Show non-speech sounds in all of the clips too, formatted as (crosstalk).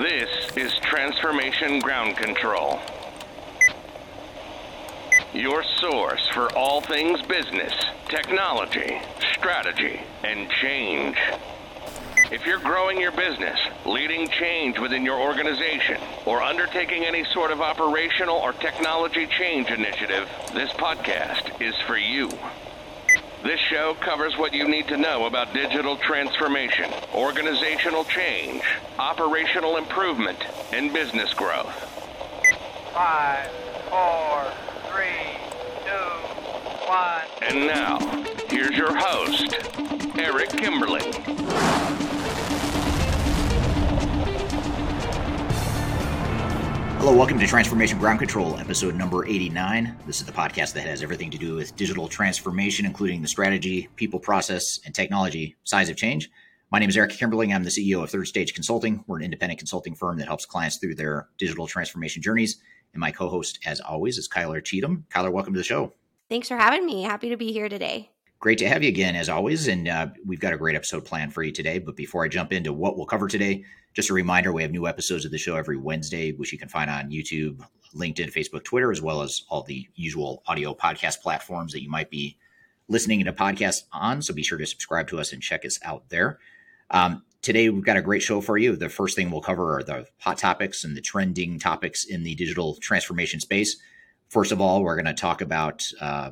This is Transformation Ground Control. Your source for all things business, technology, strategy, and change. If you're growing your business, leading change within your organization, or undertaking any sort of operational or technology change initiative, this podcast is for you. This show covers what you need to know about digital transformation, organizational change, operational improvement, and business growth. Five, four, three, two, one. And now, here's your host, Eric Kimberling. Hello, welcome to Transformation Ground Control, episode number 89. This is the podcast that has everything to do with digital transformation, including the strategy, people, process, and technology size of change. My name is Eric Kimberling. I'm the CEO of Third Stage Consulting. We're an independent consulting firm that helps clients through their digital transformation journeys. And my co host, as always, is Kyler Cheatham. Kyler, welcome to the show. Thanks for having me. Happy to be here today. Great to have you again, as always. And uh, we've got a great episode planned for you today. But before I jump into what we'll cover today, just a reminder we have new episodes of the show every Wednesday, which you can find on YouTube, LinkedIn, Facebook, Twitter, as well as all the usual audio podcast platforms that you might be listening to podcasts on. So be sure to subscribe to us and check us out there. Um, today, we've got a great show for you. The first thing we'll cover are the hot topics and the trending topics in the digital transformation space. First of all, we're going to talk about uh,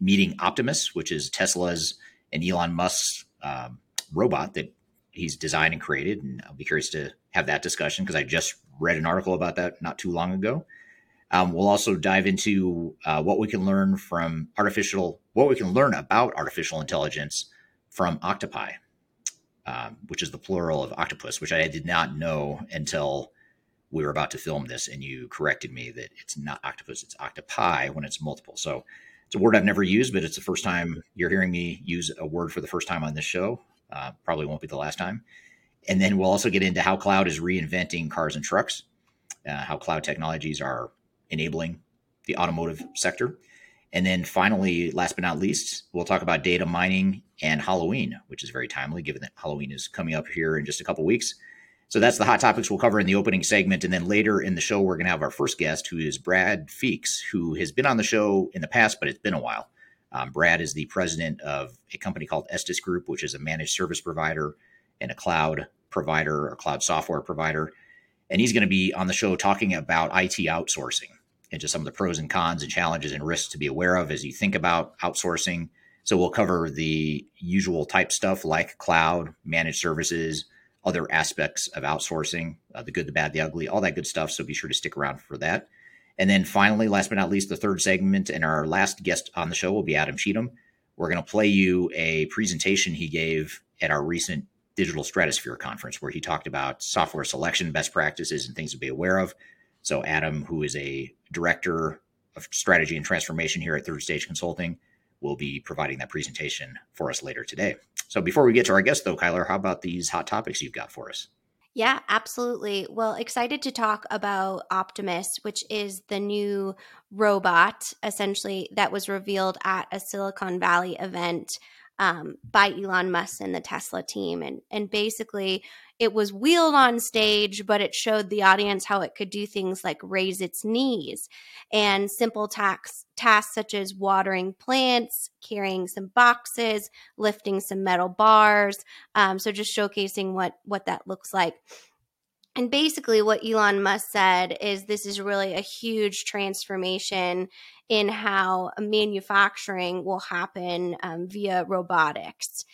meeting Optimus, which is Tesla's and Elon Musk's um, robot that he's designed and created. And I'll be curious to have that discussion because I just read an article about that not too long ago. Um, we'll also dive into uh, what we can learn from artificial, what we can learn about artificial intelligence from octopi, um, which is the plural of octopus, which I did not know until we were about to film this, and you corrected me that it's not octopus, it's octopi when it's multiple. So it's a word I've never used, but it's the first time you're hearing me use a word for the first time on this show. Uh, probably won't be the last time. And then we'll also get into how cloud is reinventing cars and trucks, uh, how cloud technologies are enabling the automotive sector. And then finally, last but not least, we'll talk about data mining and Halloween, which is very timely given that Halloween is coming up here in just a couple weeks. So that's the hot topics we'll cover in the opening segment. And then later in the show, we're going to have our first guest, who is Brad Feeks, who has been on the show in the past, but it's been a while. Um, Brad is the president of a company called Estes Group, which is a managed service provider and a cloud provider or cloud software provider. And he's going to be on the show talking about IT outsourcing and just some of the pros and cons and challenges and risks to be aware of as you think about outsourcing. So we'll cover the usual type stuff like cloud, managed services, other aspects of outsourcing, uh, the good, the bad, the ugly, all that good stuff. So be sure to stick around for that. And then finally, last but not least, the third segment and our last guest on the show will be Adam Cheatham. We're going to play you a presentation he gave at our recent Digital Stratosphere conference where he talked about software selection best practices and things to be aware of. So, Adam, who is a director of strategy and transformation here at Third Stage Consulting, will be providing that presentation for us later today. So before we get to our guest, though, Kyler, how about these hot topics you've got for us? Yeah, absolutely. Well, excited to talk about Optimus, which is the new robot essentially that was revealed at a Silicon Valley event um, by Elon Musk and the Tesla team. And, and basically, it was wheeled on stage, but it showed the audience how it could do things like raise its knees and simple tasks, tasks such as watering plants, carrying some boxes, lifting some metal bars. Um, so just showcasing what what that looks like. And basically, what Elon Musk said is this is really a huge transformation in how manufacturing will happen um, via robotics.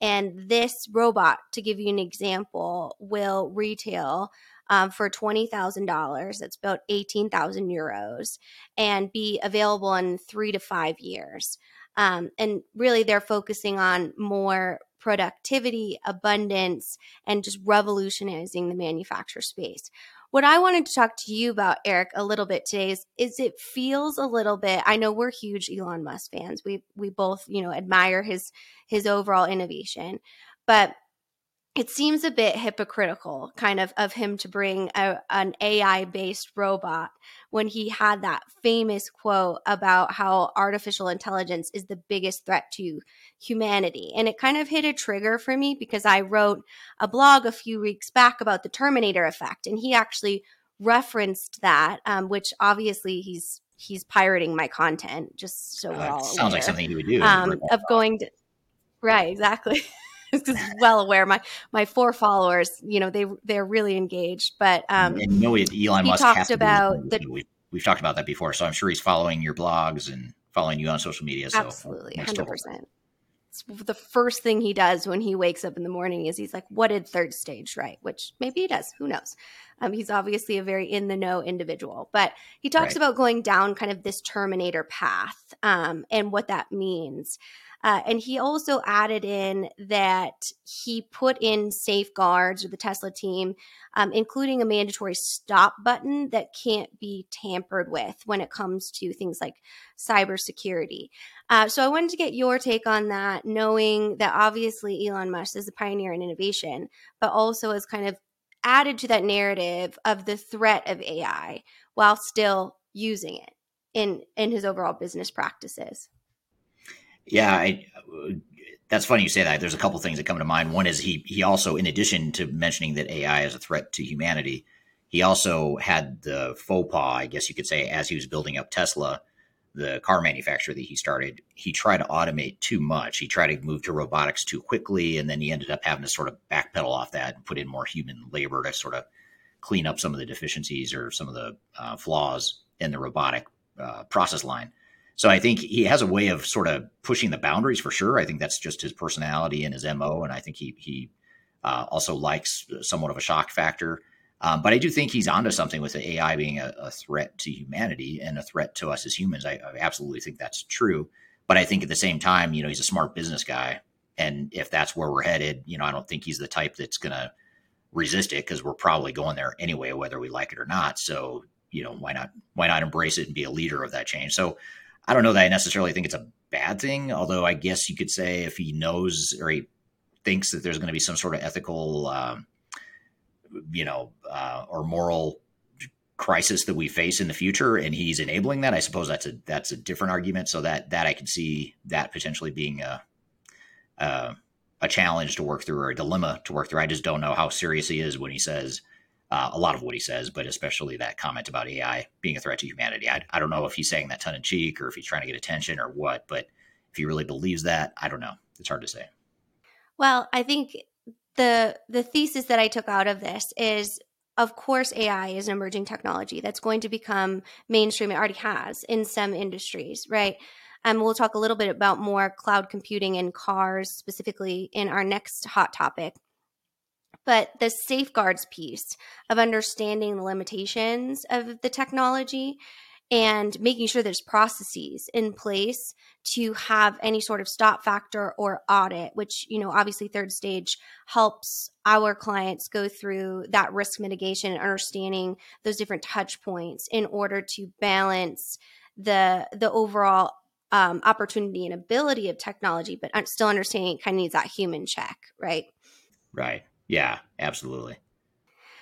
And this robot, to give you an example, will retail um, for $20,000. That's about 18,000 euros and be available in three to five years. Um, and really, they're focusing on more productivity, abundance, and just revolutionizing the manufacturer space. What I wanted to talk to you about, Eric, a little bit today is, is it feels a little bit. I know we're huge Elon Musk fans. We we both you know admire his his overall innovation, but it seems a bit hypocritical kind of of him to bring a, an ai based robot when he had that famous quote about how artificial intelligence is the biggest threat to humanity. And it kind of hit a trigger for me because i wrote a blog a few weeks back about the terminator effect and he actually referenced that um, which obviously he's he's pirating my content just so we're uh, all sounds aware. like something he would do. Um, of going to right exactly (laughs) (laughs) well aware. My my four followers, you know, they they're really engaged. But um, and you know, Elon Musk talked about the. We, we've talked about that before, so I'm sure he's following your blogs and following you on social media. So absolutely, hundred percent. The first thing he does when he wakes up in the morning is he's like, "What did third stage write?" Which maybe he does. Who knows? Um, he's obviously a very in the know individual, but he talks right. about going down kind of this Terminator path um, and what that means. Uh, and he also added in that he put in safeguards with the Tesla team, um, including a mandatory stop button that can't be tampered with when it comes to things like cybersecurity. Uh, so I wanted to get your take on that, knowing that obviously Elon Musk is a pioneer in innovation, but also has kind of added to that narrative of the threat of AI while still using it in in his overall business practices. Yeah, I, that's funny you say that. There's a couple things that come to mind. One is he he also, in addition to mentioning that AI is a threat to humanity, he also had the faux pas, I guess you could say, as he was building up Tesla, the car manufacturer that he started. He tried to automate too much. He tried to move to robotics too quickly, and then he ended up having to sort of backpedal off that and put in more human labor to sort of clean up some of the deficiencies or some of the uh, flaws in the robotic uh, process line. So I think he has a way of sort of pushing the boundaries for sure. I think that's just his personality and his mo, and I think he he uh, also likes somewhat of a shock factor. Um, but I do think he's onto something with the AI being a, a, threat to humanity and a threat to us as humans. I, I, absolutely think that's true. But I think at the same time, you know, he's a smart business guy, and if that's where we're headed, you know, I don't think he's the type that's going to resist it because we're probably going there anyway, whether we like it or not. So you know, why not why not embrace it and be a leader of that change? So I don't know that I necessarily think it's a bad thing, although I guess you could say if he knows or he thinks that there's going to be some sort of ethical, um, you know, uh, or moral crisis that we face in the future, and he's enabling that, I suppose that's a that's a different argument. So that that I can see that potentially being a a, a challenge to work through or a dilemma to work through. I just don't know how serious he is when he says uh, a lot of what he says, but especially that comment about AI being a threat to humanity. I, I don't know if he's saying that tongue in cheek or if he's trying to get attention or what, but if he really believes that, I don't know. It's hard to say. Well, I think the the thesis that I took out of this is of course AI is an emerging technology that's going to become mainstream. It already has in some industries, right? And we'll talk a little bit about more cloud computing and cars specifically in our next hot topic. But the safeguards piece of understanding the limitations of the technology and making sure there's processes in place to have any sort of stop factor or audit which you know obviously third stage helps our clients go through that risk mitigation and understanding those different touch points in order to balance the the overall um, opportunity and ability of technology but still understanding it kind of needs that human check right? Right yeah, absolutely.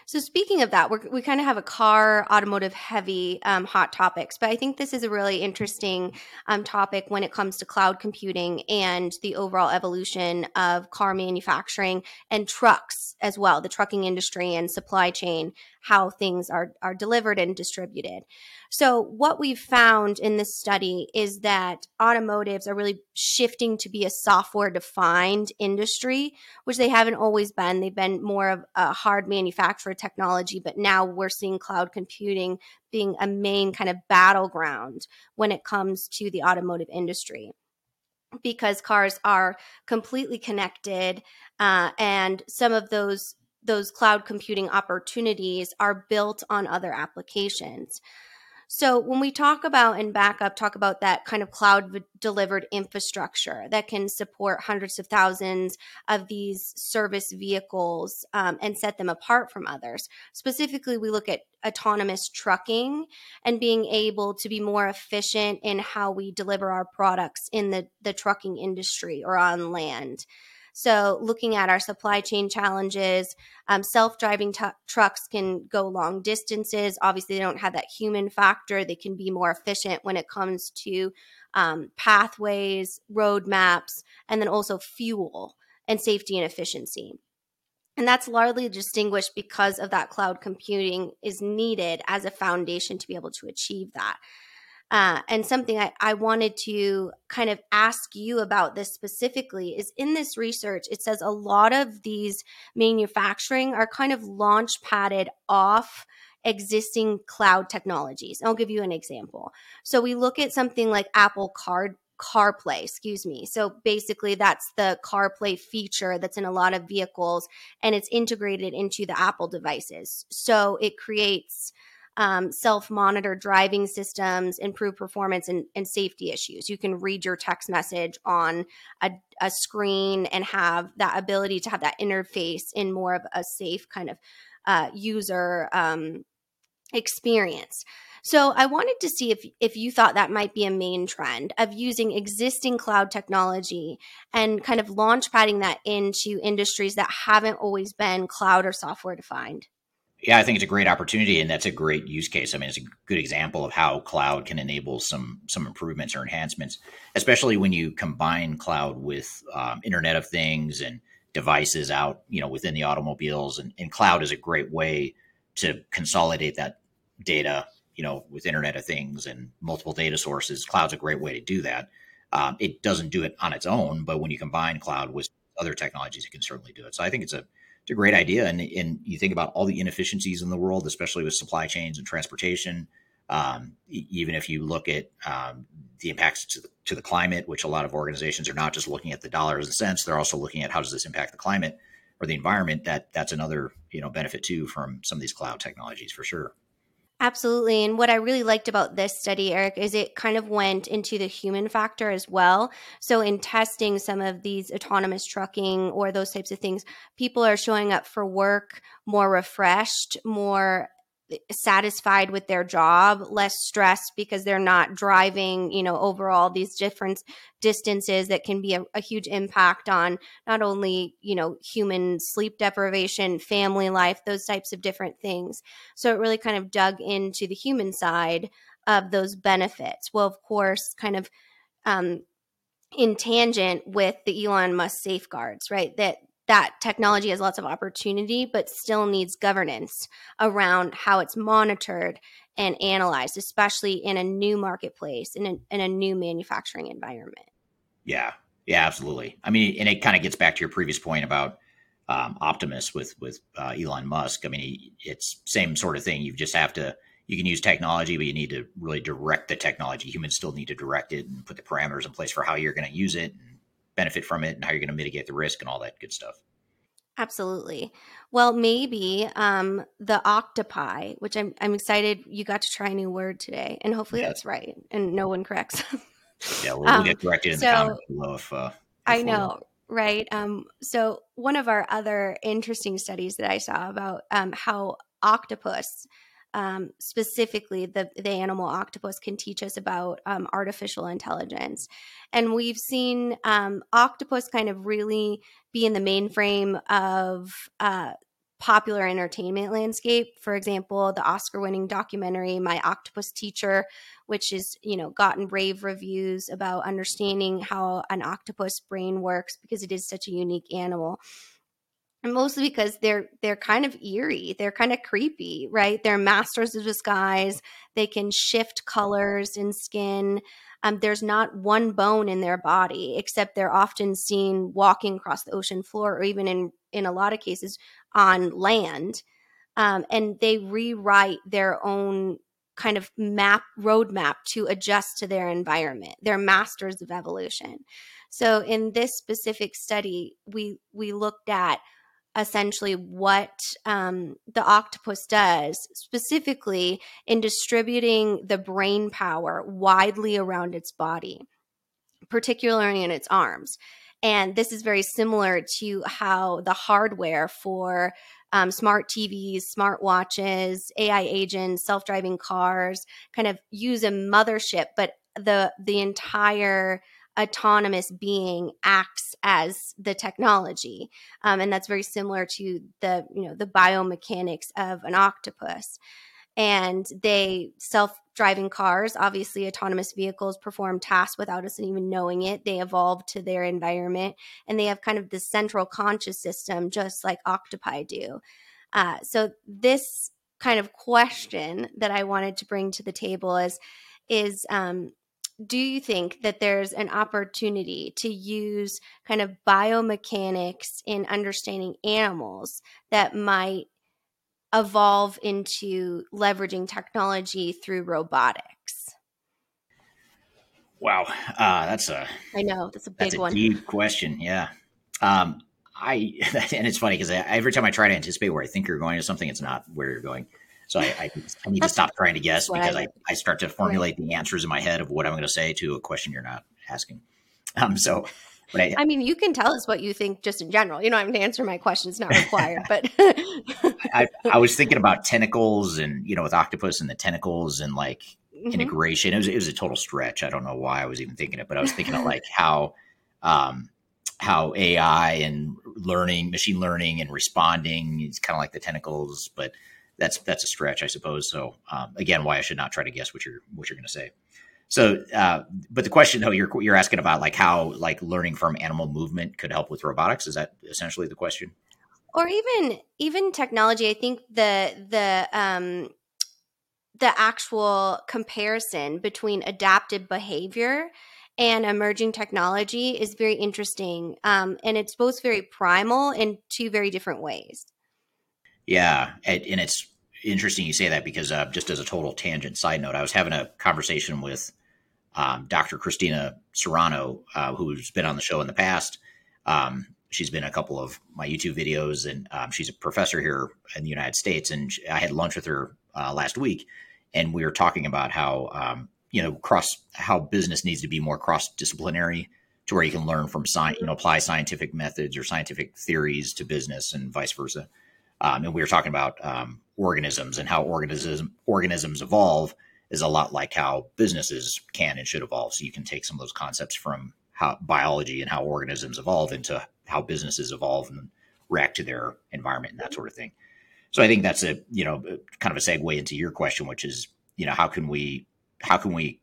So speaking of that, we kind of have a car automotive heavy um, hot topics, but I think this is a really interesting um, topic when it comes to cloud computing and the overall evolution of car manufacturing and trucks as well, the trucking industry and supply chain, how things are are delivered and distributed. So, what we've found in this study is that automotives are really shifting to be a software defined industry, which they haven't always been. They've been more of a hard manufacturer technology, but now we're seeing cloud computing being a main kind of battleground when it comes to the automotive industry because cars are completely connected uh, and some of those those cloud computing opportunities are built on other applications so when we talk about and backup, talk about that kind of cloud delivered infrastructure that can support hundreds of thousands of these service vehicles um, and set them apart from others. Specifically, we look at autonomous trucking and being able to be more efficient in how we deliver our products in the, the trucking industry or on land. So, looking at our supply chain challenges, um, self driving t- trucks can go long distances. Obviously, they don't have that human factor. They can be more efficient when it comes to um, pathways, roadmaps, and then also fuel and safety and efficiency. And that's largely distinguished because of that cloud computing is needed as a foundation to be able to achieve that. Uh, and something I, I wanted to kind of ask you about this specifically is in this research, it says a lot of these manufacturing are kind of launch padded off existing cloud technologies. I'll give you an example. So we look at something like Apple Card CarPlay, excuse me. So basically, that's the CarPlay feature that's in a lot of vehicles and it's integrated into the Apple devices. So it creates um, self monitor driving systems, improve performance and, and, safety issues. You can read your text message on a, a, screen and have that ability to have that interface in more of a safe kind of uh, user um, experience. So I wanted to see if if you thought that might be a main trend of using existing cloud technology and kind of launch padding that into industries that haven't always been cloud or software defined. Yeah, I think it's a great opportunity, and that's a great use case. I mean, it's a good example of how cloud can enable some some improvements or enhancements, especially when you combine cloud with um, Internet of Things and devices out, you know, within the automobiles. And, and cloud is a great way to consolidate that data, you know, with Internet of Things and multiple data sources. Cloud's a great way to do that. Um, it doesn't do it on its own, but when you combine cloud with other technologies, it can certainly do it. So I think it's a it's a great idea. And, and you think about all the inefficiencies in the world, especially with supply chains and transportation. Um, even if you look at um, the impacts to the, to the climate, which a lot of organizations are not just looking at the dollars and cents, they're also looking at how does this impact the climate or the environment. That that's another you know benefit too from some of these cloud technologies for sure. Absolutely. And what I really liked about this study, Eric, is it kind of went into the human factor as well. So, in testing some of these autonomous trucking or those types of things, people are showing up for work more refreshed, more satisfied with their job, less stressed because they're not driving, you know, overall these different distances that can be a, a, huge impact on not only, you know, human sleep deprivation, family life, those types of different things. So it really kind of dug into the human side of those benefits. Well, of course, kind of um, in tangent with the Elon Musk safeguards, right? That that technology has lots of opportunity, but still needs governance around how it's monitored and analyzed, especially in a new marketplace, in a, in a new manufacturing environment. Yeah, yeah, absolutely. I mean, and it kind of gets back to your previous point about um, Optimus with with uh, Elon Musk. I mean, it's same sort of thing. You just have to you can use technology, but you need to really direct the technology. Humans still need to direct it and put the parameters in place for how you're going to use it and benefit from it and how you're going to mitigate the risk and all that good stuff. Absolutely. Well, maybe um, the octopi, which I'm I'm excited you got to try a new word today, and hopefully yeah. that's right, and no one corrects. yeah, we'll, we'll, get corrected in so, the comments below if. Uh, I know, right? Um, so one of our other interesting studies that I saw about um, how octopus um, specifically the, the animal octopus can teach us about um, artificial intelligence. And we've seen um, octopus kind of really be in the mainframe of uh, popular entertainment landscape. For example, the Oscar-winning documentary "My Octopus Teacher," which has you know gotten rave reviews about understanding how an octopus brain works because it is such a unique animal and mostly because they're they're kind of eerie they're kind of creepy right? They're masters of disguise they can shift colors in skin um, there's not one bone in their body except they're often seen walking across the ocean floor or even in in a lot of cases on land. Um, and they rewrite their own kind of map roadmap to adjust to their environment. They're masters of evolution. So in this specific study we we looked at essentially what um, the octopus does, specifically in distributing the brain power widely around its body, particularly in its arms. And this is very similar to how the hardware for um, smart TVs, smart watches, AI agents, self-driving cars kind of use a mothership, but the the entire autonomous being acts as the technology. Um, and that's very similar to the you know the biomechanics of an octopus. And they self driving cars obviously autonomous vehicles perform tasks without us even knowing it. They evolve to their environment and they have kind of this central conscious system just like octopi do. Uh, so this kind of question that i wanted to bring to the table is is um, do you think that there's an opportunity to use kind of biomechanics in understanding animals that might evolve into leveraging technology through robotics? Wow, uh, that's a I know that's a big that's a one. deep question. Yeah, um, I (laughs) and it's funny because every time I try to anticipate where I think you're going to something, it's not where you're going. So I, I, I need to stop trying to guess because I, I start to formulate the answers in my head of what I'm going to say to a question you're not asking. Um, so, but I, I mean, you can tell us what you think just in general. You don't have to answer my question; it's not required. (laughs) but I, I was thinking about tentacles and you know with octopus and the tentacles and like Mhm. integration. It was it was a total stretch. I don't know why I was even thinking it, but I was thinking of like how um, how AI and learning, machine learning, and responding is kind of like the tentacles, but that's that's a stretch, I suppose. So um, again, why I should not try to guess what you're what you're going to say. So, uh, but the question though, you're you're asking about like how like learning from animal movement could help with robotics. Is that essentially the question? or even even technology i think the the um the actual comparison between adaptive behavior and emerging technology is very interesting um, and it's both very primal in two very different ways Yeah, and, and it's interesting you say that because uh, just as a total tangent side note, I was having a conversation with um, Dr. Christina Serrano, uh, who's been on the show in the past. Um, she's been a couple of my YouTube videos, and um, she's a professor here in the United States. And I had lunch with her uh, last week, and we were talking about how um, you know cross how business needs to be more cross disciplinary to where you can learn from science, you know, apply scientific methods or scientific theories to business and vice versa. Um, and we were talking about um, organisms and how organism organisms evolve is a lot like how businesses can and should evolve. So you can take some of those concepts from how biology and how organisms evolve into how businesses evolve and react to their environment and that sort of thing. So I think that's a you know kind of a segue into your question, which is you know how can we how can we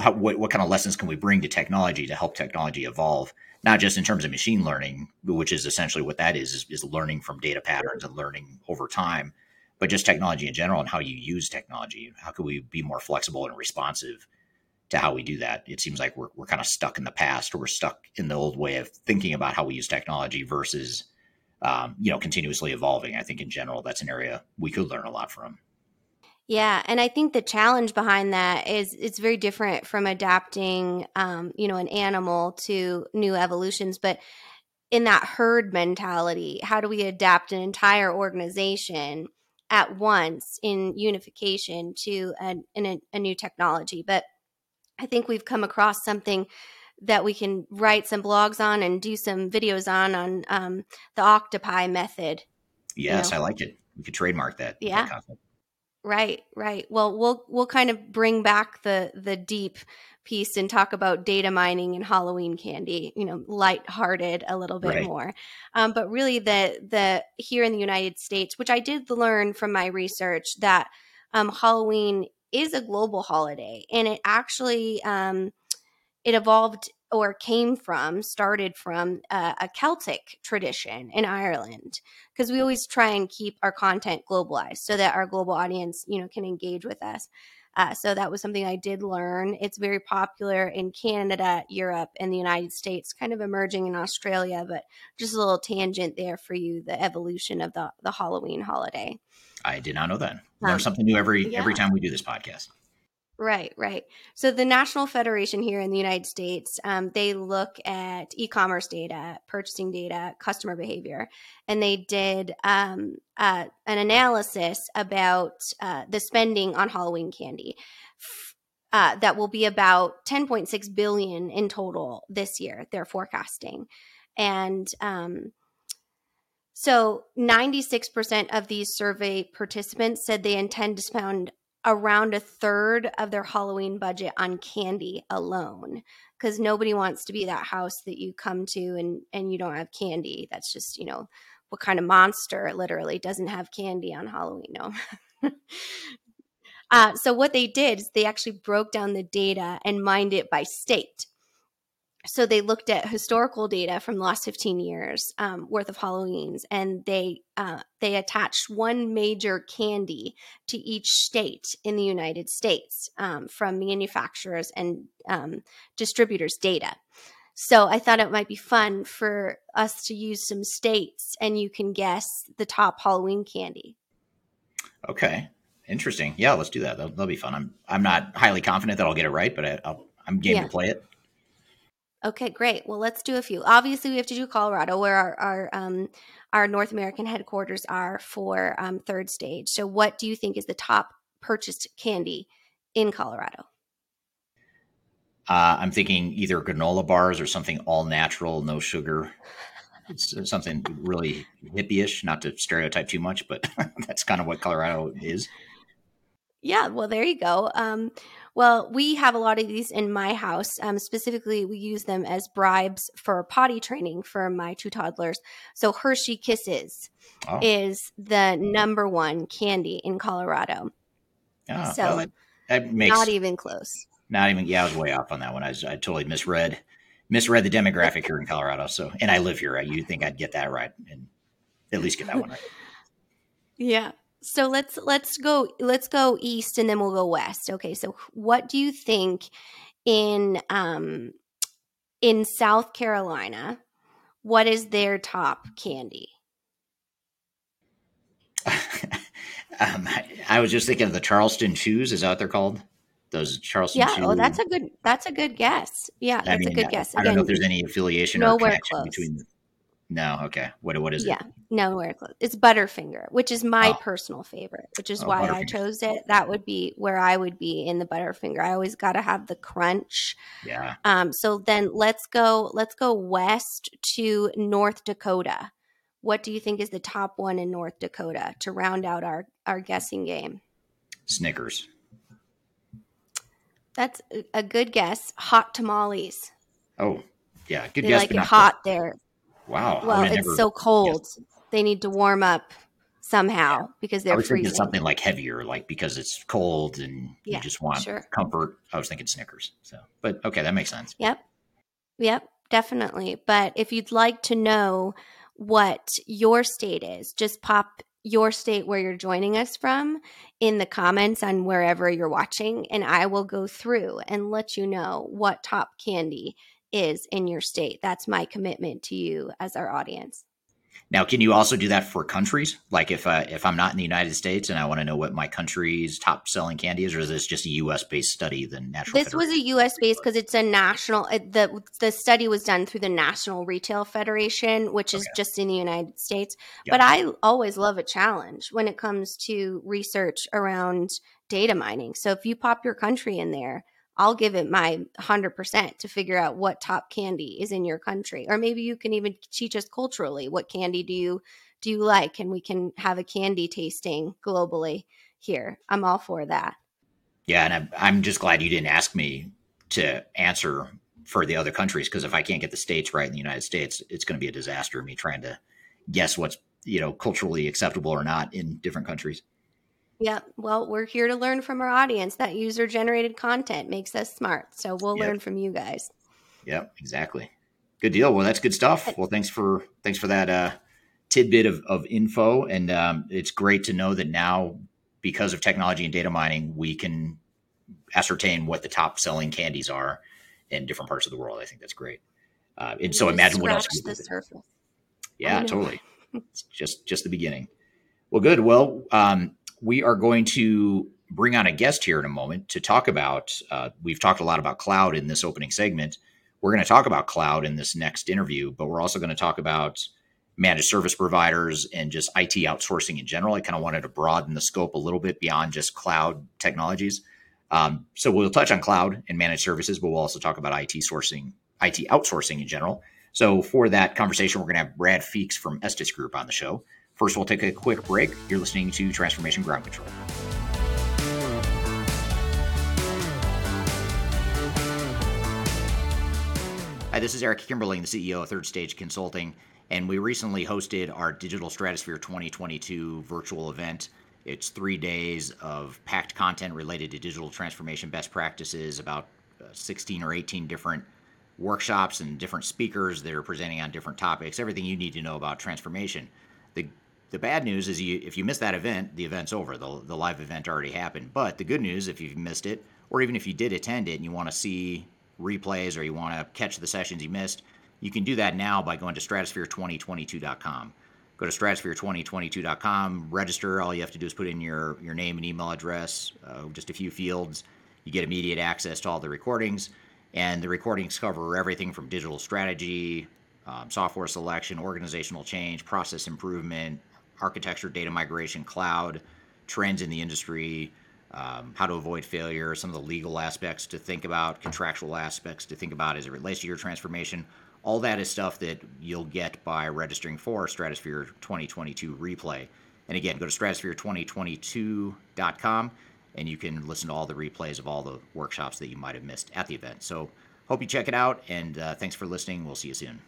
how, what, what kind of lessons can we bring to technology to help technology evolve not just in terms of machine learning which is essentially what that is is, is learning from data patterns and learning over time but just technology in general and how you use technology. How can we be more flexible and responsive to how we do that? It seems like we're, we're kind of stuck in the past. Or we're stuck in the old way of thinking about how we use technology versus um, you know continuously evolving i think in general that's an area we could learn a lot from Yeah, and I think the challenge behind that is it's very different from adapting, um, you know, an animal to new evolutions. But in that herd mentality, how do we adapt an entire organization at once in unification to a, in a, a new technology? But I think we've come across something that we can write some blogs on and do some videos on on um, the octopi method yes know. i like it we could trademark that that Yeah. concept. Right, right. Well, we'll we'll kind of bring back the the deep piece and talk about data mining and Halloween candy. You know, lighthearted a little bit Right. more. Um, but really, the the here in the United States, which I did learn from my research, that um, Halloween is a global holiday, and it actually um, it evolved or came from, started from uh, a Celtic tradition in Ireland because we always try and keep our content globalized so that our global audience you know can engage with us uh, so that was something i did learn it's very popular in canada europe and the united states kind of emerging in australia but just a little tangent there for you the evolution of the, the halloween holiday I did not know that. Learn Um, something new every yeah. every time we do this podcast. Right, right. So the National Federation here in the United States, um, they look at e-commerce data, purchasing data, customer behavior, and they did um, uh, an analysis about uh, the spending on Halloween candy. Uh, that will be about 10.6 billion in total this year. They're forecasting, and um, so 96% of these survey participants said they intend to spend around a third of their Halloween budget on candy alone. because nobody wants to be that house that you come to and and you don't have candy. That's just you know what kind of monster literally doesn't have candy on Halloween? No. (laughs) uh, so what they did is they actually broke down the data and mined it by state so they looked at historical data from the last 15 years um, worth of halloweens and they uh, they attached one major candy to each state in the united states um, from manufacturers and um, distributors data. So i thought it might be fun for us to use some states and you can guess the top halloween candy. Okay. Interesting. Yeah let's do that. That'll, that'll be fun. I'm i'm not highly confident that i'll get it right but I, i am game yeah. to play it Okay, great. Well, let's do a few. Obviously, we have to do Colorado, where our our, um, our North American headquarters are for um, third stage. So, what do you think is the top purchased candy in Colorado? Uh, I'm thinking either granola bars or something all natural, no sugar. Something really hippie-ish, not to stereotype too much, but (laughs) that's kind of what Colorado is. Yeah, well, there you go. Um, well, we have a lot of these in my house. Um, specifically, we use them as bribes for potty training for my two toddlers. So Hershey Kisses oh. is the number one candy in Colorado. Oh, so well, that, that makes not even close. Not even. Yeah, I was way off on that one. I, was, I totally misread misread the demographic here in Colorado. So, and I live here. You think I'd get that right and at least get that one right? (laughs) Yeah. So let's let's go let's go east and then we'll go west. Okay, so what do you think in um in South Carolina? What is their top candy? (laughs) um, I, I, was just thinking of the Charleston Chews. Is that what they're called? Those Charleston. Yeah. Oh, that's a good. That's a good guess. Yeah, that's mean, a good guess. Again, I don't know if there's any affiliation or connection close. between no, okay. What what is yeah, it? Yeah, nowhere close. It's Butterfinger, which is my oh. personal favorite, which is oh, why I chose it. That would be where I would be in the Butterfinger. I always got to have the crunch. Yeah. Um. So then let's go. Let's go west to North Dakota. What do you think is the top one in North Dakota to round out our our guessing game? Snickers. That's a good guess. Hot tamales. Oh, yeah, good they guess. Like it hot there. Wow. Well, it's never, so cold. They need to warm up somehow yeah. because they're I was freezing. something like heavier, like because it's cold and yeah, you just want sure. comfort. I was thinking Snickers. So, but okay, that makes sense. Yep. Yep, definitely. But if you'd like to know what your state is, just pop your state where you're joining us from in the comments on wherever you're watching, and I will go through and let you know what top candy is in your state. That's my commitment to you as our audience. Now, can you also do that for countries? Like if uh, if I'm not in the United States and I want to know what my country's top selling candy is, or is this just a U.S. based study? The national. This Federation? was a U.S. based because it's a national. the The study was done through the National Retail Federation, which is just in the United States. Yep. But I always love a challenge when it comes to research around data mining. So if you pop your country in there, I'll give it my 100% to figure out what top candy is in your country. Or maybe you can even teach us culturally what candy do you do you like and we can have a candy tasting globally here. I'm all for that. Yeah, and I'm, I'm just glad you didn't ask me to answer for the other countries because if I can't get the states right in the United States, it's going to be a disaster me trying to guess what's, you know, culturally acceptable or not in different countries. Yeah. Well, we're here to learn from our audience. That user generated content makes us smart. So we'll yep. learn from you guys. Yep, exactly. Good deal. Well, that's good stuff. Well, thanks for thanks for that uh, tidbit of, of info. And um, it's great to know that now, because of technology and data mining, we can ascertain what the top selling candies are in different parts of the world. I think that's great. Uh, and so imagine what else. The surface. Yeah, totally. it's (laughs) just just the beginning. Well, good. Well, um, we are going to bring on a guest here in a moment to talk about. Uh, we've talked a lot about cloud in this opening segment. We're going to talk about cloud in this next interview, but we're also going to talk about managed service providers and just IT outsourcing in general. I kind of wanted to broaden the scope a little bit beyond just cloud technologies. Um, so we'll touch on cloud and managed services, but we'll also talk about IT sourcing, IT outsourcing in general. So for that conversation, we're going to have Brad Feeks from Estes Group on the show. First, we'll take a quick break. You're listening to Transformation Ground Control. Hi, this is Eric Kimberling, the CEO of Third Stage Consulting, and we recently hosted our Digital Stratosphere 2022 virtual event. It's three days of packed content related to digital transformation best practices, about uh, 16 or 18 different workshops and different speakers that are presenting on different topics, everything you need to know about transformation. The bad news is you, if you miss that event, the event's over. The, the live event already happened. But the good news, if you've missed it, or even if you did attend it and you want to see replays or you want to catch the sessions you missed, you can do that now by going to stratosphere2022.com. Go to stratosphere2022.com, register. All you have to do is put in your, your name and email address, uh, just a few fields. You get immediate access to all the recordings. And the recordings cover everything from digital strategy, um, software selection, organizational change, process improvement, architecture, data migration, cloud, trends in the industry, um, how to avoid failure, some of the legal aspects to think about, contractual aspects to think about as it relates to your transformation. All that is stuff that you'll get by registering for Stratosphere 2022 replay. And again, go to stratosphere2022.com and you can listen to all the replays of all the workshops that you might have missed at the event. So, hope you check it out, and uh, thanks for listening. We'll see you soon.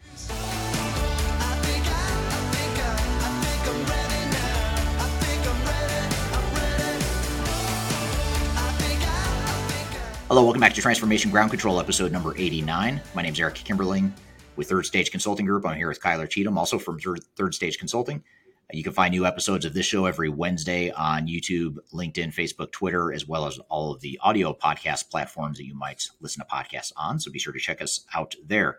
Hello, welcome back to Transformation Ground Control, episode number 89. My name is Eric Kimberling with Third Stage Consulting Group. I'm here with Kyler Cheatham, also from Third Stage Consulting. You can find new episodes of this show every Wednesday on YouTube, LinkedIn, Facebook, Twitter, as well as all of the audio podcast platforms that you might listen to podcasts on. So be sure to check us out there.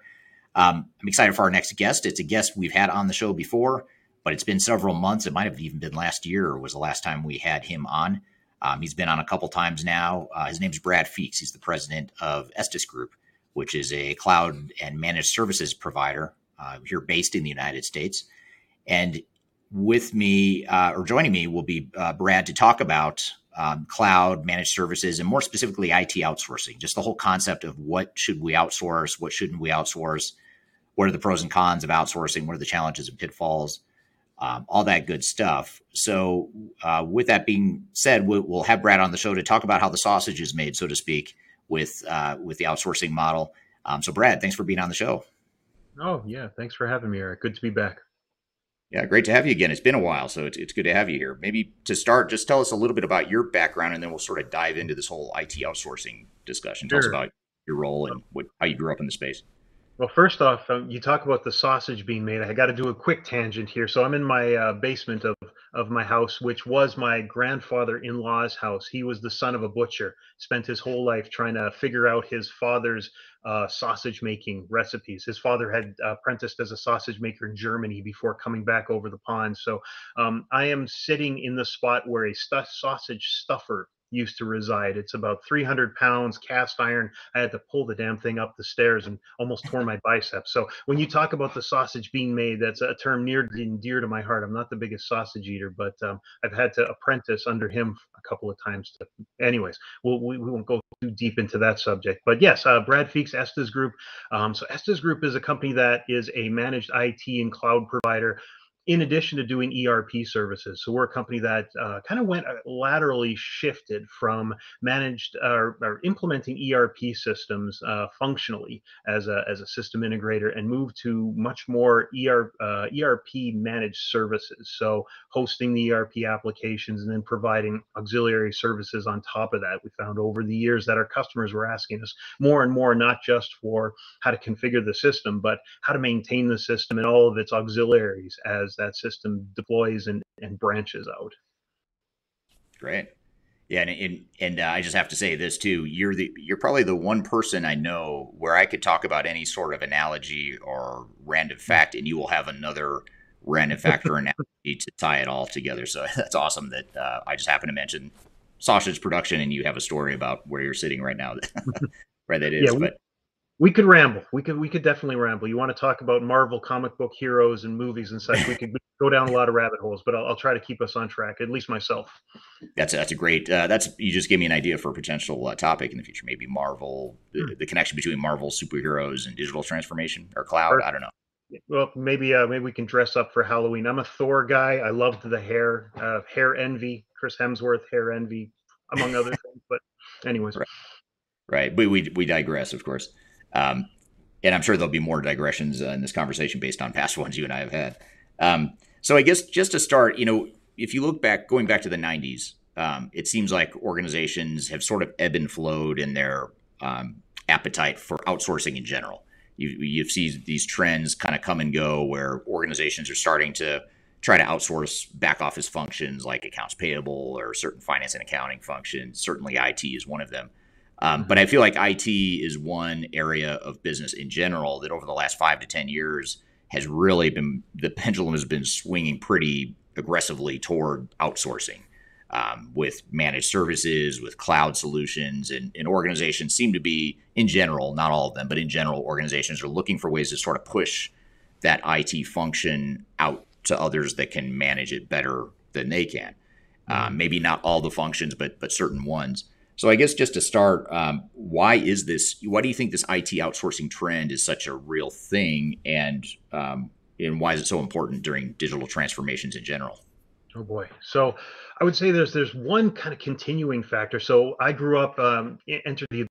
Um, I'm excited for our next guest. It's a guest we've had on the show before, but it's been several months. It might have even been last year was the last time we had him on. Um, he's been on a couple times now. Uh, his name is Brad Feeks. He's the president of Estes Group, which is a cloud and managed services provider uh, here based in the United States. And with me uh, or joining me will be uh, Brad to talk about um, cloud managed services and more specifically IT outsourcing, just the whole concept of what should we outsource, what shouldn't we outsource, what are the pros and cons of outsourcing, what are the challenges and pitfalls um, all that good stuff. So, uh, with that being said, we'll, we'll, have Brad on the show to talk about how the sausage is made, so to speak, with uh, with the outsourcing model. Um, so, Brad, thanks for being on the show. Oh yeah, thanks for having me, Eric. Good to be back. Yeah, great to have you again. It's been a while, so it's, it's good to have you here. Maybe to start, just tell us a little bit about your background, and then we'll sort of dive into this whole IT outsourcing discussion. Tell us about your role and what, how you grew up in the space. Well, first off, um, you talk about the sausage being made. I got to do a quick tangent here. So I'm in my uh, basement of of my house, which was my grandfather-in-law's house. He was the son of a butcher. Spent his whole life trying to figure out his father's uh, sausage making recipes. His father had apprenticed as a sausage maker in Germany before coming back over the pond. So um, I am sitting in the spot where a stu- sausage stuffer used to reside. It's about 300 pounds cast iron. I had to pull the damn thing up the stairs and almost tore my biceps. So when you talk about the sausage being made, that's a term near and dear to my heart. I'm not the biggest sausage eater, but um, I've had to apprentice under him a couple of times. To, anyways, we'll, we, we won't go too deep into that subject. But yes, uh, Brad Feeks, Estes Group. Um, so Estes Group is a company that is a managed IT and cloud provider in addition to doing ERP services. So we're a company that uh, kind of went uh, laterally shifted from managed uh, or implementing ERP systems uh, functionally as a, as a system integrator and moved to much more ER, ERP uh, managed services. So hosting the ERP applications and then providing auxiliary services on top of that. We found over the years that our customers were asking us more and more, not just for how to configure the system, but how to maintain the system and all of its auxiliaries as that system deploys and, and branches out. Great. Yeah, and and, and uh, I just have to say this too. You're the you're probably the one person I know where I could talk about any sort of analogy or random fact, and you will have another random fact or analogy to tie it all together. So (laughs) that's awesome that uh, I just happen to mention sausage production, and you have a story about where you're sitting right now, (laughs) where that is. Yeah, we, but we could ramble. We could we could definitely ramble. You want to talk about Marvel comic book heroes and movies and such? We could go down a lot of rabbit holes, but I'll, I'll, try to keep us on track. At least myself. That's a, that's a great. Uh, that's you just gave me an idea for a potential uh, topic in the future. Maybe Marvel, the, hmm. the, connection between Marvel superheroes and digital transformation or cloud. I don't know. Well, maybe uh, maybe we can dress up for Halloween. I'm a Thor guy. I loved the hair, uh, hair envy. Chris Hemsworth, hair envy, among other things. But anyways, right. right. We we we digress, of course. Um, and I'm sure there'll be more digressions uh, in this conversation based on past (laughs) ones you and I have had. Um, so I guess just to start, you know, if you look back, going back to the '90s, um, it seems like organizations have sort of ebb and flowed in their um, appetite for outsourcing in general. You you see these trends kind of come and go, where organizations are starting to try to outsource back office functions like accounts payable or certain finance and accounting functions. Certainly, IT is one of them. Um, but I feel like IT is one area of business in general that over the last five to 10 years has really been, the pendulum has been swinging pretty aggressively toward outsourcing um, with managed services, with cloud solutions. And, and organizations seem to be, in general, not all of them, but in general, organizations are looking for ways to sort of push that IT function out to others that can manage it better than they can. Um, maybe not all the functions, but but certain ones. So I guess just to start, um, why is this? Why do you think this IT outsourcing trend is such a real thing, and um, and why is it so important during digital transformations in general? Oh boy. So I would say there's there's one kind of continuing factor. So I grew up, um, entered the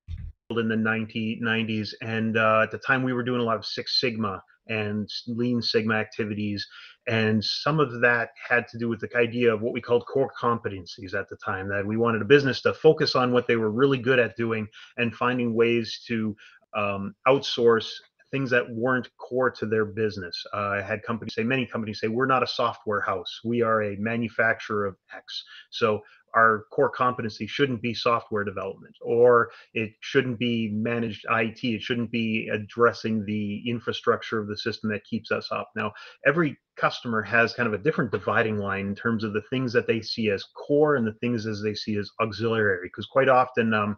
world in the 90, 90s, and uh, at the time we were doing a lot of Six Sigma and Lean Sigma activities. And some of that had to do with the idea of what we called core competencies at the time, that we wanted a business to focus on what they were really good at doing and finding ways to um, outsource things that weren't core to their business. Uh, I had companies say, many companies say, we're not a software house. We are a manufacturer of X. So our core competency shouldn't be software development or it shouldn't be managed IT. It shouldn't be addressing the infrastructure of the system that keeps us up. Now, every customer has kind of a different dividing line in terms of the things that they see as core and the things as they see as auxiliary. Because quite often, um,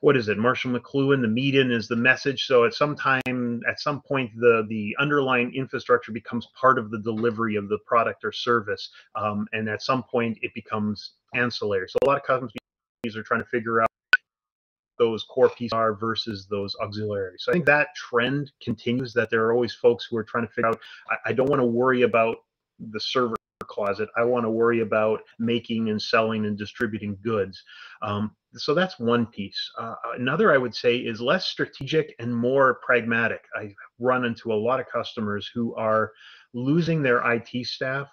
what is it? Marshall McLuhan, the median is the message. So at some time, at some point, the the underlying infrastructure becomes part of the delivery of the product or service, um, and at some point, it becomes ancillary. So a lot of companies are trying to figure out those core pieces are versus those auxiliaries. So I think that trend continues. That there are always folks who are trying to figure out. I, I don't want to worry about the server closet. I want to worry about making and selling and distributing goods. Um, so that's one piece. Uh, another I would say is less strategic and more pragmatic. I run into a lot of customers who are losing their IT staff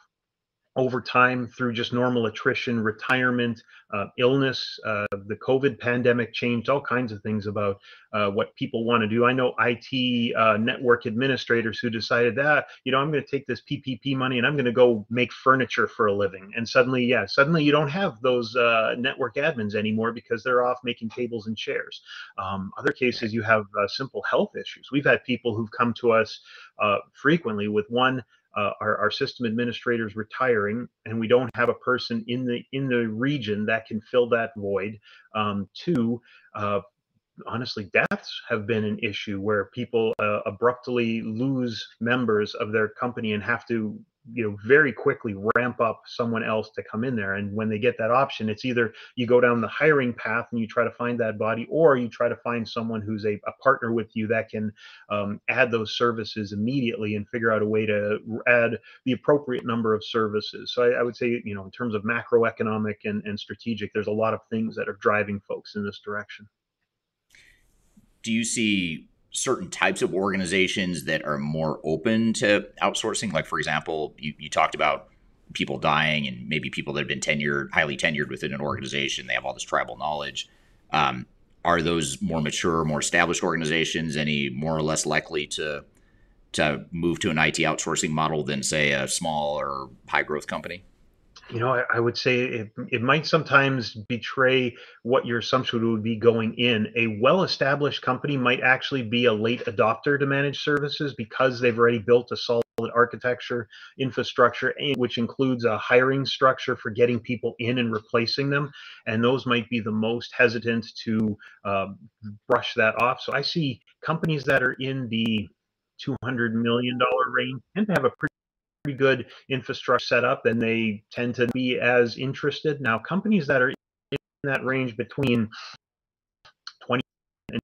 over time through just normal attrition, retirement, uh, illness. Uh, the COVID pandemic changed all kinds of things about uh, what people want to do. I know IT uh, network administrators who decided that, you know, I'm going to take this PPP money and I'm going to go make furniture for a living. And suddenly, yeah, suddenly you don't have those uh, network admins anymore because they're off making tables and chairs. Um, other cases, you have uh, simple health issues. We've had people who've come to us frequently with one uh, our, our system administrators retiring and we don't have a person in the in the region that can fill that void um, two uh, honestly deaths have been an issue where people uh, abruptly lose members of their company and have to you know very quickly ramp up someone else to come in there. And when they get that option it's either you go down the hiring path and you try to find that body or you try to find someone who's a, a partner with you that can um, add those services immediately and figure out a way to add the appropriate number of services. So I, I would say you know in terms of macroeconomic and, and strategic there's a lot of things that are driving folks in this direction. Do you see certain types of organizations that are more open to outsourcing? Like, for example, you, you talked about people dying and maybe people that have been tenured, highly tenured within an organization. They have all this tribal knowledge. Um, are those more mature, more established organizations any more or less likely to to move to an IT outsourcing model than, say, a small or high growth company? You know, I, I, would say it, it might sometimes betray what your assumption would be going in. A well established company might actually be a late adopter to managed services because they've already built a solid architecture, infrastructure, which includes a hiring structure for getting people in and replacing them. And those might be the most hesitant to uh, brush that off. So I see companies that are in the $200 million range tend to have a pretty pretty good infrastructure set up and they tend to be as interested. Now, companies that are in that range between 20 and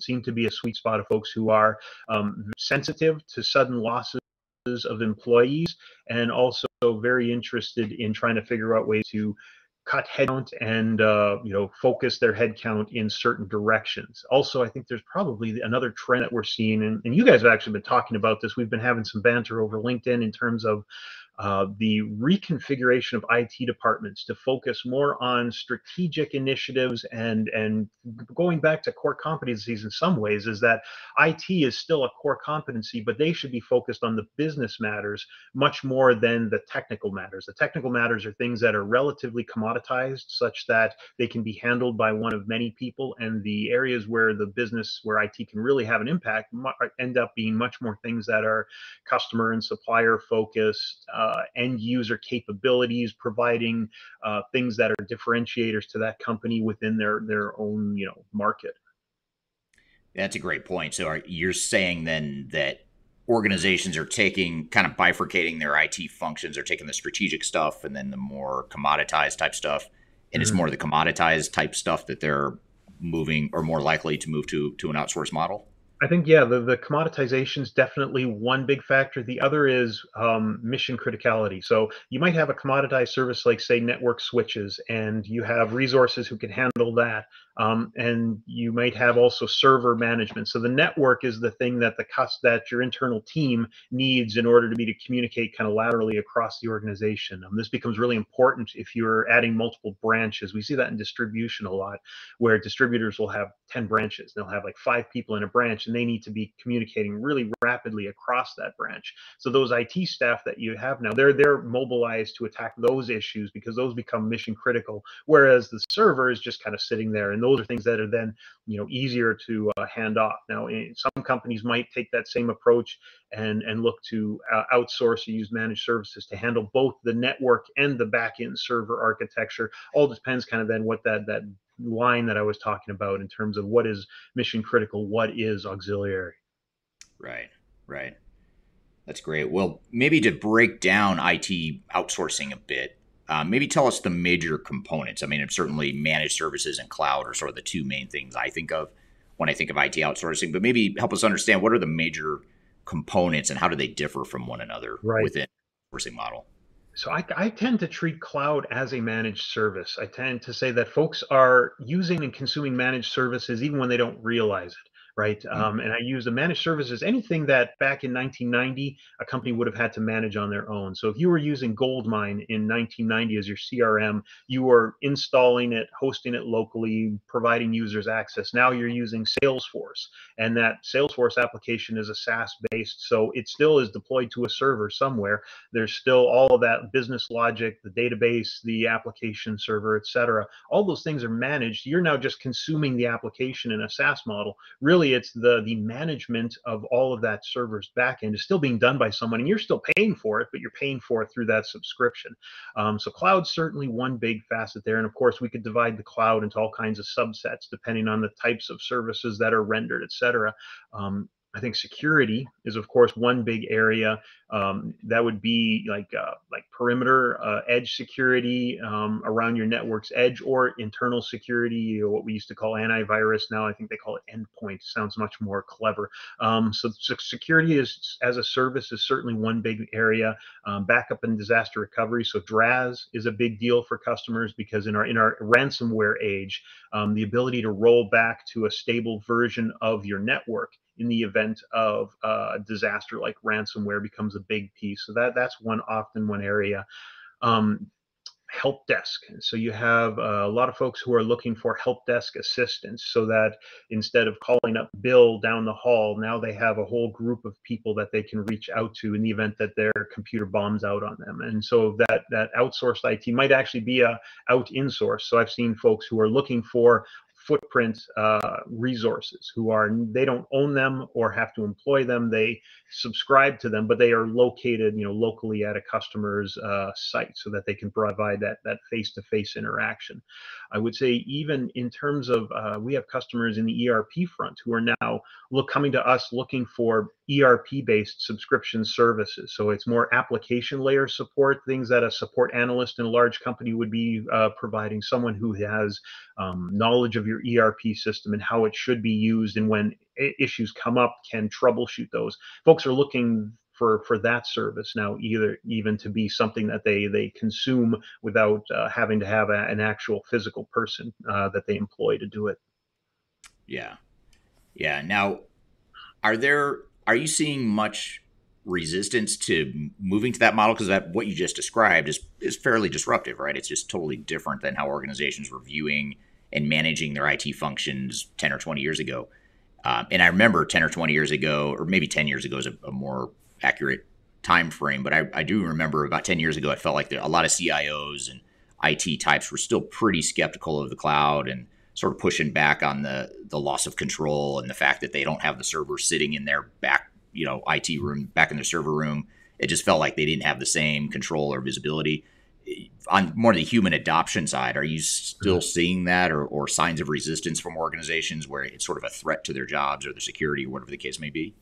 seem to be a sweet spot of folks who are um, sensitive to sudden losses of employees and also very interested in trying to figure out ways to cut headcount and uh, you know focus their headcount in certain directions. Also, I think there's probably another trend that we're seeing, and, and you guys have actually been talking about this. We've been having some banter over LinkedIn in terms of uh, the reconfiguration of IT departments to focus more on strategic initiatives and and going back to core competencies in some ways is that IT is still a core competency, but they should be focused on the business matters much more than the technical matters. The technical matters are things that are relatively commoditized, such that they can be handled by one of many people, and the areas where the business where IT can really have an impact end up being much more things that are customer and supplier focused. Uh, uh, end user capabilities, providing uh, things that are differentiators to that company within their their own you know market. That's a great point. So are, you're saying then that organizations are taking kind of bifurcating their IT functions, are taking the strategic stuff and then the more commoditized type stuff, and mm-hmm. it's more the commoditized type stuff that they're moving or more likely to move to to an outsource model. I think yeah, the, the commoditization is definitely one big factor. The other is um, mission criticality. So you might have a commoditized service like say network switches, and you have resources who can handle that, um, and you might have also server management. So the network is the thing that the that your internal team needs in order to be to communicate kind of laterally across the organization. Um, this becomes really important if you're adding multiple branches. We see that in distribution a lot, where distributors will have 10 branches. They'll have like five people in a branch, and they need to be communicating really rapidly across that branch. So those IT staff that you have now, they're they're mobilized to attack those issues because those become mission critical. Whereas the server is just kind of sitting there and those are things that are then you know easier to uh, hand off. Now, some companies might take that same approach and and look to uh, outsource or use managed services to handle both the network and the backend server architecture. All depends kind of then what that that line that I was talking about in terms of what is mission critical, what is auxiliary. Right, right. That's great. Well, maybe to break down IT outsourcing a bit, uh, maybe tell us the major components. I mean, certainly managed services and cloud are sort of the two main things I think of when I think of IT outsourcing, but maybe help us understand what are the major components and how do they differ from one another right. within the outsourcing model? So I, I, tend to treat cloud as a managed service. I tend to say that folks are using and consuming managed services even when they don't realize it right? Mm-hmm. Um, and I use the managed services, anything that back in 1990 a company would have had to manage on their own. So if you were using Goldmine in 1990 as your CRM, you were installing it, hosting it locally, providing users access. Now you're using Salesforce, and that Salesforce application is a SaaS based, so it still is deployed to a server somewhere. There's still all of that business logic, the database, the application server, etc. All those things are managed. You're now just consuming the application in a SaaS model. Really really it's the the management of all of that server's backend is still being done by someone and you're still paying for it but you're paying for it through that subscription. Um, so cloud's certainly one big facet there and of course we could divide the cloud into all kinds of subsets depending on the types of services that are rendered et cetera. Um, I think security is, of course, one big area. Um, that would be like uh, like perimeter uh, edge security um, around your network's edge, or internal security, or what we used to call antivirus. Now I think they call it endpoint. Sounds much more clever. Um, so, so, security is as a service is certainly one big area. Um, backup and disaster recovery. So DRaaS is a big deal for customers because in our in our ransomware age, um, the ability to roll back to a stable version of your network in the event of a disaster like ransomware becomes a big piece. So that that's one often one area. Um, help desk. So you have a lot of folks who are looking for help desk assistance so that instead of calling up Bill down the hall, now they have a whole group of people that they can reach out to in the event that their computer bombs out on them. And so that that outsourced IT might actually be a out in source. So I've seen folks who are looking for footprint uh, resources who are they don't own them or have to employ them. They subscribe to them but they are located you know locally at a customer's uh, site so that they can provide that that face-to-face interaction. I would say even in terms of uh, we have customers in the erp front who are now look coming to us looking for erp based subscription services. So it's more application layer support things that a support analyst in a large company would be uh, providing someone who has um, knowledge of your ERP system and how it should be used, and when issues come up, can troubleshoot those. Folks are looking for for that service now either even to be something that they they consume without uh, having to have a, an actual physical person uh, that they employ to do it. Yeah. Yeah. Now are there are you seeing much resistance to moving to that model? Because that what you just described is is fairly disruptive right? It's just totally different than how organizations were viewing and managing their IT functions 10 or 20 years ago. Um, and I remember 10 or 20 years ago, or maybe 10 years ago is a, a more accurate time frame, but I, I, do remember about 10 years ago, it felt like there, a lot of CIOs and IT types were still pretty skeptical of the cloud and sort of pushing back on the, the loss of control and the fact that they don't have the server sitting in their back, you know, IT room, back in their server room. It just felt like they didn't have the same control or visibility on more the human adoption side, are you still mm-hmm. seeing that or, or signs of resistance from organizations where it's sort of a threat to their jobs or their security or whatever the case may be?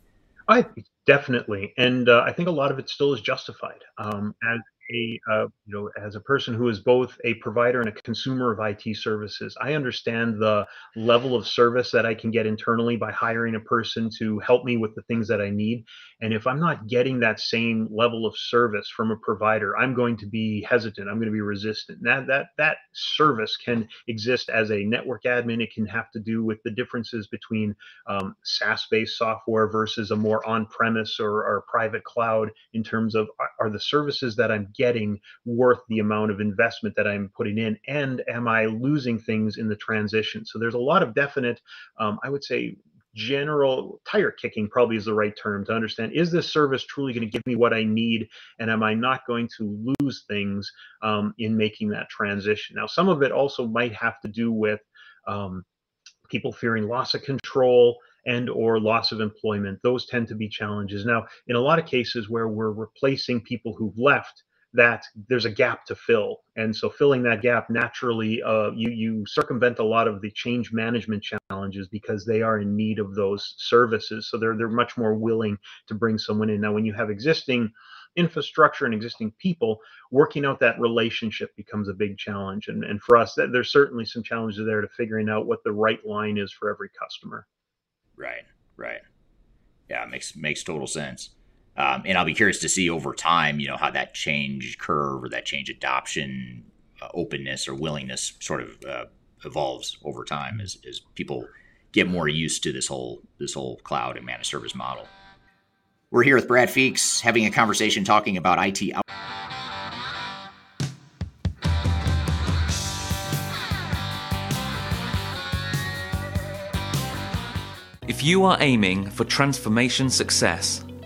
I definitely, and uh, I think a lot of it still is justified. Um, as a uh, you know as a person who is both a provider and a consumer of IT services, I understand the level of service that I can get internally by hiring a person to help me with the things that I need. And if I'm not getting that same level of service from a provider, I'm going to be hesitant. I'm going to be resistant. That that that service can exist as a network admin. It can have to do with the differences between um, SaaS-based software versus a more on-premise or, or private cloud in terms of are the services that I'm getting worth the amount of investment that I'm putting in, and am I losing things in the transition? So there's a lot of definite, um, I would say, general tire kicking probably is the right term to understand. Is this service truly going to give me what i need and am i not going to lose things um, in making that transition? Now some of it also might have to do with um, people fearing loss of control and or loss of employment. Those tend to be challenges. Now in a lot of cases where we're replacing people who've left that there's a gap to fill. And so filling that gap naturally uh, you you circumvent a lot of the change management challenges because they are in need of those services. So they're they're much more willing to bring someone in. Now when you have existing infrastructure and existing people working out that relationship becomes a big challenge. And, and for us that, there's certainly some challenges there to figuring out what the right line is for every customer. Right right. Yeah makes makes total sense um, and I'll be curious to see over time, you know, how that change curve or that change adoption uh, openness or willingness sort of uh, evolves over time as, as people get more used to this whole this whole cloud and managed service model. We're here with Brad Feeks having a conversation talking about IT. Out- if you are aiming for transformation success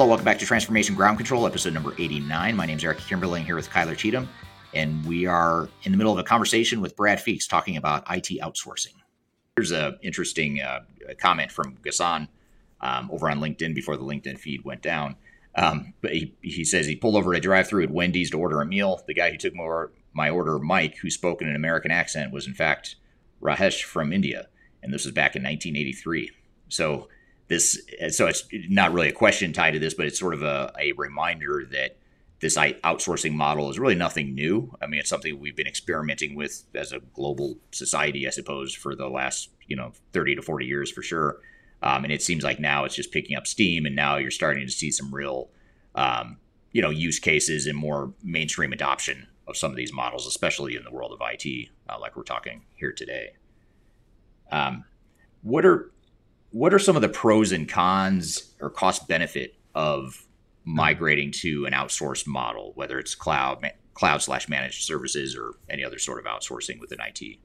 Hello, welcome back to Transformation Ground Control, episode number 89. My name is Eric Kimberling, here with Kyler Cheatham, and we are in the middle of a conversation with Brad Feeks talking about IT outsourcing. Here's an interesting uh, comment from Gassan um, over on LinkedIn before the LinkedIn feed went down. Um, but he, he says he pulled over a drive through at Wendy's to order a meal. The guy who took my order, Mike, who spoke in an American accent, was in fact Rahesh from India. And this was back in 1983. So this so it's not really a question tied to this but it's sort of a, a reminder that this outsourcing model is really nothing new. I mean it's something we've been experimenting with as a global society i suppose for the last you know 30 to 40 years for sure. Um, and it seems like now it's just picking up steam and now you're starting to see some real um, you know use cases and more mainstream adoption of some of these models especially in the world of it uh, like we're talking here today. Um, what are what are some of the pros and cons or cost benefit of migrating to an outsourced model, whether it's cloud, cloud slash managed services or any other sort of outsourcing within IT.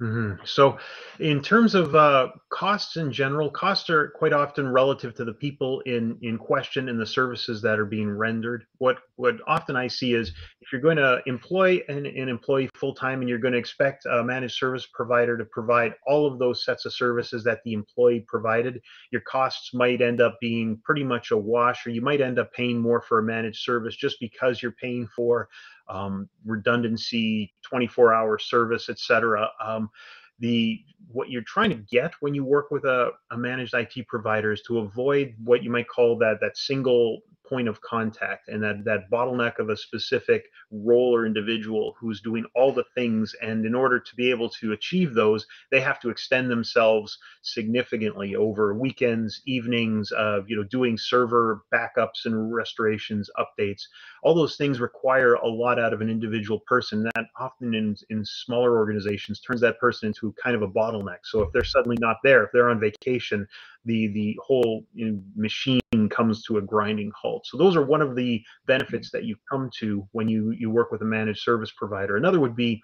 Mm-hmm. So, in terms of uh, costs in general, costs are quite often relative to the people in in question and the services that are being rendered. What what often I see is if you're going to employ an, an employee full time and you're going to expect a managed service provider to provide all of those sets of services that the employee provided, your costs might end up being pretty much a wash, or you might end up paying more for a managed service just because you're paying for um, redundancy, 24 hour service, et cetera. Um, the what you're trying to get when you work with a, a managed IT provider is to avoid what you might call that that single point of contact and that that bottleneck of a specific role or individual who's doing all the things. And in order to be able to achieve those they have to extend themselves significantly over weekends evenings uh, you know doing server backups and restorations updates. All those things require a lot out of an individual person. That often in in smaller organizations turns that person into kind of a bottleneck so if they're suddenly not there if they're on vacation the the whole you know, machine comes to a grinding halt. So those are one of the benefits mm-hmm. that you come to when you you work with a managed service provider. Another would be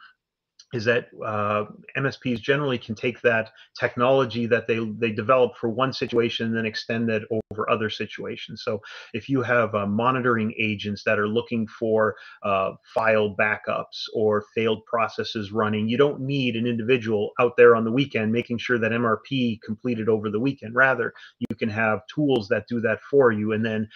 is that uh, MSPs generally can take that technology that they they develop for one situation and then extend it over other situations. So if you have uh, monitoring agents that are looking for uh, file backups or failed processes running, you don't need an individual out there on the weekend making sure that MRP completed over the weekend. Rather, you can have tools that do that for you, and then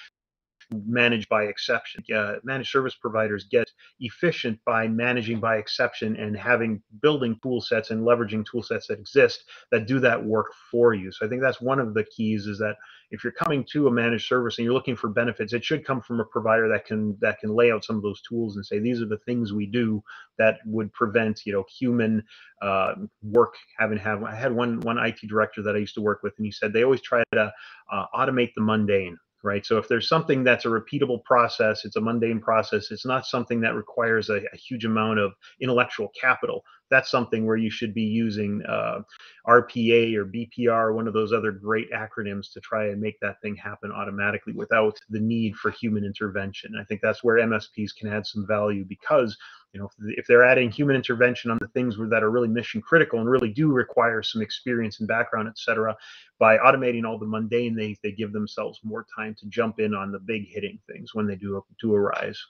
managed by exception. Uh, managed service providers get efficient by managing by exception and having building tool sets and leveraging tool sets that exist that do that work for you. So I think that's one of the keys is that if you're coming to a managed service and you're looking for benefits, it should come from a provider that can that can lay out some of those tools and say these are the things we do that would prevent you know human uh, work having have. I had one one IT director that I used to work with, and he said they always try to uh, automate the mundane right? So if there's something that's a repeatable process, it's a mundane process, it's not something that requires a, a huge amount of intellectual capital. That's something where you should be using uh, RPA or BPR, one of those other great acronyms to try and make that thing happen automatically without the need for human intervention. I think that's where MSPs can add some value because you know if they're adding human intervention on the things that are really mission critical and really do require some experience and background et cetera by automating all the mundane they they give themselves more time to jump in on the big hitting things when they do do arise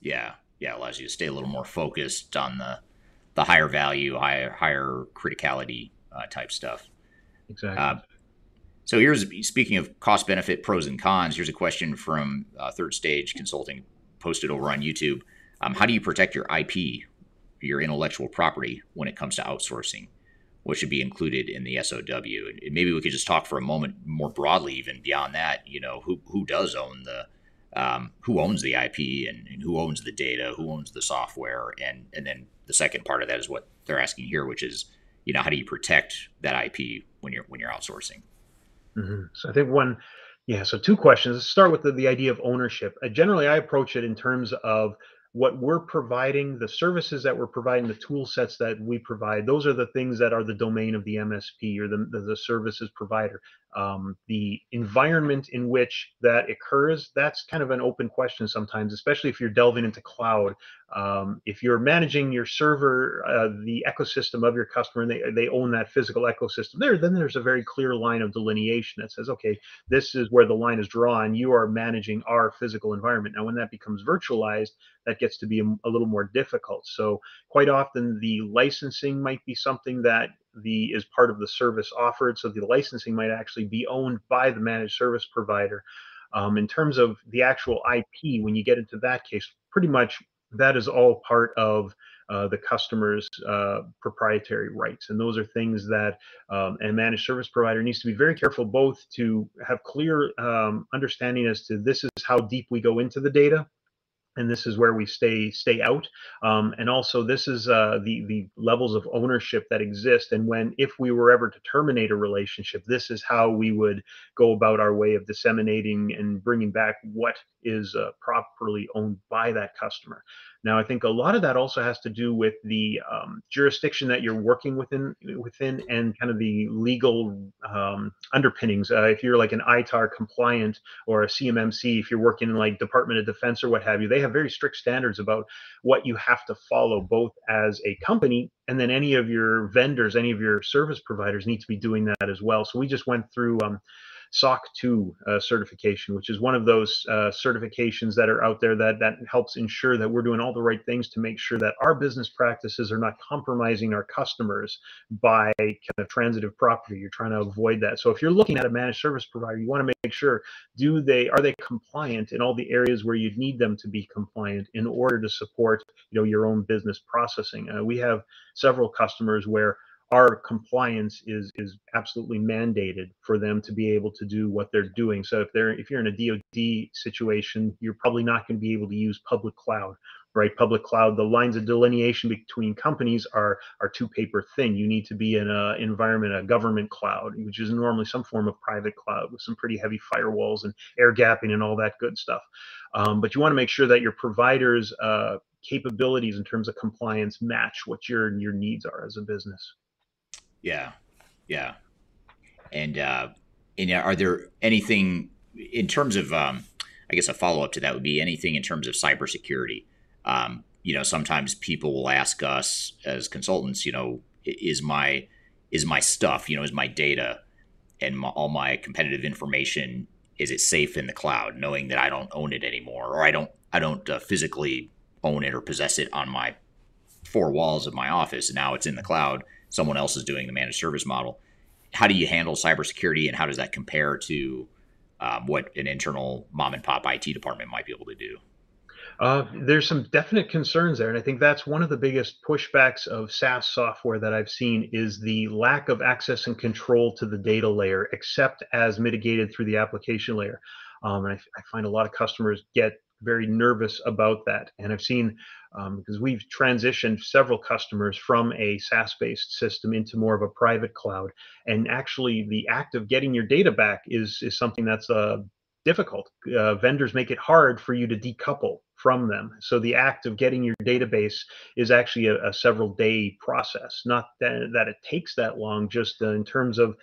yeah yeah allows you to stay a little more focused on the the higher value higher higher criticality uh, type stuff exactly uh, so here's speaking of cost benefit pros and cons here's a question from uh, third stage consulting posted over on youtube um, how do you protect your IP, your intellectual property, when it comes to outsourcing? What should be included in the SOW? And maybe we could just talk for a moment more broadly, even beyond that. You know, who who does own the um, who owns the IP and, and, who owns the data, who owns the software, and and then the second part of that is what they're asking here, which is you know how do you protect that IP when you're when you're outsourcing? Mm-hmm. So I think one, yeah. So two questions. Let's start with the, the idea of ownership. Uh, generally, I approach it in terms of what we're providing, the services that we're providing, the tool sets that we provide, those are the things that are the domain of the MSP or the, the, the services provider. Um, the environment in which that occurs, that's kind of an open question sometimes, especially if you're delving into cloud. Um, if you're managing your server, uh, the ecosystem of your customer, and they, they own that physical ecosystem there, then there's a very clear line of delineation that says, okay, this is where the line is drawn. You are managing our physical environment. Now, when that becomes virtualized, that gets to be a, a little more difficult. So quite often the licensing might be something that the is part of the service offered. So the licensing might actually be owned by the managed service provider. Um, in terms of the actual IP, when you get into that case, pretty much that is all part of uh, the customer's uh, proprietary rights. And those are things that um, a managed service provider needs to be very careful both to have clear um, understanding as to this is how deep we go into the data and this is where we stay stay out. Um, and also this is uh, the the levels of ownership that exist. And when if we were ever to terminate a relationship this is how we would go about our way of disseminating and bringing back what is uh, properly owned by that customer. Now, I think a lot of that also has to do with the um, jurisdiction that you're working within, within, and kind of the legal um, underpinnings. Uh, if you're like an ITAR compliant or a CMMC, if you're working in like Department of Defense or what have you, they have very strict standards about what you have to follow, both as a company and then any of your vendors, any of your service providers need to be doing that as well. So we just went through. Um, SOC 2 uh, certification, which is one of those uh, certifications that are out there that, that helps ensure that we're doing all the right things to make sure that our business practices are not compromising our customers by kind of transitive property. You're trying to avoid that. So if you're looking at a managed service provider, you want to make sure do they are they compliant in all the areas where you need them to be compliant in order to support you know your own business processing. Uh, we have several customers where our compliance is is absolutely mandated for them to be able to do what they're doing. So if they're if you're in a DoD situation, you're probably not going to be able to use public cloud, right? Public cloud, the lines of delineation between companies are are too paper thin. You need to be in a environment, a government cloud, which is normally some form of private cloud with some pretty heavy firewalls and air gapping and all that good stuff. Um, but you want to make sure that your providers' uh, capabilities in terms of compliance match what your your needs are as a business. Yeah, yeah. And uh, and are there anything in terms of um, I guess a follow up to that would be anything in terms of cybersecurity. Um, you know, sometimes people will ask us as consultants, you know, is my is my stuff, you know, is my data and my, all my competitive information is it safe in the cloud, knowing that I don't own it anymore, or I don't I don't uh, physically own it or possess it on my four walls of my office. Now it's in the cloud someone else is doing the managed service model. How do you handle cybersecurity, and how does that compare to um, what an internal mom and pop IT department might be able to do? Uh, there's some definite concerns there, and I think that's one of the biggest pushbacks of SaaS software that I've seen is the lack of access and control to the data layer, except as mitigated through the application layer. Um, and I, I, find a lot of customers get very nervous about that. And I've seen um, because we've transitioned several customers from a SaaS-based system into more of a private cloud. And actually, the act of getting your data back is is something that's uh, difficult. Uh, vendors make it hard for you to decouple from them. So the act of getting your database is actually a, a several day process. Not that, that it takes that long, just uh, in terms of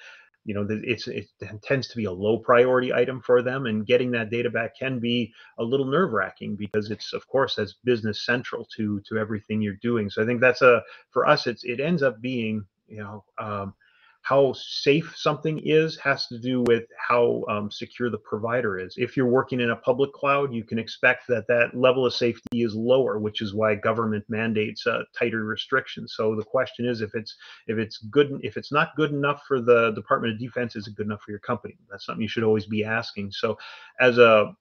you know it's it tends to be a low priority item for them and getting that data back can be a little nerve wracking because it's of course as business central to to everything you're doing. So i think that's a for us it's it ends up being you know um, how safe something is has to do with how um, secure the provider is. If you're working in a public cloud, you can expect that that level of safety is lower, which is why government mandates uh, tighter restrictions. So the question is, if it's if it's good, if it's not good enough for the Department of Defense, is it good enough for your company? That's something you should always be asking. So as a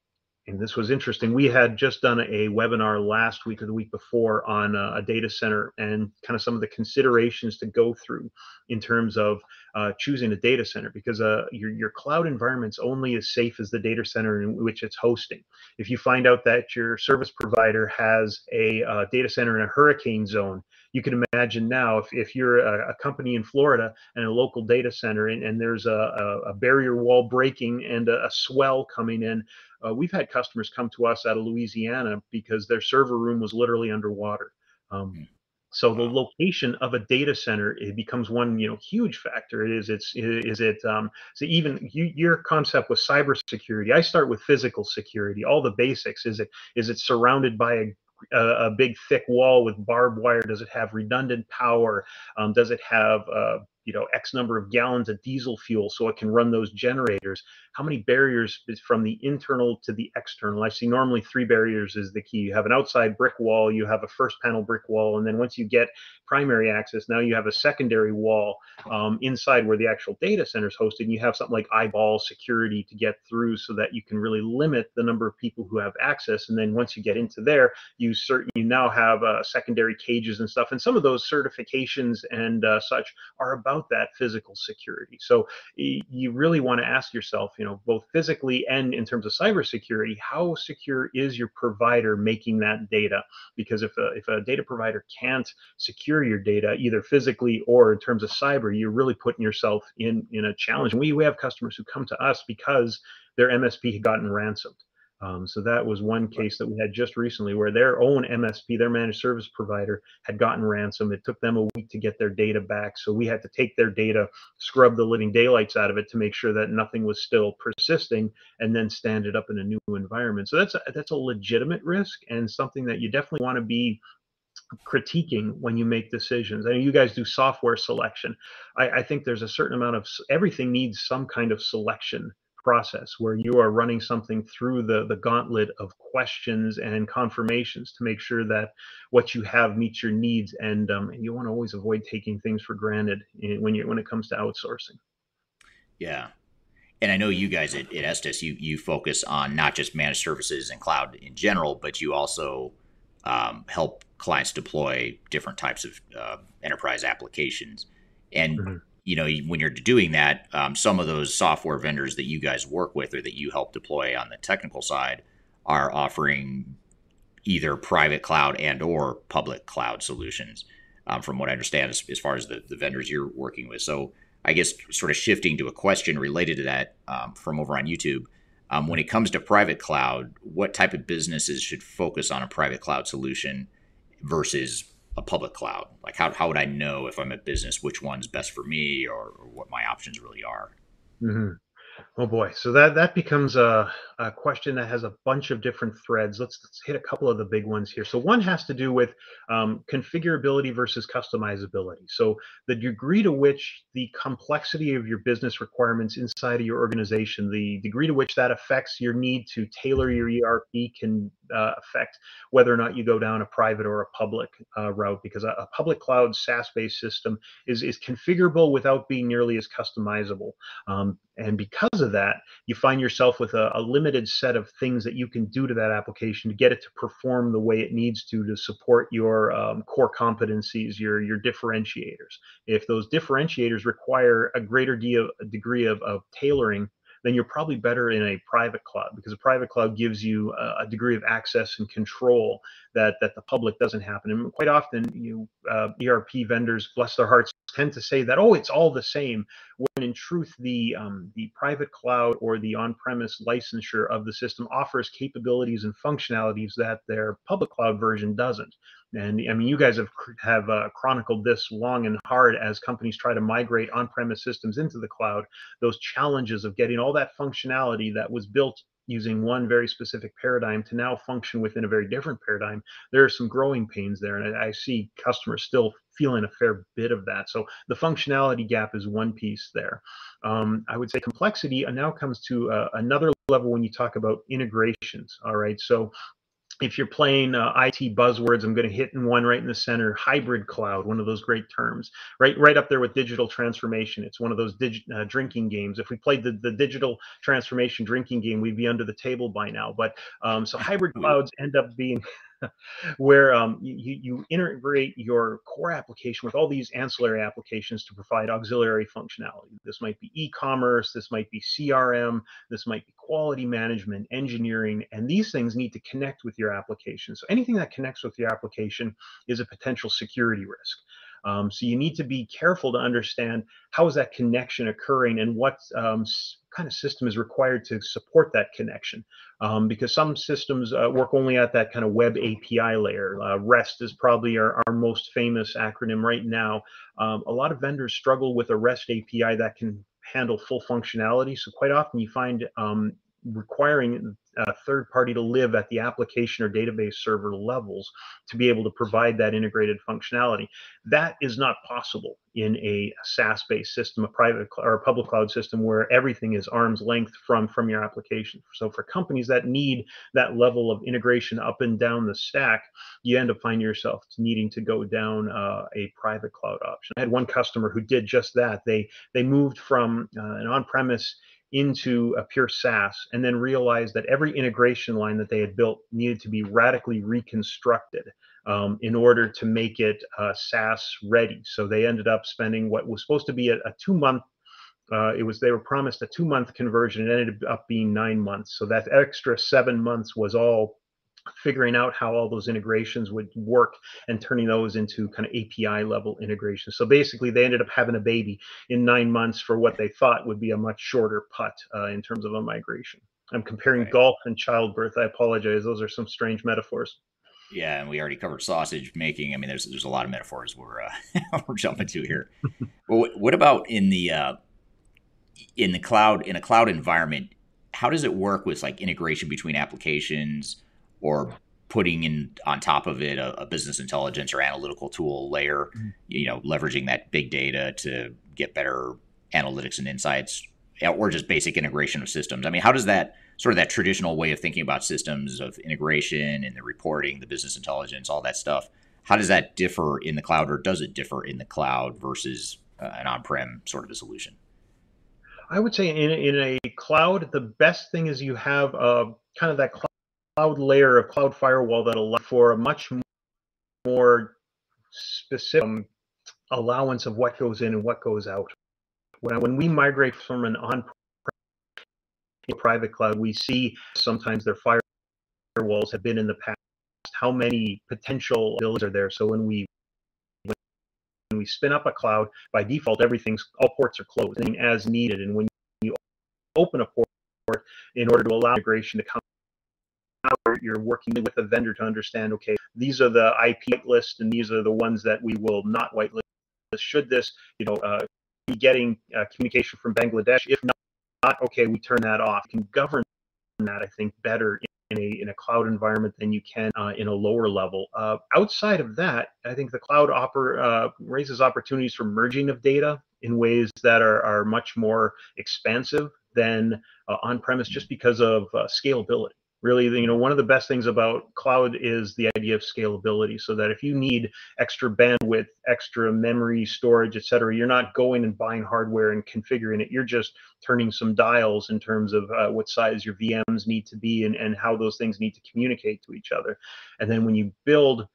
and this was interesting. We had just done a webinar last week or the week before on a, a data center and kind of some of the considerations to go through in terms of uh, choosing a data center because uh, your, your cloud environment's only as safe as the data center in which it's hosting. If you find out that your service provider has a uh, data center in a hurricane zone, you can imagine now if, if you're a, a company in Florida and a local data center and, and there's a, a, a barrier wall breaking and a, swell coming in, uh, we've had customers come to us out of Louisiana because their server room was literally underwater. Um, hmm. so the location of a data center it becomes one you know huge factor. It is it's is it um, so even you, your concept with cybersecurity. I start with physical security, all the basics. Is it is it surrounded by a a, a, big thick wall with barbed wire? Does it have redundant power? Um, does it have uh, you know x number of gallons of diesel fuel so it can run those generators how many barriers from the internal to the external? I see normally three barriers is the key. You have an outside brick wall you have a first panel brick wall and then once you get primary access now you have a secondary wall um, inside where the actual data center is hosted and you have something like eyeball security to get through so that you can really limit the number of people who have access and then once you get into there you certain you now have uh, secondary cages and stuff and some of those certifications and uh, such are about that physical security. So you really want to ask yourself, you know, both physically and in terms of cybersecurity, how secure is your provider making that data? Because if a, if a data provider can't secure your data, either physically or in terms of cyber, you're really putting yourself in in a challenge. We, we have customers who come to us because their MSP had gotten ransomed. Um, so that was one case that we had just recently where their own MSP, their managed service provider, had gotten ransom. It took them a week to get their data back. So we had to take their data, scrub the living daylights out of it to make sure that nothing was still persisting, and then stand it up in a new environment. So that's a, that's a legitimate risk and something that you definitely want to be critiquing when you make decisions. I know you guys do software selection. I, I, think there's a certain amount of everything needs some kind of selection process where you are running something through the the gauntlet of questions and confirmations to make sure that what you have meets your needs. And um, and you want to always avoid taking things for granted when you when it comes to outsourcing. Yeah. And I know you guys at, at Estes, you you focus on not just managed services and cloud in general, but you also um, help clients deploy different types of uh, enterprise applications. And mm-hmm. You know, when you're doing that, um, some of those software vendors that you guys work with or that you help deploy on the technical side are offering either private cloud and or public cloud solutions. Um, from what I understand, as, as far as the, the vendors you're working with. So I guess sort of shifting to a question related to that um, from over on YouTube. Um, when it comes to private cloud, what type of businesses should focus on a private cloud solution versus a public cloud? Like, how, how would I know if I'm a business which one's best for me or, or what my options really are? Mm-hmm. Oh boy, so that that becomes a, a question that has a bunch of different threads. Let's, let's hit a couple of the big ones here. So one has to do with um, configurability versus customizability. So the degree to which the complexity of your business requirements inside of your organization, the degree to which that affects your need to tailor your ERP can uh, affect whether or not you go down a private or a public uh, route. Because a, a public cloud SaaS-based system is is configurable without being nearly as customizable. Um, and because of that, you find yourself with a, a, limited set of things that you can do to that application to get it to perform the way it needs to to support your um, core competencies, your your differentiators. If those differentiators require a greater de- degree of, of tailoring then you're probably better in a private cloud because a private cloud gives you a, degree of access and control that that the public doesn't happen. And quite often, you uh, ERP vendors, bless their hearts, tend to say that oh, it's all the same. When in truth, the um, the private cloud or the on-premise licensure of the system offers capabilities and functionalities that their public cloud version doesn't. And I mean, you guys have have uh, chronicled this long and hard as companies try to migrate on-premise systems into the cloud. Those challenges of getting all that functionality that was built using one very specific paradigm to now function within a very different paradigm. There are some growing pains there, and I, I see customers still feeling a fair bit of that. So the functionality gap is one piece there. Um, I would say complexity now comes to uh, another level when you talk about integrations. All right, so if you're playing uh, IT buzzwords, I'm going to hit in one right in the center. Hybrid cloud, one of those great terms, right, right up there with digital transformation. It's one of those uh, drinking games. If we played the, the digital transformation drinking game, we'd be under the table by now. But um, so hybrid clouds end up being (laughs) where um, you, you integrate your core application with all these ancillary applications to provide auxiliary functionality. This might be e-commerce, this might be CRM, this might be quality management, engineering, and these things need to connect with your application. So anything that connects with your application is a potential security risk. Um, so you need to be careful to understand how is that connection occurring and what um, kind of system is required to support that connection. Um, because some systems uh, work only at that kind of web API layer. Uh, REST is probably our, our, most famous acronym right now. Um, a lot of vendors struggle with a REST API that can handle full functionality. So quite often you find um, requiring a third party to live at the application or database server levels to be able to provide that integrated functionality. That is not possible in a SaaS based system, a private or a public cloud system where everything is arm's length from, from your application. So for companies that need that level of integration up and down the stack, you end up finding yourself needing to go down uh, a private cloud option. I had one customer who did just that. They they moved from uh, an on-premise into a pure SaaS and then realized that every integration line that they had built needed to be radically reconstructed um, in order to make it uh, SaaS ready. So they ended up spending what was supposed to be a, a two month uh, it was they were promised a two month conversion. It ended up being nine months. So that extra seven months was all figuring out how all those integrations would work and turning those into kind of API level integrations. So basically, they ended up having a baby in nine months for what they thought would be a much shorter putt uh, in terms of a migration. I'm comparing Right. golf and childbirth. I apologize. Those are some strange metaphors. Yeah, and we already covered sausage making. I mean, there's there's a lot of metaphors we're uh, (laughs) we're jumping to here. (laughs) What, what about in the uh, in the cloud in a cloud environment? How does it work with like integration between applications or putting in on top of it a, a business intelligence or analytical tool layer? Mhm. You know, leveraging that big data to get better analytics and insights, or just basic integration of systems. I mean, how does that sort of that traditional way of thinking about systems of integration and the reporting, the business intelligence, all that stuff. How does that differ in the cloud, or does it differ in the cloud versus uh, an on-prem sort of a solution? I would say in, in a cloud, the best thing is you have uh, kind of that cloud layer of cloud firewall that allows for a much more specific um, allowance of what goes in and what goes out. When, when we migrate from an on private cloud, we see sometimes their firewalls have been in the past. How many potential abilities are there? So when we when we spin up a cloud, by default, everything's all ports are closed as needed. And when you open a port in order to allow integration to come you're working with a vendor to understand, okay, these are the IP list and these are the ones that we will not whitelist. Should this, you know, uh, be getting uh, communication from Bangladesh? If not, okay, we turn that off. You can govern that, I think, better in a in a cloud environment than you can uh, in a lower level. Uh, outside of that, I think the cloud oper, uh, raises opportunities for merging of data in ways that are are much more expansive than uh, on-premise, just because of scalability. Really, you know, one of the best things about cloud is the idea of scalability, so that if you need extra bandwidth, extra memory storage, et cetera, you're not going and buying hardware and configuring it. You're just turning some dials in terms of uh, what size your VMs need to be and, and how those things need to communicate to each other. And then when you build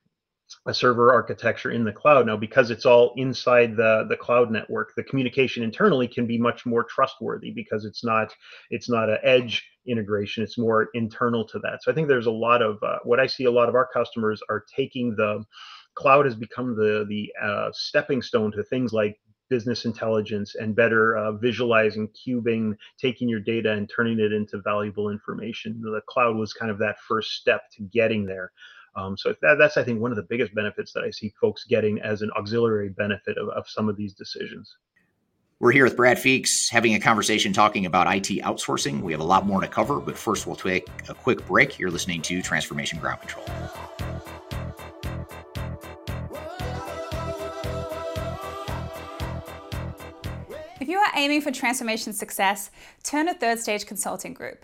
a server architecture in the cloud now because it's all inside the the cloud network. The communication internally can be much more trustworthy because it's not it's not an edge integration it's more internal to that. So i think there's a lot of uh, what i see a lot of our customers are taking the cloud has become the the uh, stepping stone to things like business intelligence and better uh, visualizing cubing taking your data and turning it into valuable information. The cloud was kind of that first step to getting there um, so that, that's, I think, one of the biggest benefits that I see folks getting as an auxiliary benefit of, of some of these decisions. We're here with Brad Feeks having a conversation talking about IT outsourcing. We have a lot more to cover, but first we'll take a quick break. You're listening to Transformation Ground Control. If you are aiming for transformation success, turn to Third Stage Consulting Group.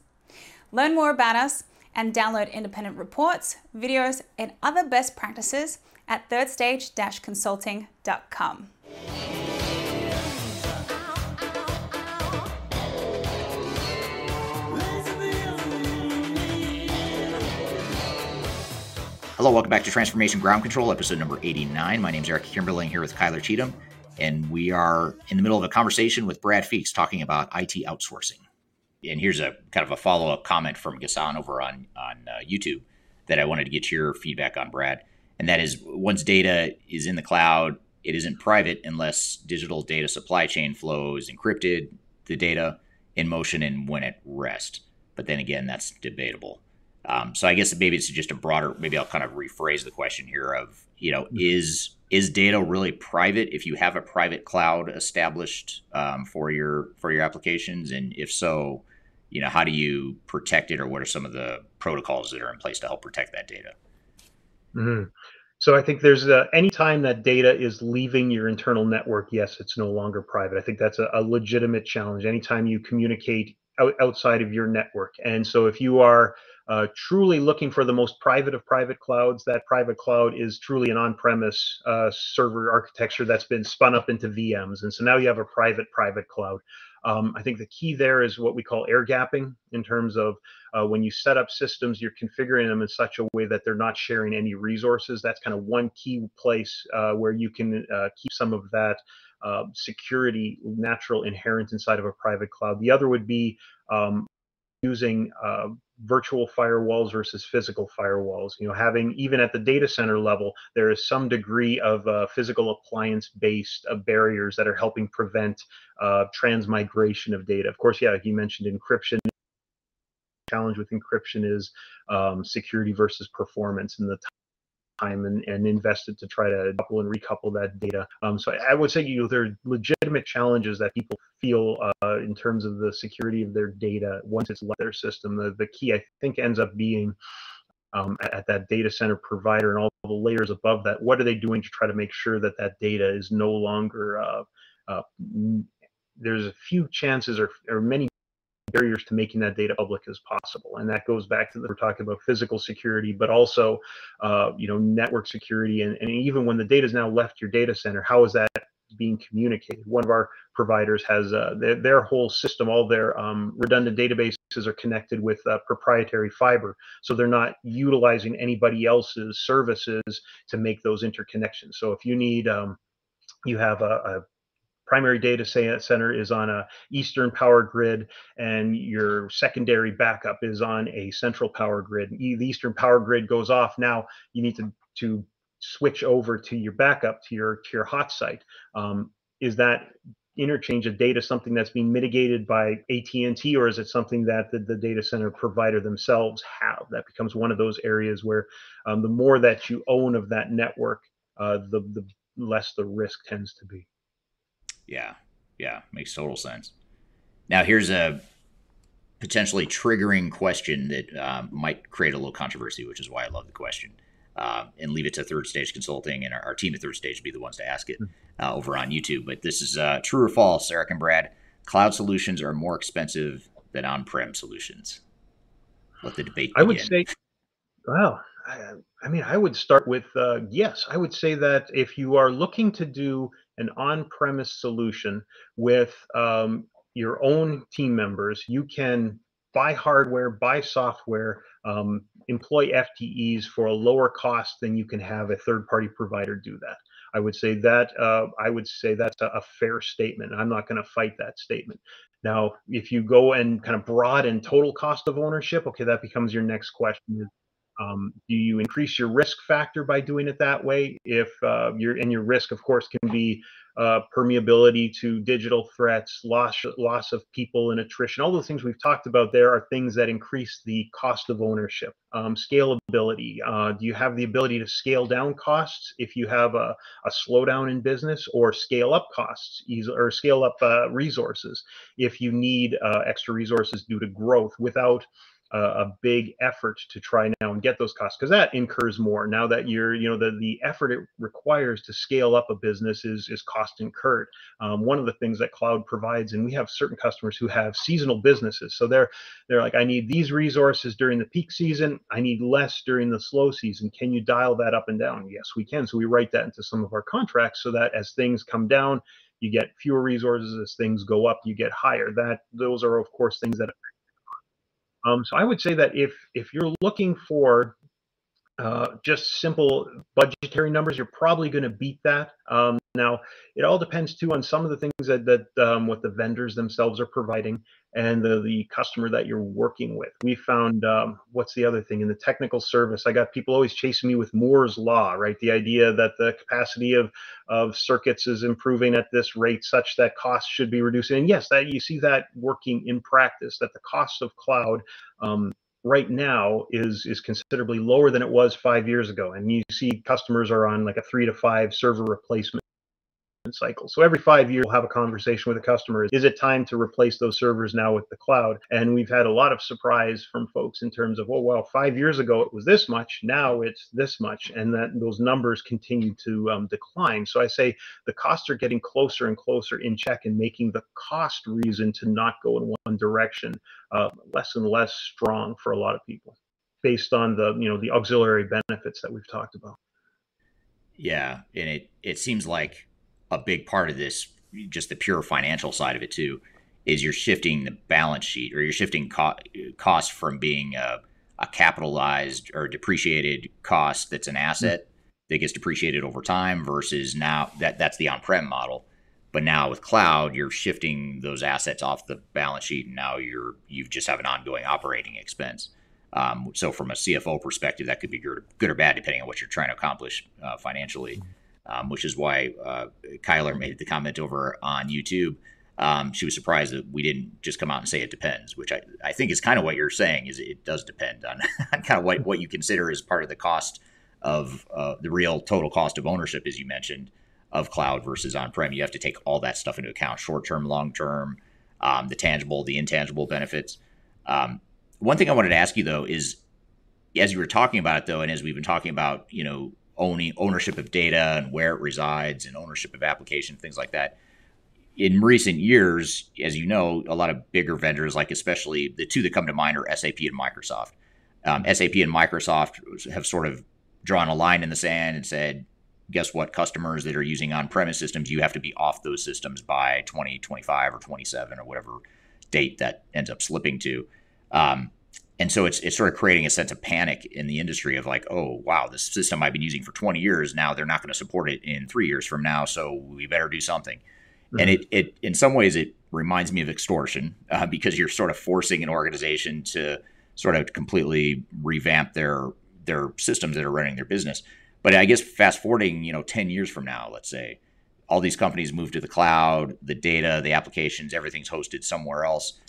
Learn more about us and download independent reports, videos, and other best practices at thirdstage-consulting.com. Hello, welcome back to Transformation Ground Control, episode number 89. My name is Eric Kimberling here with Kyler Cheatham, and we are in the middle of a conversation with Brad Feeks talking about IT outsourcing. And here's a kind of a follow up comment from Gassan over on, on uh, YouTube that I wanted to get your feedback on, Brad. And that is once data is in the cloud, it isn't private unless digital data supply chain flows encrypted, the data in motion and when at rest. But then again, that's debatable. Um, so I guess maybe it's just a broader. Maybe I'll kind of rephrase the question here: of you know, is is data really private if you have a private cloud established um, for your for your applications, and if so, you know, how do you protect it, or what are some of the protocols that are in place to help protect that data? Mm-hmm. So I think there's a, anytime that data is leaving your internal network, yes, it's no longer private. I think that's a, a legitimate challenge. Anytime you communicate out, outside of your network, and so if you are uh, truly looking for the most private of private clouds, that private cloud is truly an on-premise uh, server architecture that's been spun up into VMs, and so now you have a private private cloud. Um, I think the key there is what we call air gapping in terms of uh, when you set up systems, you're configuring them in such a way that they're not sharing any resources. That's kind of one key place uh, where you can uh, keep some of that uh, security natural inherent inside of a private cloud. The other would be um, using uh, virtual firewalls versus physical firewalls. You know, having even at the data center level, there is some degree of uh, physical appliance-based uh, barriers that are helping prevent uh, transmigration of data. Of course, yeah, you mentioned encryption. Challenge with encryption is um, security versus performance, and the time and, and invested to try to couple and recouple that data. Um, so I, I, would say you know, there are legitimate challenges that people feel uh, in terms of the security of their data once it's left their system. The, the key I think ends up being um, at, at, that data center provider and all the layers above that. What are they doing to try to make sure that that data is no longer uh, uh, there's a few chances or, or many barriers to making that data public as possible. And that goes back to the, we're talking about physical security, but also, uh, you know, network security. And, and even when the data is now left your data center, how is that being communicated? One of our providers has uh, their, their, whole system, all their um, redundant databases are connected with uh, proprietary fiber. So they're not utilizing anybody else's services to make those interconnections. So if you need, um, you have a, a primary data center is on a eastern power grid and your secondary backup is on a central power grid. The eastern power grid goes off. Now you need to to switch over to your backup to your to your hot site. Um, is that interchange of data something that's being mitigated by AT&T or is it something that the, the data center provider themselves have? That becomes one of those areas where um, the more that you own of that network uh, the the less the risk tends to be yeah, yeah, makes total sense. Now, here's a potentially triggering question that uh, might create a little controversy, which is why I love the question. Uh, and leave it to Third Stage Consulting and our, our, team at Third Stage to be the ones to ask it hmm. uh, over on YouTube. But this is uh, true or false, Eric and Brad. Cloud solutions are more expensive than on-prem solutions. Let the debate. Begin. I would say, well, I, I mean, I would start with uh, yes. I would say that if you are looking to do an on-premise solution with um, your own team members. You can buy hardware, buy software, um, employ FTEs for a lower cost than you can have a third-party provider do that. I would say that uh, I would say that's a, a fair statement. I'm not going to fight that statement. Now, if you go and kind of broaden total cost of ownership, okay, that becomes your next question. Um, do you increase your risk factor by doing it that way? If uh, your and your risk, of course, can be uh, permeability to digital threats, loss loss of people and attrition. All those things we've talked about there are things that increase the cost of ownership. Um, scalability. Uh, do you have the ability to scale down costs if you have a, a slowdown in business, or scale up costs, or scale up uh, resources if you need uh, extra resources due to growth without a big effort to try now and get those costs because that incurs more now that you're you know the the effort it requires to scale up a business is is cost incurred. Um, one of the things that cloud provides and we have certain customers who have seasonal businesses so they're they're like i need these resources during the peak season i need less during the slow season can you dial that up and down? Yes we can so we write that into some of our contracts so that as things come down you get fewer resources as things go up you get higher. That those are of course things that um, so I would say that if if you're looking for uh, just simple budgetary numbers, you're probably going to beat that. Um, now, it all depends too on some of the things that, that um, what the vendors themselves are providing and the, the customer that you're working with. We found um, what's the other thing in the technical service? I got people always chasing me with Moore's law, right? The idea that the capacity of of circuits is improving at this rate such that costs should be reducing. And yes, that you see that working in practice. That the cost of cloud um, right now is is considerably lower than it was five years ago and you see customers are on like a three to five server replacement cycle. So every five years, we'll have a conversation with a customer. Is it time to replace those servers now with the cloud? And we've had a lot of surprise from folks in terms of, oh, well, five years ago it was this much, now it's this much, and that those numbers continue to um, decline. So I say the costs are getting closer and closer in check and making the cost reason to not go in one direction uh, less and less strong for a lot of people. based on the you know the auxiliary benefits that we've talked about. Yeah, and it it seems like a big part of this, just the pure financial side of it too, is you're shifting the balance sheet or you're shifting co- cost from being a, a, capitalized or depreciated cost that's an asset mm-hmm. that gets depreciated over time versus now that that's the on-prem model. But now with cloud, you're shifting those assets off the balance sheet, and now you're you just have an ongoing operating expense. Um, so from a CFO perspective, that could be good, or bad depending on what you're trying to accomplish uh, financially. Um, which is why uh, Kyler made the comment over on YouTube. Um, she was surprised that we didn't just come out and say it depends, which I, I think is kind of what you're saying is it does depend on, on kind of what, what you consider as part of the cost of uh, the real total cost of ownership, as you mentioned, of cloud versus on-prem. You have to take all that stuff into account, short-term, long-term, um, the tangible, the intangible benefits. Um, one thing I wanted to ask you though is, as you were talking about it though, and as we've been talking about, you know, owning ownership of data and where it resides and ownership of application, things like that. In recent years, as you know, a lot of bigger vendors, like especially the two that come to mind are SAP and Microsoft. Um, SAP and Microsoft have sort of drawn a line in the sand and said, guess what, customers that are using on premise systems, you have to be off those systems by 2025 or 27 or whatever date that ends up slipping to. Um, and so it's it's sort of creating a sense of panic in the industry of like, oh wow, this system I've been using for 20 years now they're not going to support it in three years from now, so we better do something. Mm-hmm. And it it in some ways it reminds me of extortion uh, because you're sort of forcing an organization to sort of completely revamp their their systems that are running their business. But I guess fast forwarding, you know, 10 years from now, let's say, all these companies move to the cloud, the data, the applications, everything's hosted somewhere else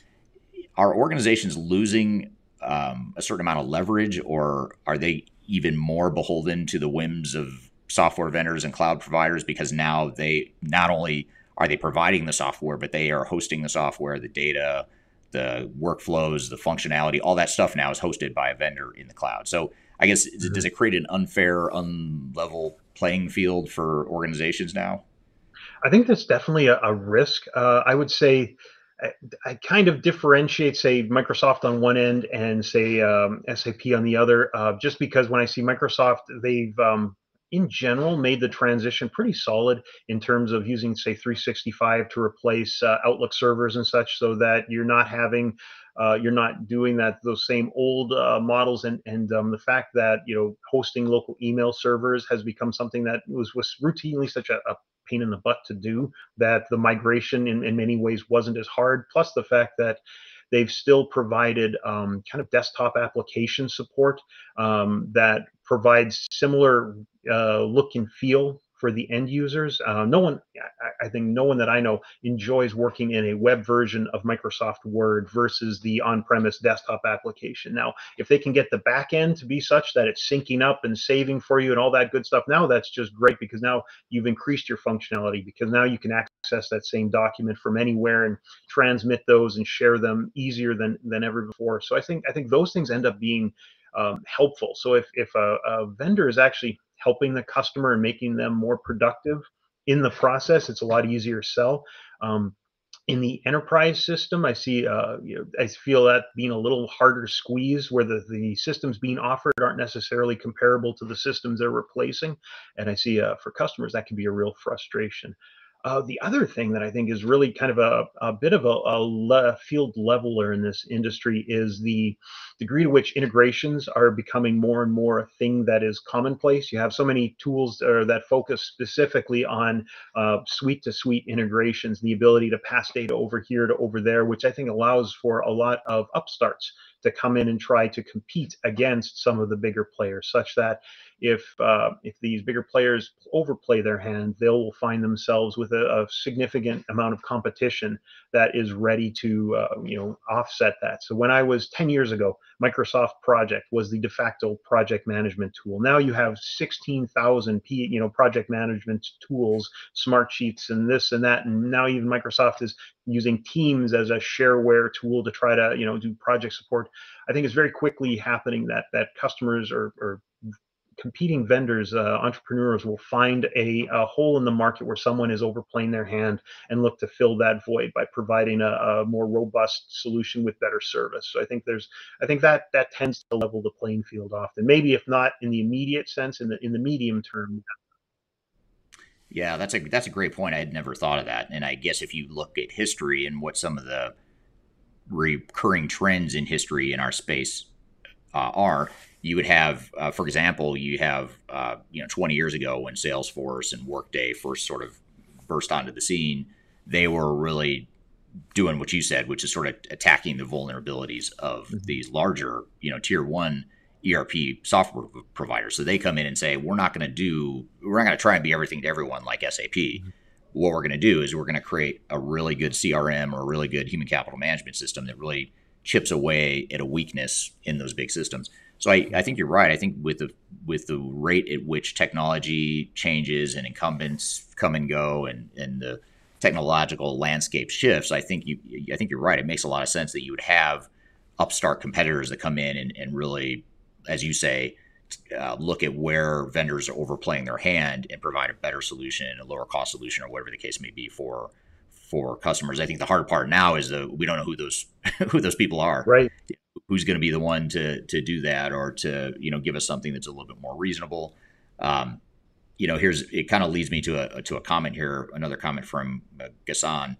are organizations losing um, a certain amount of leverage, or are they even more beholden to the whims of software vendors and cloud providers because now they not only are they providing the software, but they are hosting the software, the data, the workflows, the functionality, all that stuff now is hosted by a vendor in the cloud. So I guess mm-hmm. does it create an unfair, unlevel playing field for organizations now? I think that's definitely a, a risk. Uh, I would say I, kind of differentiate, say, Microsoft on one end and say um, SAP on the other, uh, just because when I see Microsoft, they've um, in general made the transition pretty solid in terms of using, say, 365 to replace uh, Outlook servers and such, so that you're not having uh, you're not doing that those same old uh, models. And and um, the fact that you know hosting local email servers has become something that was was routinely such a, a pain in the butt to do that the migration in, in many ways wasn't as hard. Plus the fact that they've still provided um, kind of desktop application support um, that provides similar uh, look and feel for the end users. Uh, no one, I, think, no one that I know enjoys working in a web version of Microsoft Word versus the on-premise desktop application. Now, if they can get the back end to be such that it's syncing up and saving for you and all that good stuff, now that's just great because now you've increased your functionality because now you can access that same document from anywhere and transmit those and share them easier than than ever before. So I think I think those things end up being um, helpful. So if if a, a vendor is actually helping the customer and making them more productive in the process. It's a lot easier sell. Um, in the enterprise system, I see, uh, you know, I feel that being a little harder squeeze, where the, the systems being offered aren't necessarily comparable to the systems they're replacing, and I see uh, for customers that can be a real frustration. Uh, the other thing that I think is really kind of a, a bit of a, a le- field leveler in this industry is the degree to which integrations are becoming more and more a thing that is commonplace. You have so many tools uh, that focus specifically on uh, suite to suite integrations, the ability to pass data over here to over there, which I think allows for a lot of upstarts to come in and try to compete against some of the bigger players, such that if uh, if these bigger players overplay their hand, they'll find themselves with a, a significant amount of competition that is ready to uh, you know offset that. So when I was 10 years ago, Microsoft Project was the de facto project management tool. Now you have 16,000 P, you know project management tools, smart sheets, and this and that, and now even Microsoft is using Teams as a shareware tool to try to you know do project support. I think it's very quickly happening that that customers are, are competing vendors, uh, entrepreneurs will find a, a, hole in the market where someone is overplaying their hand and look to fill that void by providing a, a, more robust solution with better service. So I think there's, I think that that tends to level the playing field often. Maybe if not in the immediate sense, in the in the medium term. Yeah, that's a that's a great point. I had never thought of that, and I guess if you look at history and what some of the recurring trends in history in our space uh, are, you would have, uh, for example, you have, uh, you know, 20 years ago when Salesforce and Workday first sort of burst onto the scene, they were really doing what you said, which is sort of attacking the vulnerabilities of mm-hmm. these larger, you know, tier one ERP software providers. So they come in and say, we're not going to do, we're not going to try and be everything to everyone like SAP. Mm-hmm. What we're going to do is we're going to create a really good CRM or a really good human capital management system that really chips away at a weakness in those big systems. So I, I think you're right. I think with the with the rate at which technology changes and incumbents come and go and, and the technological landscape shifts, I think you I think you're right. It makes a lot of sense that you would have upstart competitors that come in and, and really, as you say, uh, look at where vendors are overplaying their hand and provide a better solution, a lower cost solution, or whatever the case may be for for customers. I think the hard part now is that we don't know who those (laughs) who those people are. Right who's going to be the one to to do that or to you know give us something that's a little bit more reasonable. Um, you know, here's it kind of leads me to a to a comment here. Another comment from uh, Gassan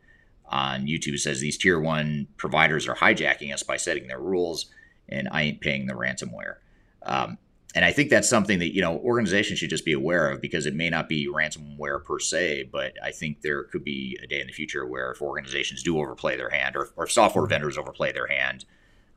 on YouTube says these tier one providers are hijacking us by setting their rules, and I ain't paying the ransomware. Um, and I think that's something that you know organizations should just be aware of because it may not be ransomware per se, but I think there could be a day in the future where if organizations do overplay their hand, or, or software vendors overplay their hand,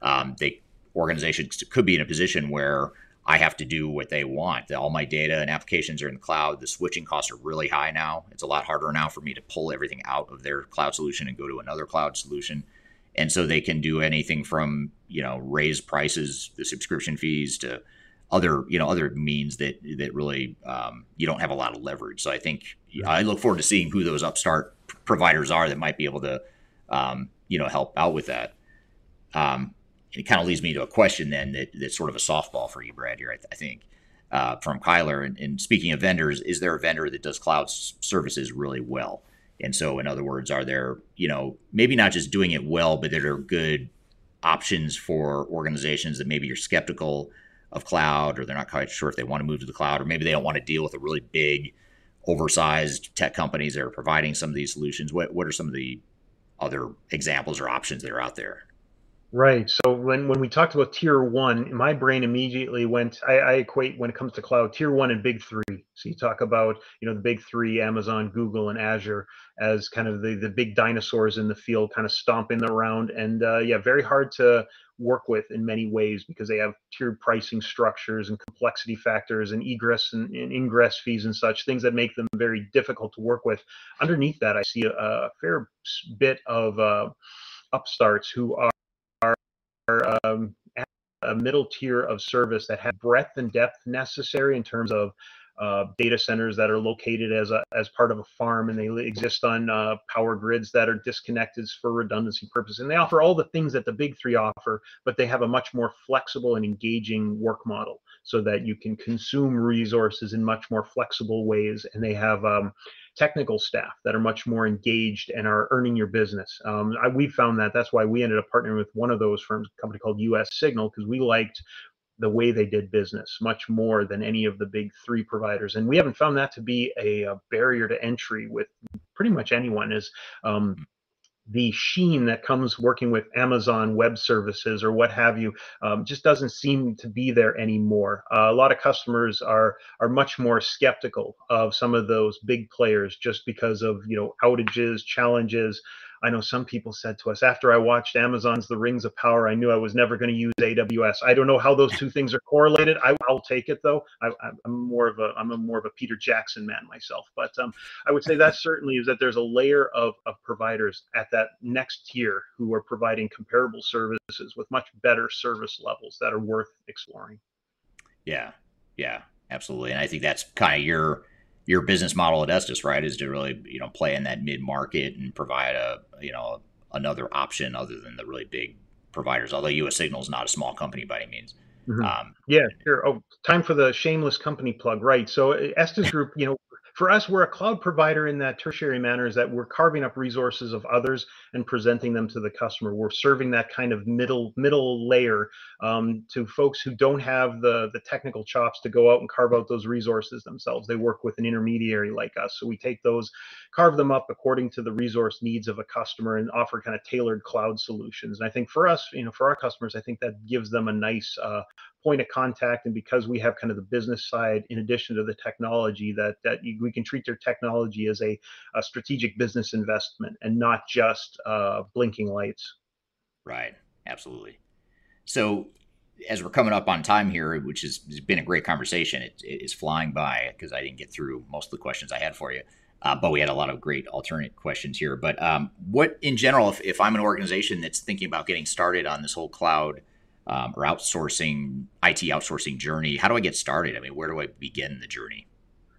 um, they organizations could be in a position where I have to do what they want. All my data and applications are in the cloud. The switching costs are really high now. It's a lot harder now for me to pull everything out of their cloud solution and go to another cloud solution. And so they can do anything from you know raise prices, the subscription fees, to other you know other means that that really um, you don't have a lot of leverage. So I think I look forward to seeing who those upstart providers are that might be able to um, you know help out with that. Um, it kind of leads me to a question then that, that's sort of a softball for you, Brad, here, I, th- I think, uh, from Kyler. And, and, speaking of vendors, is there a vendor that does cloud s- services really well? And so, in other words, are there, you know, maybe not just doing it well, but there are good options for organizations that maybe you're skeptical of cloud or they're not quite sure if they want to move to the cloud, or maybe they don't want to deal with a really big, oversized tech companies that are providing some of these solutions? What, what are some of the other examples or options that are out there? Right. So when, when we talked about tier one, my brain immediately went, I, I equate when it comes to cloud, tier one and big three. So you talk about, you know, the big three, Amazon, Google, and Azure as kind of the, the big dinosaurs in the field, kind of stomping the around. And uh, yeah, very hard to work with in many ways because they have tiered pricing structures and complexity factors and egress and, and ingress fees and such, things that make them very difficult to work with. Underneath that, I see a, a fair bit of uh, upstarts who are um, a middle tier of service that have breadth and depth necessary in terms of uh, data centers that are located as a, as part of a farm and they exist on uh, power grids that are disconnected for redundancy purposes. And they offer all the things that the big three offer, but they have a much more flexible and engaging work model so that you can consume resources in much more flexible ways. And they have um, technical staff that are much more engaged and are earning your business. Um, I, we found that that's why we ended up partnering with one of those firms, a company called US Signal, because we liked the way they did business much more than any of the big three providers. And we haven't found that to be a, a barrier to entry with pretty much anyone. Is um, the sheen that comes working with Amazon Web Services or what have you um, just doesn't seem to be there anymore. Uh, a lot of customers are are much more skeptical of some of those big players just because of you know outages, challenges, I know some people said to us after I watched Amazon's The Rings of Power, I knew I was never going to use AWS. I don't know how those two things are correlated. I, will take it though. I, am more of a I'm a more of a Peter Jackson man myself, but um, I would say that certainly is that there's a layer of of providers at that next tier who are providing comparable services with much better service levels that are worth exploring. Yeah, yeah, absolutely, and I think that's kind of your your business model at Estes, right, is to really you know play in that mid market and provide a you know another option other than the really big providers. Although U.S. Signal is not a small company by any means. Mhm. Um, Yeah, sure. Oh, time for the shameless company plug, right? So uh, Estes Group, you know, for us, we're a cloud provider in that tertiary manner is that we're carving up resources of others and presenting them to the customer. We're serving that kind of middle middle layer um, to folks who don't have the the technical chops to go out and carve out those resources themselves. They work with an intermediary like us, so we take those, carve them up according to the resource needs of a customer, and offer kind of tailored cloud solutions. And I think for us, you know, for our customers, I think that gives them a nice uh, point of contact and because we have kind of the business side in addition to the technology that that we can treat their technology as a, a strategic business investment and not just uh, blinking lights Right. Absolutely. So, as we're coming up on time here, which has, has been a great conversation, it, it is flying by because I didn't get through most of the questions I had for you. Uh, but we had a lot of great alternate questions here. But um, what, in general, if, if I'm an organization that's thinking about getting started on this whole cloud um, or outsourcing, IT outsourcing journey, how do I get started? I mean, where do I begin the journey?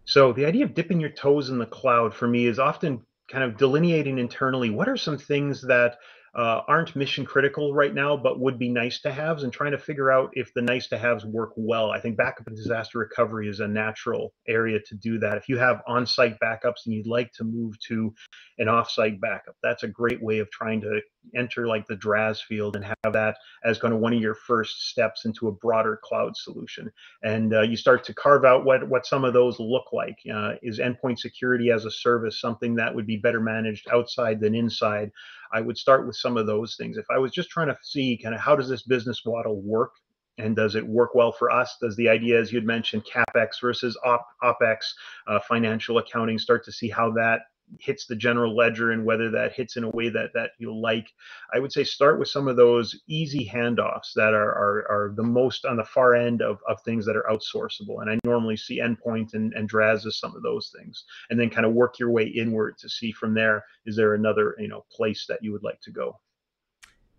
So the idea of dipping your toes in the cloud for me is often kind of delineating internally what are some things that uh, aren't mission critical right now, but would be nice to haves, and trying to figure out if the nice to haves work well. I think backup and disaster recovery is a natural area to do that. If you have on site backups and you'd like to move to an off site backup, that's a great way of trying to enter like the DRaaS field and have that as kind of one of your first steps into a broader cloud solution. And uh, you start to carve out what, what some of those look like. Uh, is endpoint security as a service something that would be better managed outside than inside? I would start with some of those things. If I was just trying to see kind of how does this business model work and does it work well for us? Does the idea, as you'd mentioned, capex versus op, opex, uh, financial accounting, start to see how that hits the general ledger and whether that hits in a way that that you like i would say start with some of those easy handoffs that are are, are the most on the far end of, of things that are outsourceable and i normally see endpoint and, and DRaaS as some of those things and then kind of work your way inward to see from there is there another you know place that you would like to go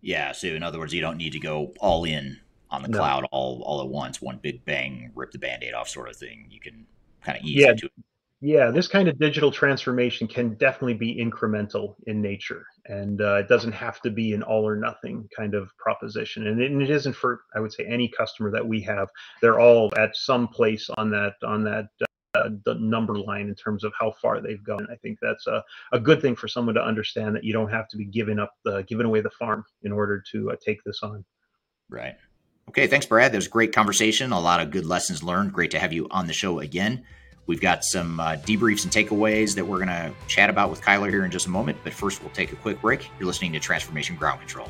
Yeah. So, in other words, you don't need to go all in on the No. cloud all, all at once, one big bang, rip the band aid off sort of thing. You can kind of ease Yeah. into it. Yeah, this kind of digital transformation can definitely be incremental in nature, and uh, it doesn't have to be an all or nothing kind of proposition. And it, and it isn't for, I would say, any customer that we have. They're all at some place on that on that uh, the number line in terms of how far they've gone. I think that's a, a good thing for someone to understand that you don't have to be giving up the giving away the farm in order to uh, take this on. Right. Okay. Thanks, Brad. That was a great conversation. A lot of good lessons learned. Great to have you on the show again. We've got some uh, debriefs and takeaways that we're going to chat about with Kyler here in just a moment. But first, we'll take a quick break. You're listening to Transformation Ground Control.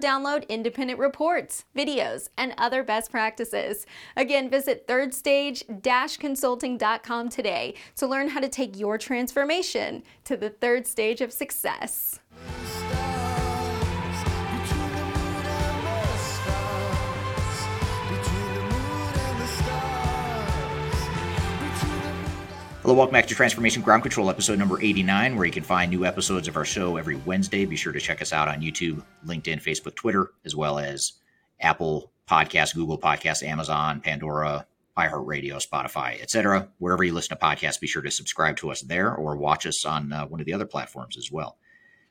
download independent reports, videos, and other best practices. Again, visit thirdstage consulting.com today to learn how to take your transformation to the third stage of success. Hello, welcome back to Transformation Ground Control, episode number 89, where you can find new episodes of our show every Wednesday. Be sure to check us out on YouTube, LinkedIn, Facebook, Twitter, as well as Apple Podcasts, Google Podcasts, Amazon, Pandora, iHeartRadio, Spotify, etc. Wherever you listen to podcasts, be sure to subscribe to us there or watch us on uh, one of the other platforms as well.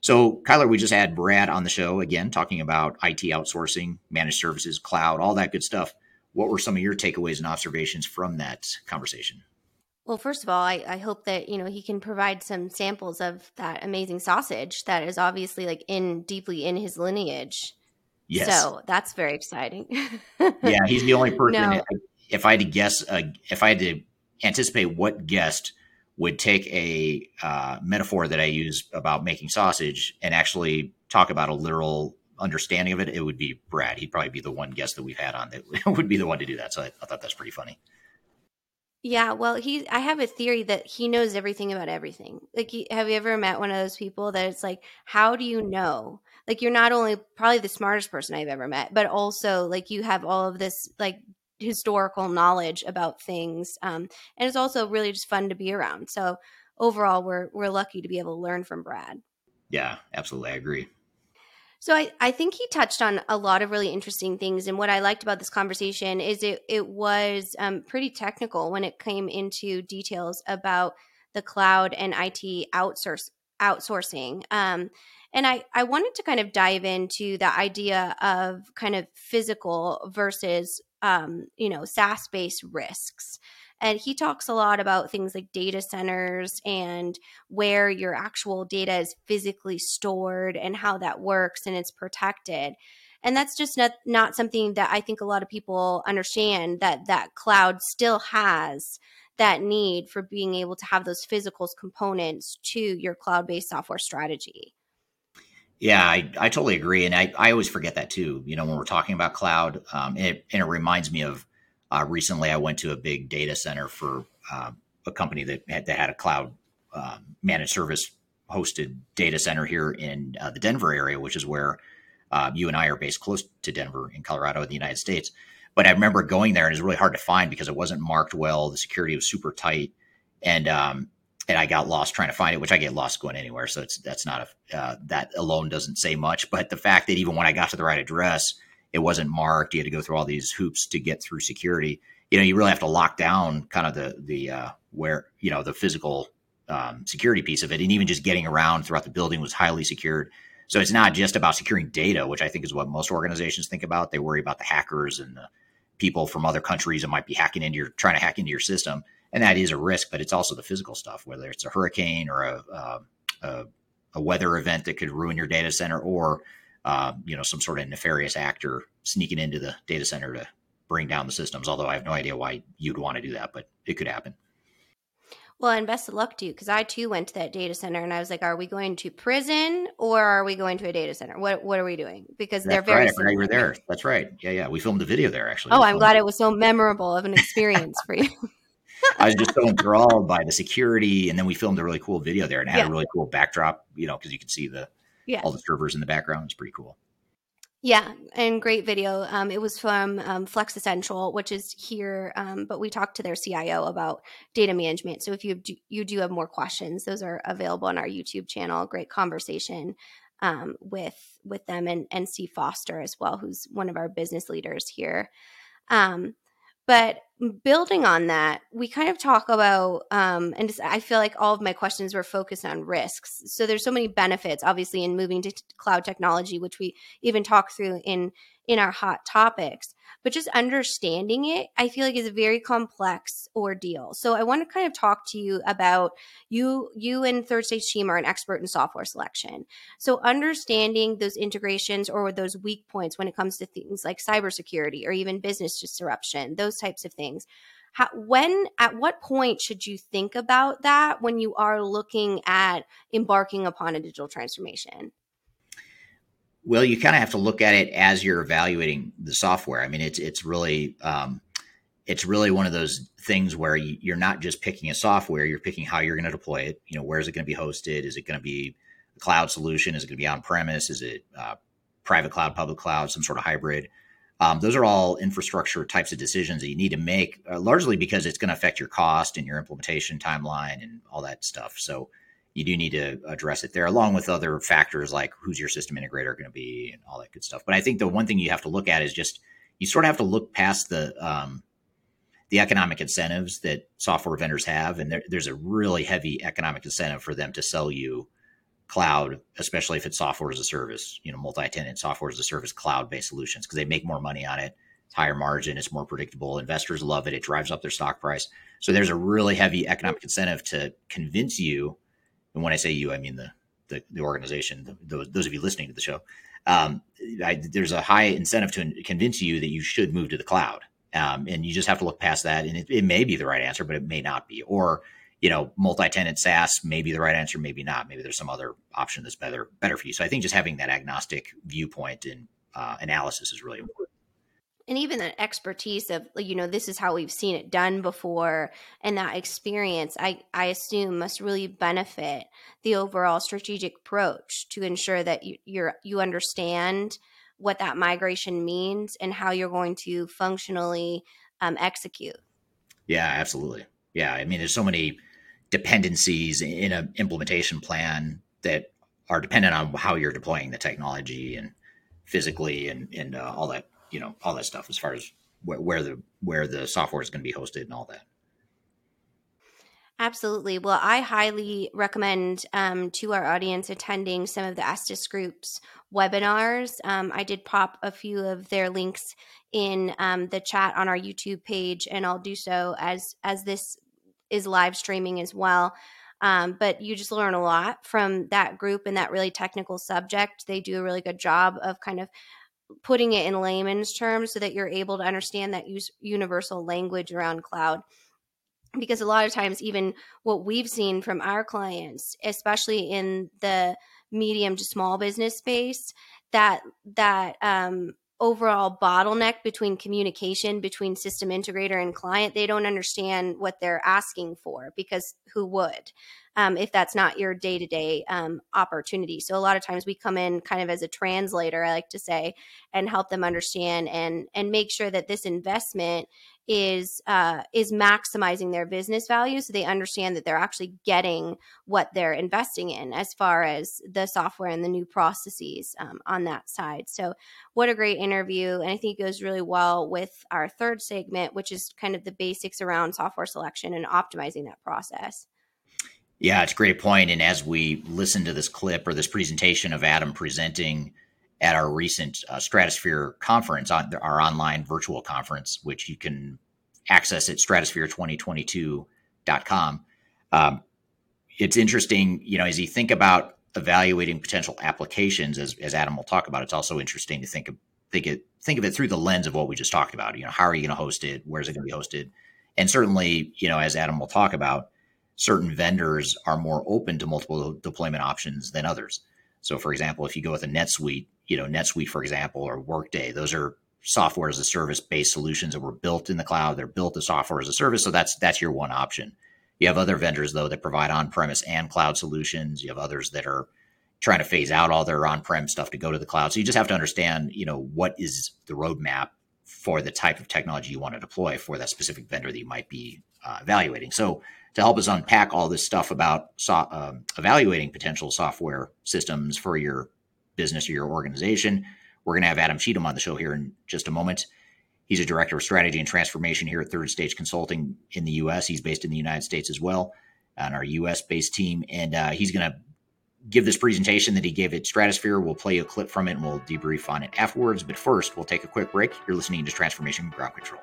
So, Kyler, we just had Brad on the show again, talking about IT outsourcing, managed services, cloud, all that good stuff. What were some of your takeaways and observations from that conversation? Well, first of all, I, I hope that you know he can provide some samples of that amazing sausage that is obviously like in deeply in his lineage. Yes. So that's very exciting. (laughs) yeah, he's the only person. No. If I had to guess, uh, if I had to anticipate what guest would take a uh, metaphor that I use about making sausage and actually talk about a literal understanding of it, it would be Brad. He'd probably be the one guest that we've had on that (laughs) would be the one to do that. So I, I thought that's pretty funny. Yeah, well, he I have a theory that he knows everything about everything. Like, have you ever met one of those people that it's like, how do you know? Like, you're not only probably the smartest person I've ever met, but also like you have all of this like historical knowledge about things, um, and it's also really just fun to be around. So overall, we're we're lucky to be able to learn from Brad. Yeah, absolutely, I agree. So I, I think he touched on a lot of really interesting things. And what I liked about this conversation is it, it was um, pretty technical when it came into details about the cloud and IT outsource, outsourcing. Um, and I, I wanted to kind of dive into the idea of kind of physical versus, um, you know, SaaS based risks. And he talks a lot about things like data centers and where your actual data is physically stored and how that works and it's protected. And that's just not, not something that I think a lot of people understand that that cloud still has that need for being able to have those physical components to your cloud based software strategy. Yeah, I, I totally agree. And I, I always forget that too, you know, when we're talking about cloud. Um, and, it, and it reminds me of uh, recently, I went to a big data center for uh, a company that had, that had a cloud uh, managed service hosted data center here in uh, the Denver area, which is where uh, you and I are based close to Denver in Colorado in the United States. But I remember going there and it was really hard to find because it wasn't marked well. The security was super tight, and um, and I got lost trying to find it, which I get lost going anywhere. So it's that's not a uh, that alone doesn't say much. But the fact that even when I got to the right address, it wasn't marked. You had to go through all these hoops to get through security. You know, you really have to lock down kind of the the uh, where you know the physical um, security piece of it, and even just getting around throughout the building was highly secured. So it's not just about securing data, which I think is what most organizations think about. They worry about the hackers and the people from other countries that might be hacking into your trying to hack into your system, and that is a risk. But it's also the physical stuff, whether it's a hurricane or a, uh, a, a weather event that could ruin your data center, or uh, you know, some sort of nefarious actor sneaking into the data center to bring down the systems. Although I have no idea why you'd want to do that, but it could happen. Well, and best of luck to you because I too went to that data center and I was like, "Are we going to prison or are we going to a data center? What What are we doing?" Because That's they're very. Right. I you were there. That's right. Yeah, yeah. We filmed a video there actually. Oh, I'm glad it was so memorable of an experience for you. (laughs) I was just so enthralled by the security, and then we filmed a really cool video there, and it had yeah. a really cool backdrop. You know, because you could see the yeah. all the servers in the background. It's pretty cool. Yeah, and great video. Um, it was from um, Flexential, which is here, um, but we talked to their CIO about data management. So if you do, you do have more questions, those are available on our YouTube channel. Great conversation um, with with them and and Steve Foster as well, who's one of our business leaders here. Um, but building on that, we kind of talk about, um, and I feel like all of my questions were focused on risks. So there's so many benefits, obviously, in moving to cloud technology, which we even talk through in in our hot topics but just understanding it i feel like is a very complex ordeal. So i want to kind of talk to you about you you and third stage team are an expert in software selection. So understanding those integrations or those weak points when it comes to things like cybersecurity or even business disruption those types of things how, when at what point should you think about that when you are looking at embarking upon a digital transformation well, you kind of have to look at it as you're evaluating the software. I mean, it's it's really um, it's really one of those things where you, are not just picking a software; you're picking how you're going to deploy it. You know, where is it going to be hosted? Is it going to be a cloud solution? Is it going to be on premise? Is it uh, private cloud, public cloud, some sort of hybrid? Um, those are all infrastructure types of decisions that you need to make, uh, largely because it's going to affect your cost and your implementation timeline and all that stuff. So you do need to address it there, along with other factors like who's your system integrator going to be and all that good stuff. But I think the one thing you have to look at is just you sort of have to look past the um, the economic incentives that software vendors have, and there, there's a really heavy economic incentive for them to sell you cloud, especially if it's software as a service, you know, multi-tenant software as a service, cloud-based solutions, because they make more money on it. It's higher margin, it's more predictable. Investors love it. It drives up their stock price. So there's a really heavy economic incentive to convince you and when I say you, I mean the the, the organization, the, those, those of you listening to the show. Um, I, there's a high incentive to convince you that you should move to the cloud, um, and you just have to look past that. And it, it, may be the right answer, but it may not be. Or you know, multi-tenant SaaS may be the right answer, maybe not. Maybe there's some other option that's better better for you. So I think just having that agnostic viewpoint and uh, analysis is really important. And even that expertise of you know this is how we've seen it done before and that experience i i assume must really benefit the overall strategic approach to ensure that you, you're you understand what that migration means and how you're going to functionally um, execute. Yeah absolutely. Yeah i mean there's so many dependencies in an implementation plan that are dependent on how you're deploying the technology and physically and and uh, all that you know all that stuff as far as where, where the where the software is going to be hosted and all that. Absolutely. Well, I highly recommend um, to our audience attending some of the Estes Group's webinars. Um, I did pop a few of their links in um, the chat on our YouTube page, and I'll do so as as this is live streaming as well. Um, but you just learn a lot from that group and that really technical subject. They do a really good job of kind of putting it in layman's terms so that you're able to understand that use universal language around cloud. Because a lot of times even what we've seen from our clients especially in the medium to small business space that that um, overall bottleneck between communication between system integrator and client they don't understand what they're asking for because who would um, if that's not your day to day opportunity. So a lot of times we come in kind of as a translator, I like to say, and help them understand and and make sure that this investment is uh, is maximizing their business value, so they understand that they're actually getting what they're investing in as far as the software and the new processes um, on that side. So what a great interview, and I think it goes really well with our third segment, which is kind of the basics around software selection and optimizing that process. Yeah, it's a great point. And as we listen to this clip or this presentation of Adam presenting at our recent uh, Stratosphere conference, on our online virtual conference, which you can access at stratosphere2022.com, um, it's interesting, you know, as you think about evaluating potential applications, as, as Adam will talk about, it's also interesting to think of think it think of it through the lens of what we just talked about. You know, how are you going to host it? Where's it going to be hosted? And certainly, you know, as Adam will talk about, certain vendors are more open to multiple deployment options than others. So, for example, if you go with a NetSuite, you know, NetSuite, for example, or Workday, those are software as a service based solutions that were built in the cloud. They're built as software as a service. So that's that's your one option. You have other vendors though that provide on-premise and cloud solutions. You have others that are trying to phase out all their on-prem stuff to go to the cloud. So you just have to understand, you know, what is the roadmap for the type of technology you want to deploy for that specific vendor that you might be uh, evaluating. So to help us unpack all this stuff about so, um, evaluating potential software systems for your business or your organization. We're going to have Adam Cheatham on the show here in just a moment. He's a director of strategy and transformation here at Third Stage Consulting in the U.S. He's based in the United States as well on our U.S. based team, and uh, he's going to give this presentation that he gave at Stratosphere. We'll play a clip from it and we'll debrief on it afterwards. But first, we'll take a quick break. You're listening to Transformation Ground Control.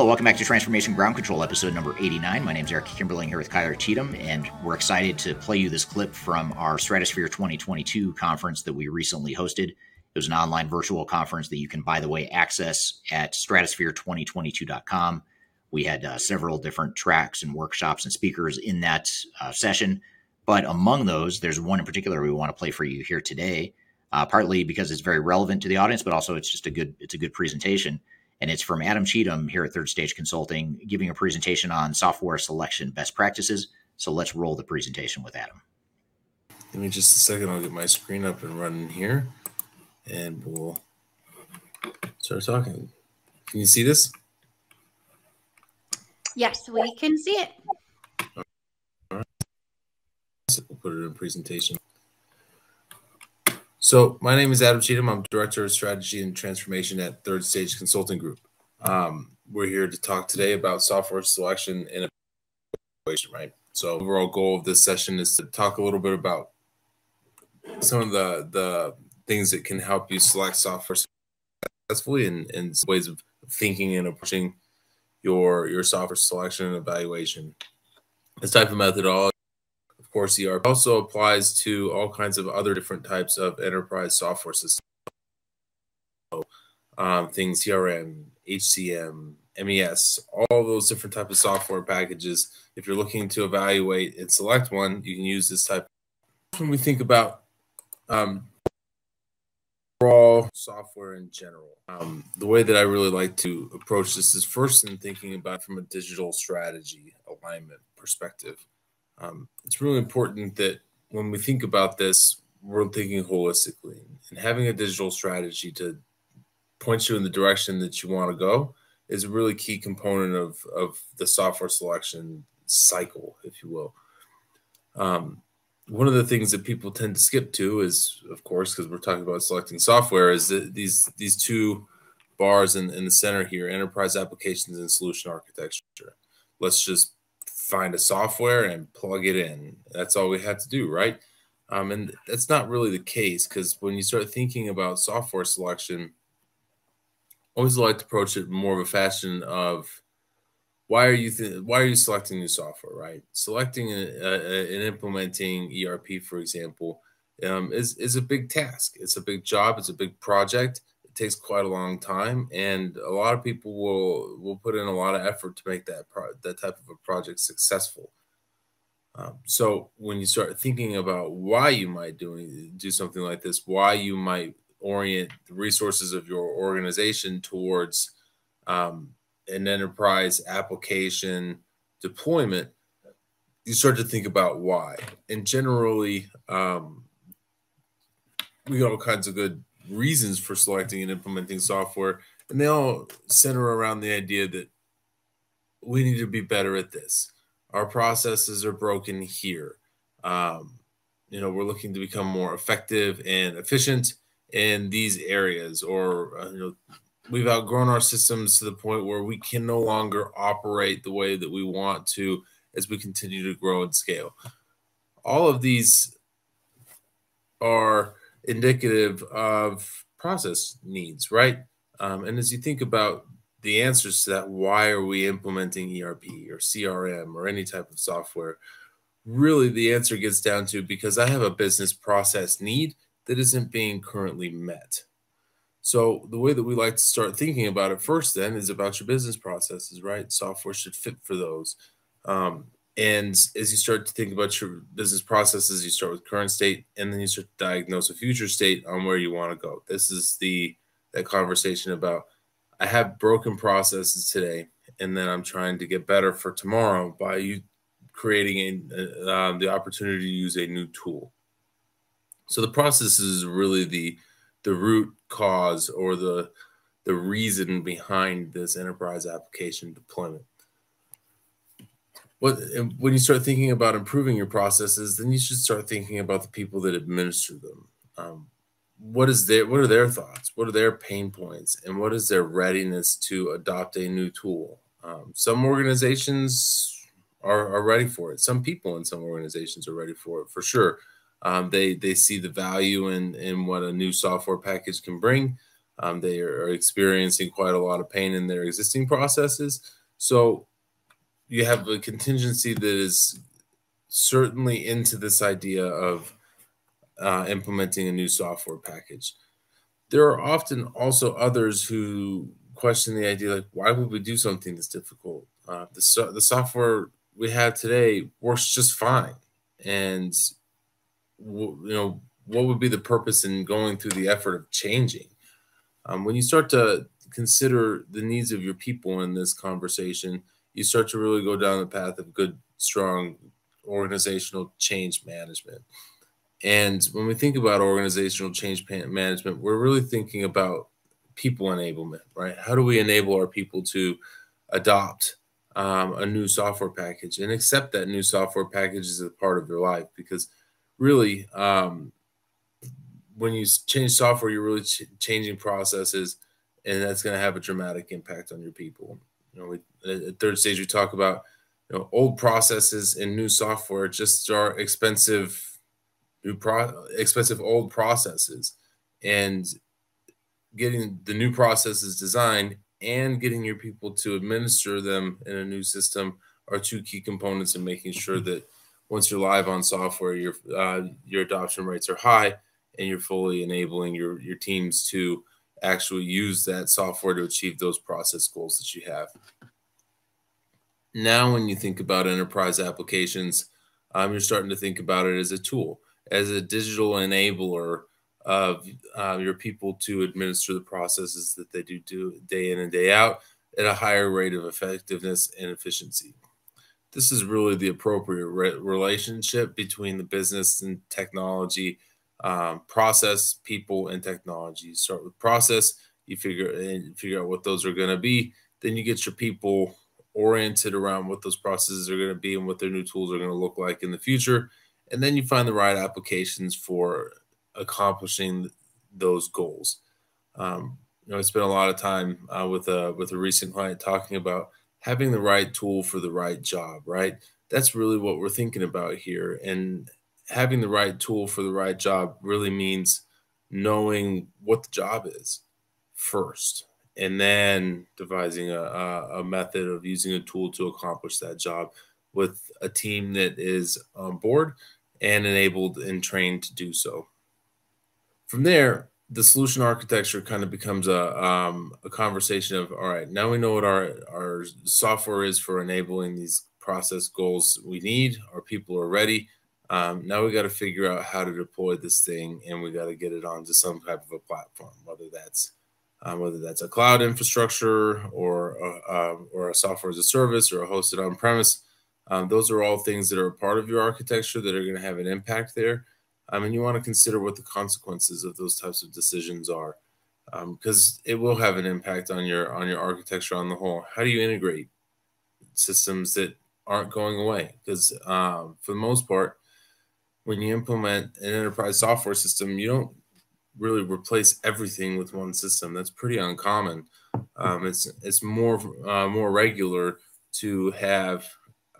Hello, welcome back to Transformation Ground Control, episode number 89. My name is Eric Kimberling here with Kyler Cheatham, and we're excited to play you this clip from our Stratosphere 2022 conference that we recently hosted. It was an online virtual conference that you can, by the way, access at stratosphere2022.com. We had uh, several different tracks and workshops and speakers in that uh, session, but among those, there's one in particular we want to play for you here today. Uh, partly because it's very relevant to the audience, but also it's just a good it's a good presentation and it's from Adam Cheatham here at Third Stage Consulting, giving a presentation on software selection best practices. So let's roll the presentation with Adam. Give me just a second. I'll get my screen up and running here, and we'll start talking. Can you see this? Yes, we can see it. All right. We'll put it in presentation. So my name is Adam Cheatham. I'm Director of Strategy and Transformation at Third Stage Consulting Group. Um, we're here to talk today about software selection and evaluation, right? So overall goal of this session is to talk a little bit about some of the the things that can help you select software successfully and, and ways of thinking and approaching your your software selection and evaluation. This type of methodology, course, ERP also applies to all kinds of other different types of enterprise software systems. Um, things CRM, HCM, MES, all those different types of software packages. If you're looking to evaluate and select one, you can use this type. When we think about um, overall software in general, um, the way that I really like to approach this is first in thinking about from a digital strategy alignment perspective. Um, it's really important that when we think about this, we're thinking holistically and having a digital strategy to point you in the direction that you want to go is a really key component of of the software selection cycle, if you will. Um, one of the things that people tend to skip to is, of course, because we're talking about selecting software, is that these these two bars in, in the center here: enterprise applications and solution architecture. Let's just find a software and plug it in. That's all we had to do, right? Um, and that's not really the case because when you start thinking about software selection, I always like to approach it more of a fashion of why are you th- why are you selecting new software right selecting and implementing erp for example um, is, is a big task it's a big job it's a big project it takes quite a long time and a lot of people will will put in a lot of effort to make that pro- that type of a project successful um, so when you start thinking about why you might doing do something like this why you might orient the resources of your organization towards um, an enterprise application deployment, you start to think about why. And generally, um, we got all kinds of good reasons for selecting and implementing software, and they all center around the idea that we need to be better at this. Our processes are broken here. Um, you know, we're looking to become more effective and efficient in these areas or uh, you know we've outgrown our systems to the point where we can no longer operate the way that we want to as we continue to grow and scale all of these are indicative of process needs right um, and as you think about the answers to that why are we implementing erp or crm or any type of software really the answer gets down to because i have a business process need that isn't being currently met. So the way that we like to start thinking about it first then is about your business processes, right? Software should fit for those. Um, and as you start to think about your business processes, you start with current state, and then you start to diagnose a future state on where you want to go. This is the that conversation about I have broken processes today, and then I'm trying to get better for tomorrow by you creating a, uh, the opportunity to use a new tool. So the process is really the the root cause or the the reason behind this enterprise application deployment. What when you start thinking about improving your processes, then you should start thinking about the people that administer them. Um, what is their what are their thoughts? What are their pain points, and what is their readiness to adopt a new tool? Um, some organizations are, are ready for it. Some people in some organizations are ready for it for sure. Um, they they see the value in in what a new software package can bring. Um, they are experiencing quite a lot of pain in their existing processes. So you have a contingency that is certainly into this idea of uh, implementing a new software package. There are often also others who question the idea like, why would we do something that's difficult? Uh, the, so- the software we have today works just fine. And you know what would be the purpose in going through the effort of changing um, when you start to consider the needs of your people in this conversation you start to really go down the path of good strong organizational change management. And when we think about organizational change management, we're really thinking about people enablement, right? How do we enable our people to adopt um, a new software package and accept that new software package as a part of their life? Because really, um, when you change software, you're really ch- changing processes, and that's going to have a dramatic impact on your people. You know, we, at third stage, we talk about you know old processes and new software just are expensive new pro expensive old processes and getting the new processes designed and getting your people to administer them in a new system are two key components in making sure mm-hmm. that once you're live on software your uh, your adoption rates are high and you're fully enabling your your teams to actually use that software to achieve those process goals that you have now when you think about enterprise applications um, you're starting to think about it as a tool as a digital enabler of uh, your people to administer the processes that they do do day in and day out at a higher rate of effectiveness and efficiency. This is really the appropriate re- relationship between the business and technology, um, process, people, and technology. You start with process, you figure and figure out what those are going to be. Then you get your people oriented around what those processes are going to be and what their new tools are going to look like in the future and then you find the right applications for accomplishing those goals. Um, you know, I spent a lot of time uh, with a with a recent client talking about having the right tool for the right job. Right, that's really what we're thinking about here, and having the right tool for the right job really means knowing what the job is first and then devising a, a, method of using a tool to accomplish that job with a team that is on board and enabled and trained to do so. From there, the solution architecture kind of becomes a, um, a conversation of all right, now we know what our, our software is for enabling these process goals we need, our people are ready. Um, now we got to figure out how to deploy this thing and we got to get it onto some type of a platform, whether that's um, whether that's a cloud infrastructure or a, uh, or a software as a service or a hosted on premise. Um, those are all things that are part of your architecture that are going to have an impact there. Um, and you want to consider what the consequences of those types of decisions are, because um, it will have an impact on your on your architecture on the whole. How do you integrate systems that aren't going away? Because um, for the most part, when you implement an enterprise software system, you don't really replace everything with one system. That's pretty uncommon. Um, it's it's more uh, more regular to have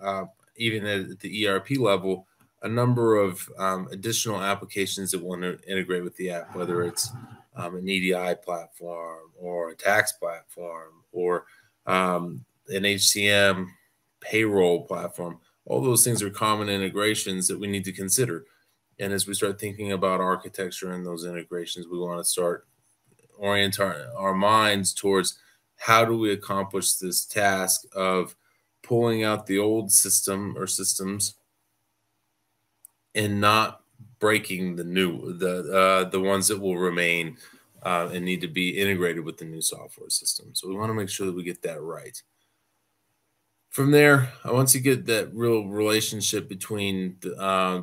uh, even at the ERP level, a number of um, additional applications that want to integrate with the app, whether it's um, an EDI platform or a tax platform or um, an HCM payroll platform. All those things are common integrations that we need to consider. And as we start thinking about architecture and those integrations, we want to start orient our, our minds towards how do we accomplish this task of pulling out the old system or systems and not breaking the new the uh, the ones that will remain uh, and need to be integrated with the new software system. So we want to make sure that we get that right. From there, once you get that real relationship between the uh,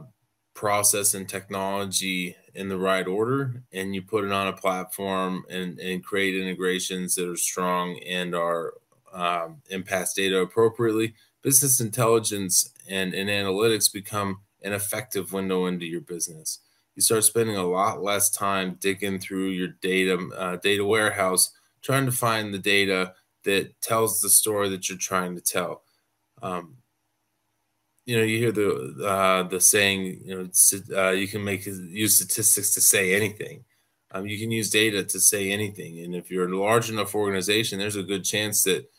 process and technology in the right order, and you put it on a platform and, and create integrations that are strong and are um, and data appropriately, business intelligence and, and analytics become an effective window into your business. You start spending a lot less time digging through your data uh, data warehouse, trying to find the data that tells the story that you're trying to tell. Um, you know, you hear the uh, the saying, you know, uh, you can make use statistics to say anything. Um, you can use data to say anything, and if you're a large enough organization, there's a good chance that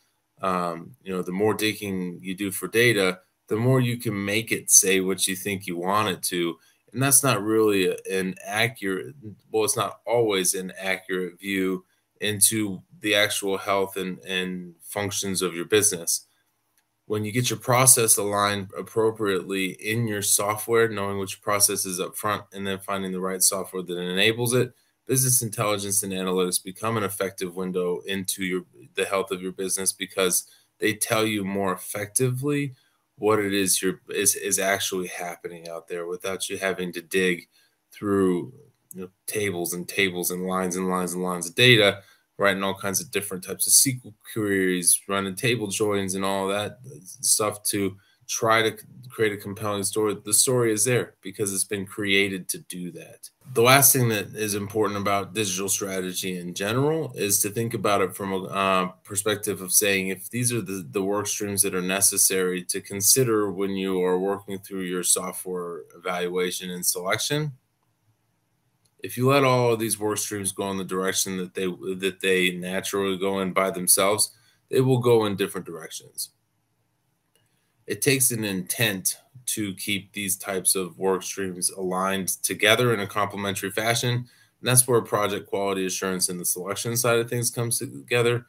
um, you know, the more digging you do for data, the more you can make it say what you think you want it to. And that's not really an accurate, well, it's not always an accurate view into the actual health and, and functions of your business. When you get your process aligned appropriately in your software, knowing which process is up front and then finding the right software that enables it, business intelligence and analytics become an effective window into your the health of your business because they tell you more effectively what it is you're is, is actually happening out there without you having to dig through you know, tables and tables and lines and lines and lines of data writing all kinds of different types of SQL queries, running table joins and all that stuff to try to create a compelling story. The story is there because it's been created to do that. The last thing that is important about digital strategy in general is to think about it from a uh, perspective of saying if these are the, the work streams that are necessary to consider when you are working through your software evaluation and selection if you let all of these work streams go in the direction that they that they naturally go in by themselves, they will go in different directions. It takes an intent to keep these types of work streams aligned together in a complementary fashion. And that's where project quality assurance and the selection side of things comes together.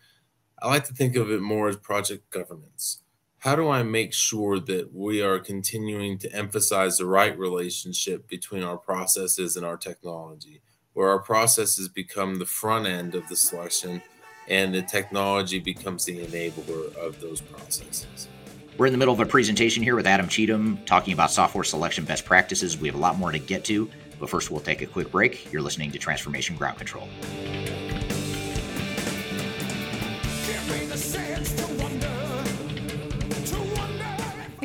I like to think of it more as project governance how do I make sure that we are continuing to emphasize the right relationship between our processes and our technology, where our processes become the front end of the selection and the technology becomes the enabler of those processes? We're in the middle of a presentation here with Adam Cheatham talking about software selection best practices. We have a lot more to get to, but first we'll take a quick break. You're listening to Transformation Ground Control.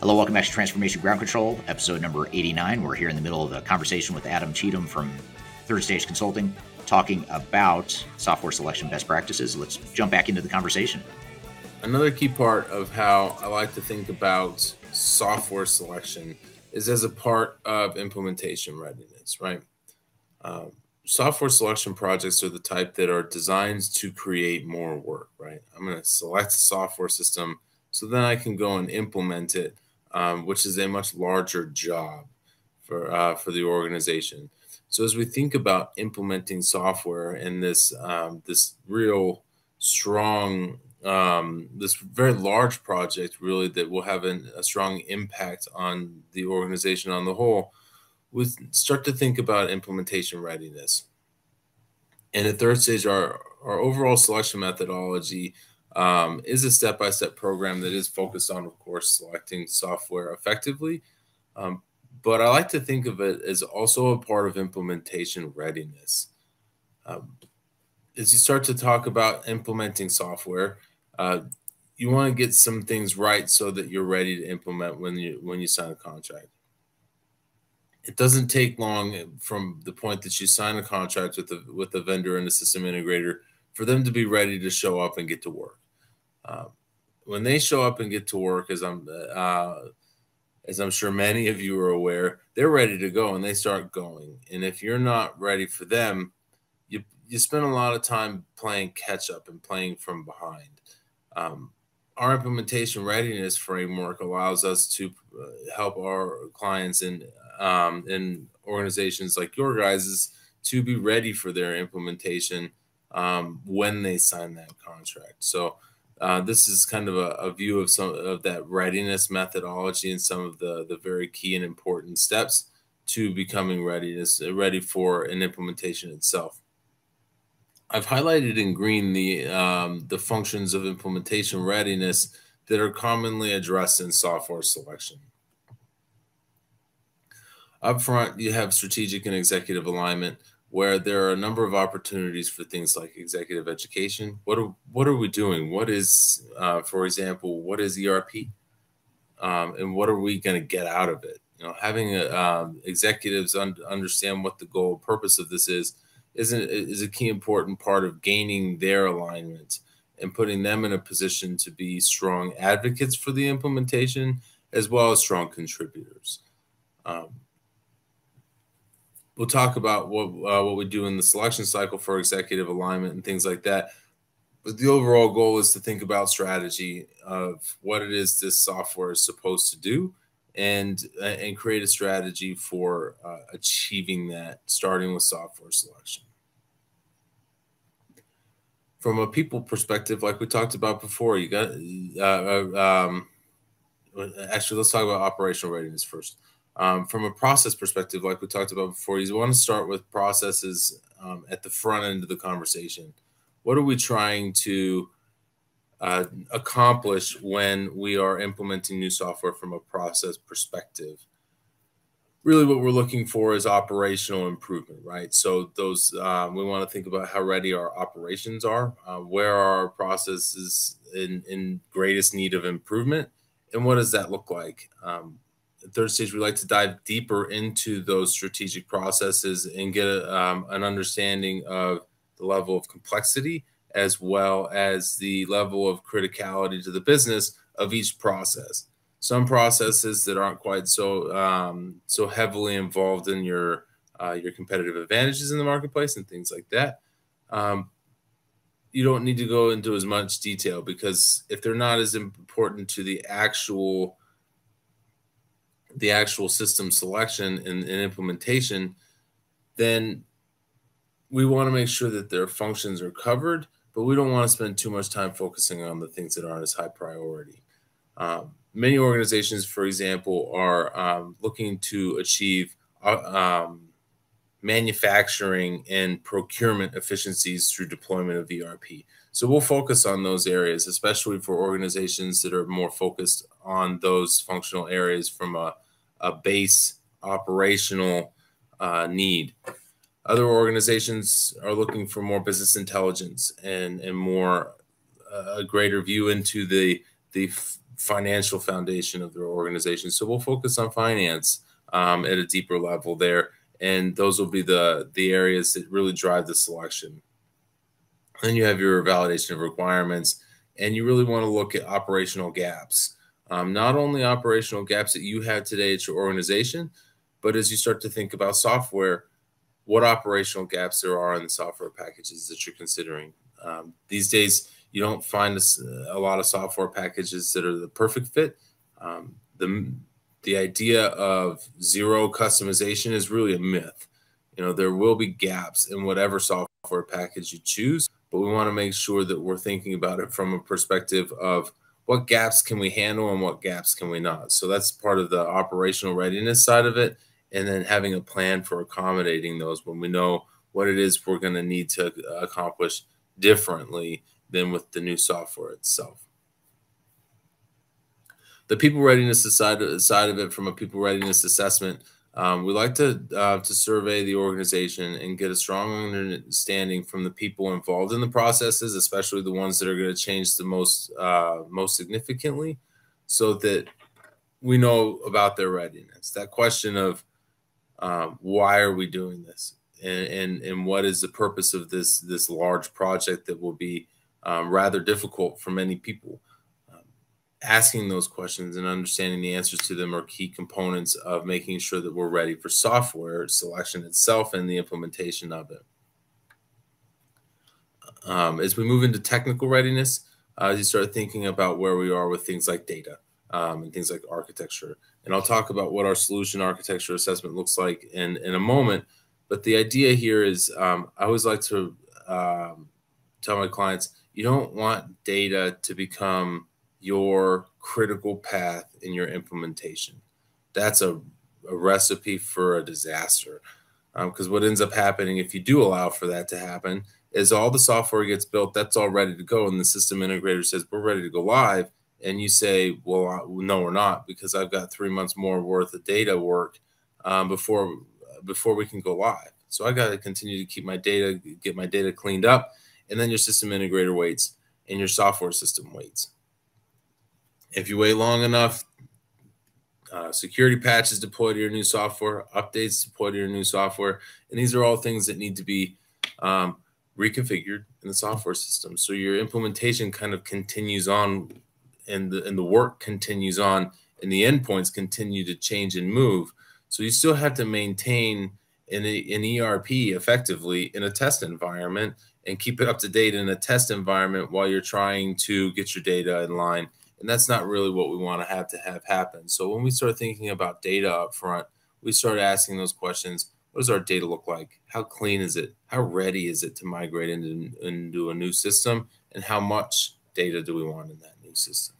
Hello, welcome back to Transformation Ground Control, episode number 89. We're here in the middle of a conversation with Adam Cheatham from Third Stage Consulting, talking about software selection best practices. Let's jump back into the conversation. Another key part of how I like to think about software selection is as a part of implementation readiness, right? Um, software selection projects are the type that are designed to create more work, right? I'm going to select a software system so then I can go and implement it um, which is a much larger job for uh, for the organization. So as we think about implementing software in this um, this real strong um, this very large project really that will have an, a strong impact on the organization on the whole we start to think about implementation readiness and at third stage our our overall selection methodology um, is a step by step program that is focused on, of course, selecting software effectively. Um, but I like to think of it as also a part of implementation readiness. Um, as you start to talk about implementing software, uh, you want to get some things right so that you're ready to implement when you when you sign a contract. It doesn't take long from the point that you sign a contract with the with the vendor and the system integrator for them to be ready to show up and get to work. Uh, when they show up and get to work, as I'm uh, as I'm sure many of you are aware, they're ready to go and they start going. And if you're not ready for them, you you spend a lot of time playing catch up and playing from behind. Um, our implementation readiness framework allows us to uh, help our clients and um, in organizations like your guys's to be ready for their implementation um, when they sign that contract. So uh, this is kind of a, a, view of some of that readiness methodology and some of the the very key and important steps to becoming readiness ready for an implementation itself. I've highlighted in green the um, the functions of implementation readiness that are commonly addressed in software selection. Up front, you have strategic and executive alignment, where there are a number of opportunities for things like executive education. What are what are we doing? What is, uh, for example, what is ERP, um, and what are we going to get out of it? You know, having a, um, executives un- understand what the goal purpose of this is is a, is a key important part of gaining their alignment and putting them in a position to be strong advocates for the implementation as well as strong contributors. Um, we'll talk about what uh, what we do in the selection cycle for executive alignment and things like that. But the overall goal is to think about strategy of what it is this software is supposed to do, and uh, and create a strategy for uh, achieving that, starting with software selection. From a people perspective, like we talked about before, you got uh, uh um, actually let's talk about operational readiness first. Um, from a process perspective, like we talked about before, you want to start with processes um, at the front end of the conversation. What are we trying to uh, accomplish when we are implementing new software from a process perspective? Really, what we're looking for is operational improvement, right? So, those um, we want to think about how ready our operations are, uh, where are our processes in, in greatest need of improvement, and what does that look like? Um, third stage, we like to dive deeper into those strategic processes and get a, um, an understanding of the level of complexity as well as the level of criticality to the business of each process. Some processes that aren't quite so um, so heavily involved in your uh, your competitive advantages in the marketplace and things like that. Um, you don't need to go into as much detail because if they're not as important to the actual the actual system selection and, and implementation, then we want to make sure that their functions are covered, but we don't want to spend too much time focusing on the things that aren't as high priority. Um, many organizations, for example, are um, looking to achieve uh, um, manufacturing and procurement efficiencies through deployment of ERP. So we'll focus on those areas, especially for organizations that are more focused on those functional areas from a, a base operational uh, need. Other organizations are looking for more business intelligence and, and more uh, a greater view into the the financial foundation of their organization. So we'll focus on finance um, at a deeper level there and those will be the the areas that really drive the selection. Then you have your validation of requirements, and you really want to look at operational gaps. Um, not only operational gaps that you have today at your organization, but as you start to think about software, what operational gaps there are in the software packages that you're considering. Um, these days, you don't find a, a, lot of software packages that are the perfect fit. Um, the the idea of zero customization is really a myth. You know, there will be gaps in whatever software package you choose, but we want to make sure that we're thinking about it from a perspective of what gaps can we handle and what gaps can we not. So that's part of the operational readiness side of it. And then having a plan for accommodating those when we know what it is we're going to need to uh, accomplish differently than with the new software itself the people readiness side side of it from a people readiness assessment. Um, we like to uh, to survey the organization and get a strong understanding from the people involved in the processes, especially the ones that are going to change the most uh, most significantly, so that we know about their readiness. That question of um, why are we doing this, and, and and what is the purpose of this this large project that will be um, rather difficult for many people asking those questions and understanding the answers to them are key components of making sure that we're ready for software selection itself and the implementation of it. Um, as we move into technical readiness, uh, you start thinking about where we are with things like data um, and things like architecture. And I'll talk about what our solution architecture assessment looks like in, in a moment. But the idea here is um, I always like to um, tell my clients you don't want data to become your critical path in your implementation. That's a, a recipe for a disaster. Because um, what ends up happening if you do allow for that to happen is all the software gets built, that's all ready to go, and the system integrator says, We're ready to go live. And you say, Well, no, we're not, because I've got three months more worth of data work um, before before we can go live. So I got to continue to keep my data, get my data cleaned up, and then your system integrator waits and your software system waits. If you wait long enough, uh, security patches deployed to your new software, updates deployed to your new software, and these are all things that need to be um, reconfigured in the software system. So your implementation kind of continues on, and the and the work continues on, and the endpoints continue to change and move. So you still have to maintain an, an ERP effectively in a test environment and keep it up to date in a test environment while you're trying to get your data in line. And that's not really what we want to have to have happen. So when we start thinking about data up front, we start asking those questions. What does our data look like? How clean is it? How ready is it to migrate into, into a new system? And how much data do we want in that new system?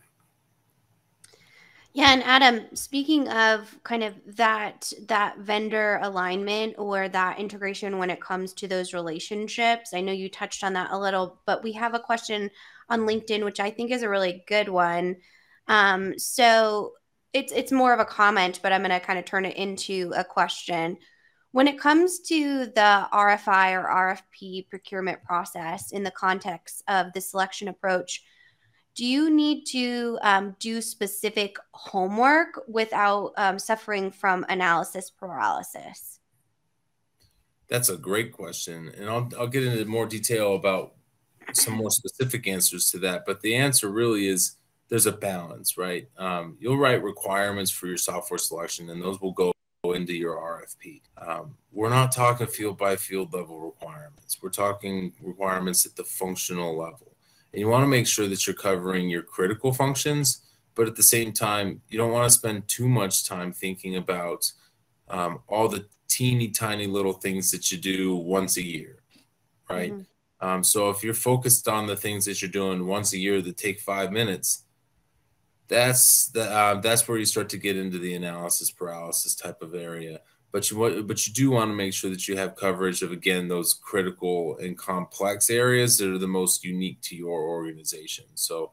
Yeah, and Adam, speaking of kind of that that vendor alignment or that integration when it comes to those relationships, I know you touched on that a little, but we have a question on LinkedIn which I think is a really good one. Um, so it's it's more of a comment, but I'm going to kind of turn it into a question. When it comes to the RFI or RFP procurement process in the context of the selection approach, do you need to um, do specific homework without um, suffering from analysis paralysis? That's a great question. And I'll, I'll get into more detail about some more specific answers to that. But the answer really is there's a balance, right? Um, you'll write requirements for your software selection, and those will go into your RFP. Um, we're not talking field by field level requirements. We're talking requirements at the functional level. And you want to make sure that you're covering your critical functions, but at the same time, you don't want to spend too much time thinking about um, all the teeny tiny little things that you do once a year, right? Mm-hmm. Um, so if you're focused on the things that you're doing once a year that take five minutes, that's the uh, that's where you start to get into the analysis paralysis type of area but you but you do want to make sure that you have coverage of again those critical and complex areas that are the most unique to your organization. So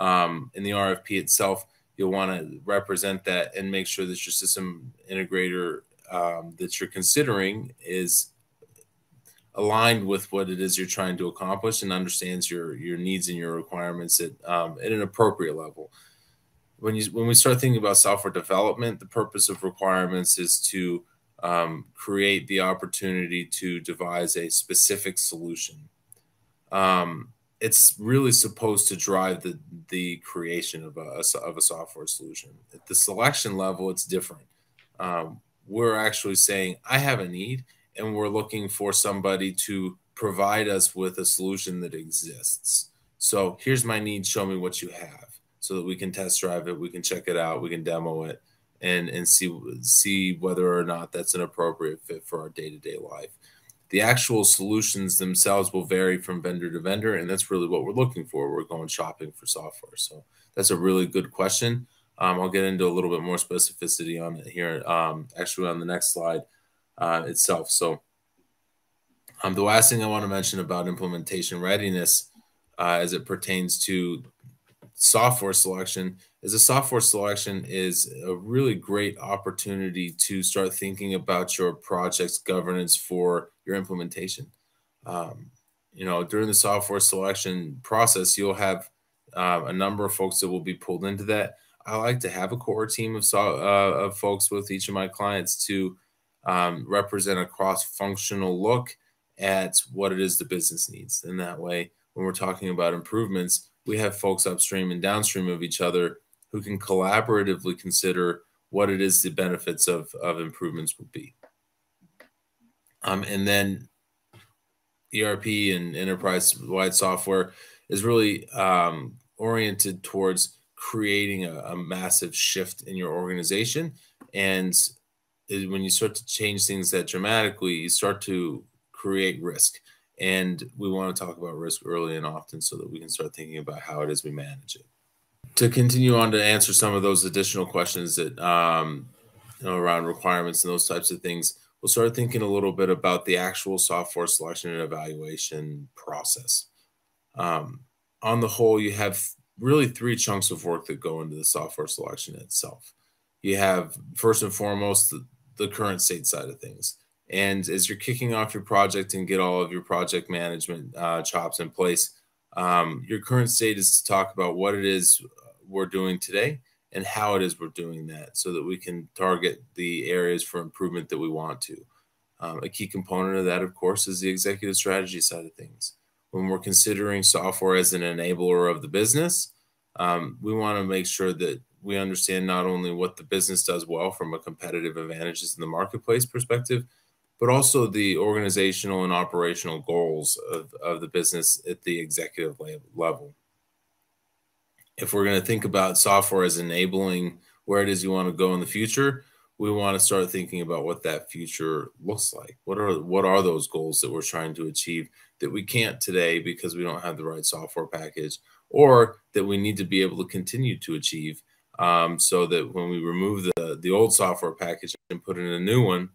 um, in the RFP itself, you'll want to represent that and make sure that your system integrator um, that you're considering is aligned with what it is you're trying to accomplish and understands your your needs and your requirements at um, at an appropriate level. When you when we start thinking about software development, the purpose of requirements is to um, create the opportunity to devise a specific solution. Um, it's really supposed to drive the the creation of a, of a software solution. At the selection level, it's different. Um, we're actually saying, I have a need, and we're looking for somebody to provide us with a solution that exists. So here's my need. Show me what you have, so that we can test drive it, we can check it out, we can demo it, and and see see whether or not that's an appropriate fit for our day-to-day life the actual solutions themselves will vary from vendor to vendor and that's really what we're looking for we're going shopping for software so that's a really good question um, i'll get into a little bit more specificity on it here um, actually on the next slide uh, itself so um, the last thing i want to mention about implementation readiness uh, as it pertains to software selection is a software selection is a really great opportunity to start thinking about your project's governance for your implementation. Um, you know, during the software selection process, you'll have uh, a number of folks that will be pulled into that. I like to have a core team of, so, uh, of folks with each of my clients to um, represent a cross-functional look at what it is the business needs. And that way, when we're talking about improvements, we have folks upstream and downstream of each other who can collaboratively consider what it is the benefits of, of improvements will be. Um, and then ERP and enterprise wide software is really um, oriented towards creating a, a, massive shift in your organization. And it, when you start to change things that dramatically, you start to create risk. And we want to talk about risk early and often so that we can start thinking about how it is we manage it. To continue on to answer some of those additional questions that um, you know, around requirements and those types of things, we'll start thinking a little bit about the actual software selection and evaluation process. Um, on the whole, you have really three chunks of work that go into the software selection itself. You have first and foremost the, the current state side of things. And as you're kicking off your project and get all of your project management uh, chops in place, um, your current state is to talk about what it is we're doing today and how it is we're doing that so that we can target the areas for improvement that we want to. Um, a key component of that, of course, is the executive strategy side of things. When we're considering software as an enabler of the business, um, we want to make sure that we understand not only what the business does well from a competitive advantages in the marketplace perspective, but also the organizational and operational goals of, of the business at the executive level. If we're going to think about software as enabling where it is you want to go in the future, we want to start thinking about what that future looks like. What are what are those goals that we're trying to achieve that we can't today because we don't have the right software package, or that we need to be able to continue to achieve, um, so that when we remove the the old software package and put in a new one,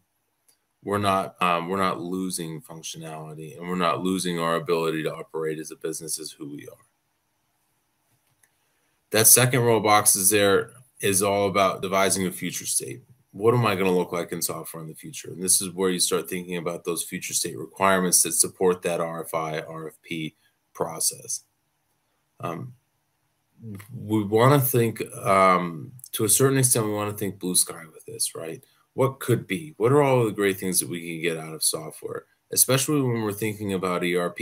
we're not um, we're not losing functionality and we're not losing our ability to operate as a business as who we are. That second row of boxes there is all about devising a future state what am I going to look like in software in the future? And this is where you start thinking about those future state requirements that support that RFI, RFP process. Um, we want to think, um, to a certain extent, we want to think blue sky with this, right? What could be? What are all the great things that we can get out of software, especially when we're thinking about ERP?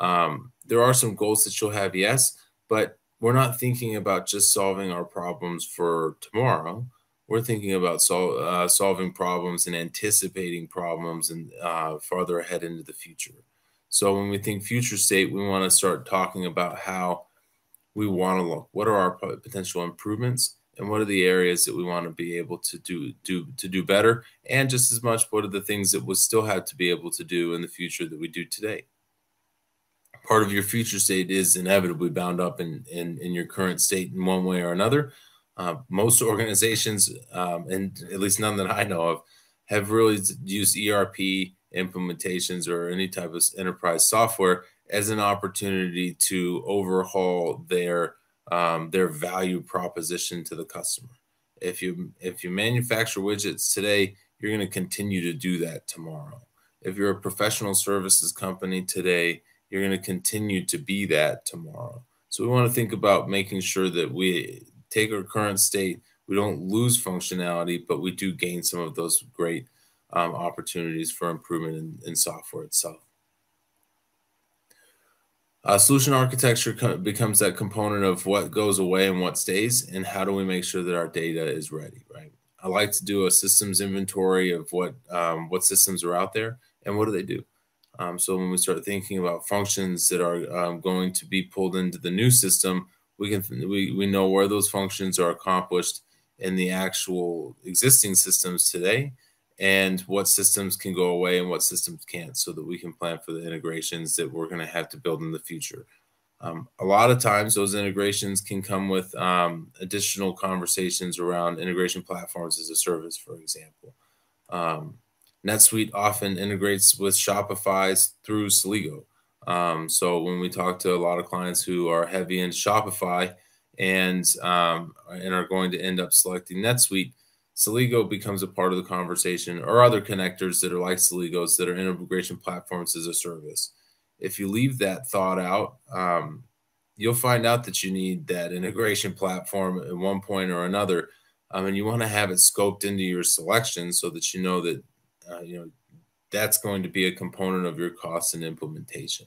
Um, there are some goals that you'll have, yes, but we're not thinking about just solving our problems for tomorrow we're thinking about sol- uh, solving problems and anticipating problems and uh, farther ahead into the future. So when we think future state, we want to start talking about how we want to look. What are our potential improvements, and what are the areas that we want to be able to do do to do better, and just as much, what are the things that we still have to be able to do in the future that we do today. Part of your future state is inevitably bound up in, in, in your current state in one way or another uh, most organizations, um, and at least none that I know of, have really used ERP implementations or any type of enterprise software as an opportunity to overhaul their um, their value proposition to the customer. If you if you manufacture widgets today, you're going to continue to do that tomorrow. If you're a professional services company today, you're going to continue to be that tomorrow. So we want to think about making sure that we take our current state, we don't lose functionality, but we do gain some of those great um, opportunities for improvement in, in software itself. Uh, solution architecture co- becomes that component of what goes away and what stays, and how do we make sure that our data is ready, right? I like to do a systems inventory of what um, what systems are out there and what do they do. Um, so when we start thinking about functions that are um, going to be pulled into the new system, we can we, we know where those functions are accomplished in the actual existing systems today and what systems can go away and what systems can't so that we can plan for the integrations that we're going to have to build in the future. Um, a lot of times those integrations can come with um, additional conversations around integration platforms as a service for example. Um, netsuite often integrates with shopify through celigo um, so when we talk to a lot of clients who are heavy into Shopify and um, and are going to end up selecting NetSuite, Celigo becomes a part of the conversation, or other connectors that are like Celigos that are integration platforms as a service. If you leave that thought out, um, you'll find out that you need that integration platform at one point or another, um, and you want to have it scoped into your selection so that you know that uh, you know that's going to be a component of your cost and implementation.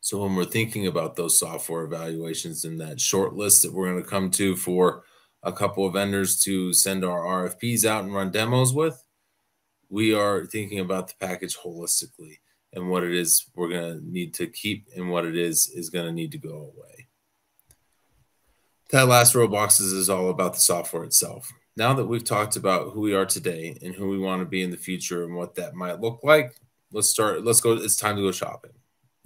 So when we're thinking about those software evaluations and that short list that we're going to come to for a couple of vendors to send our RFPs out and run demos with, we are thinking about the package holistically and what it is we're going to need to keep and what it is is going to need to go away. That last row of boxes is all about the software itself now that we've talked about who we are today and who we want to be in the future and what that might look like, let's start. Let's go. It's time to go shopping.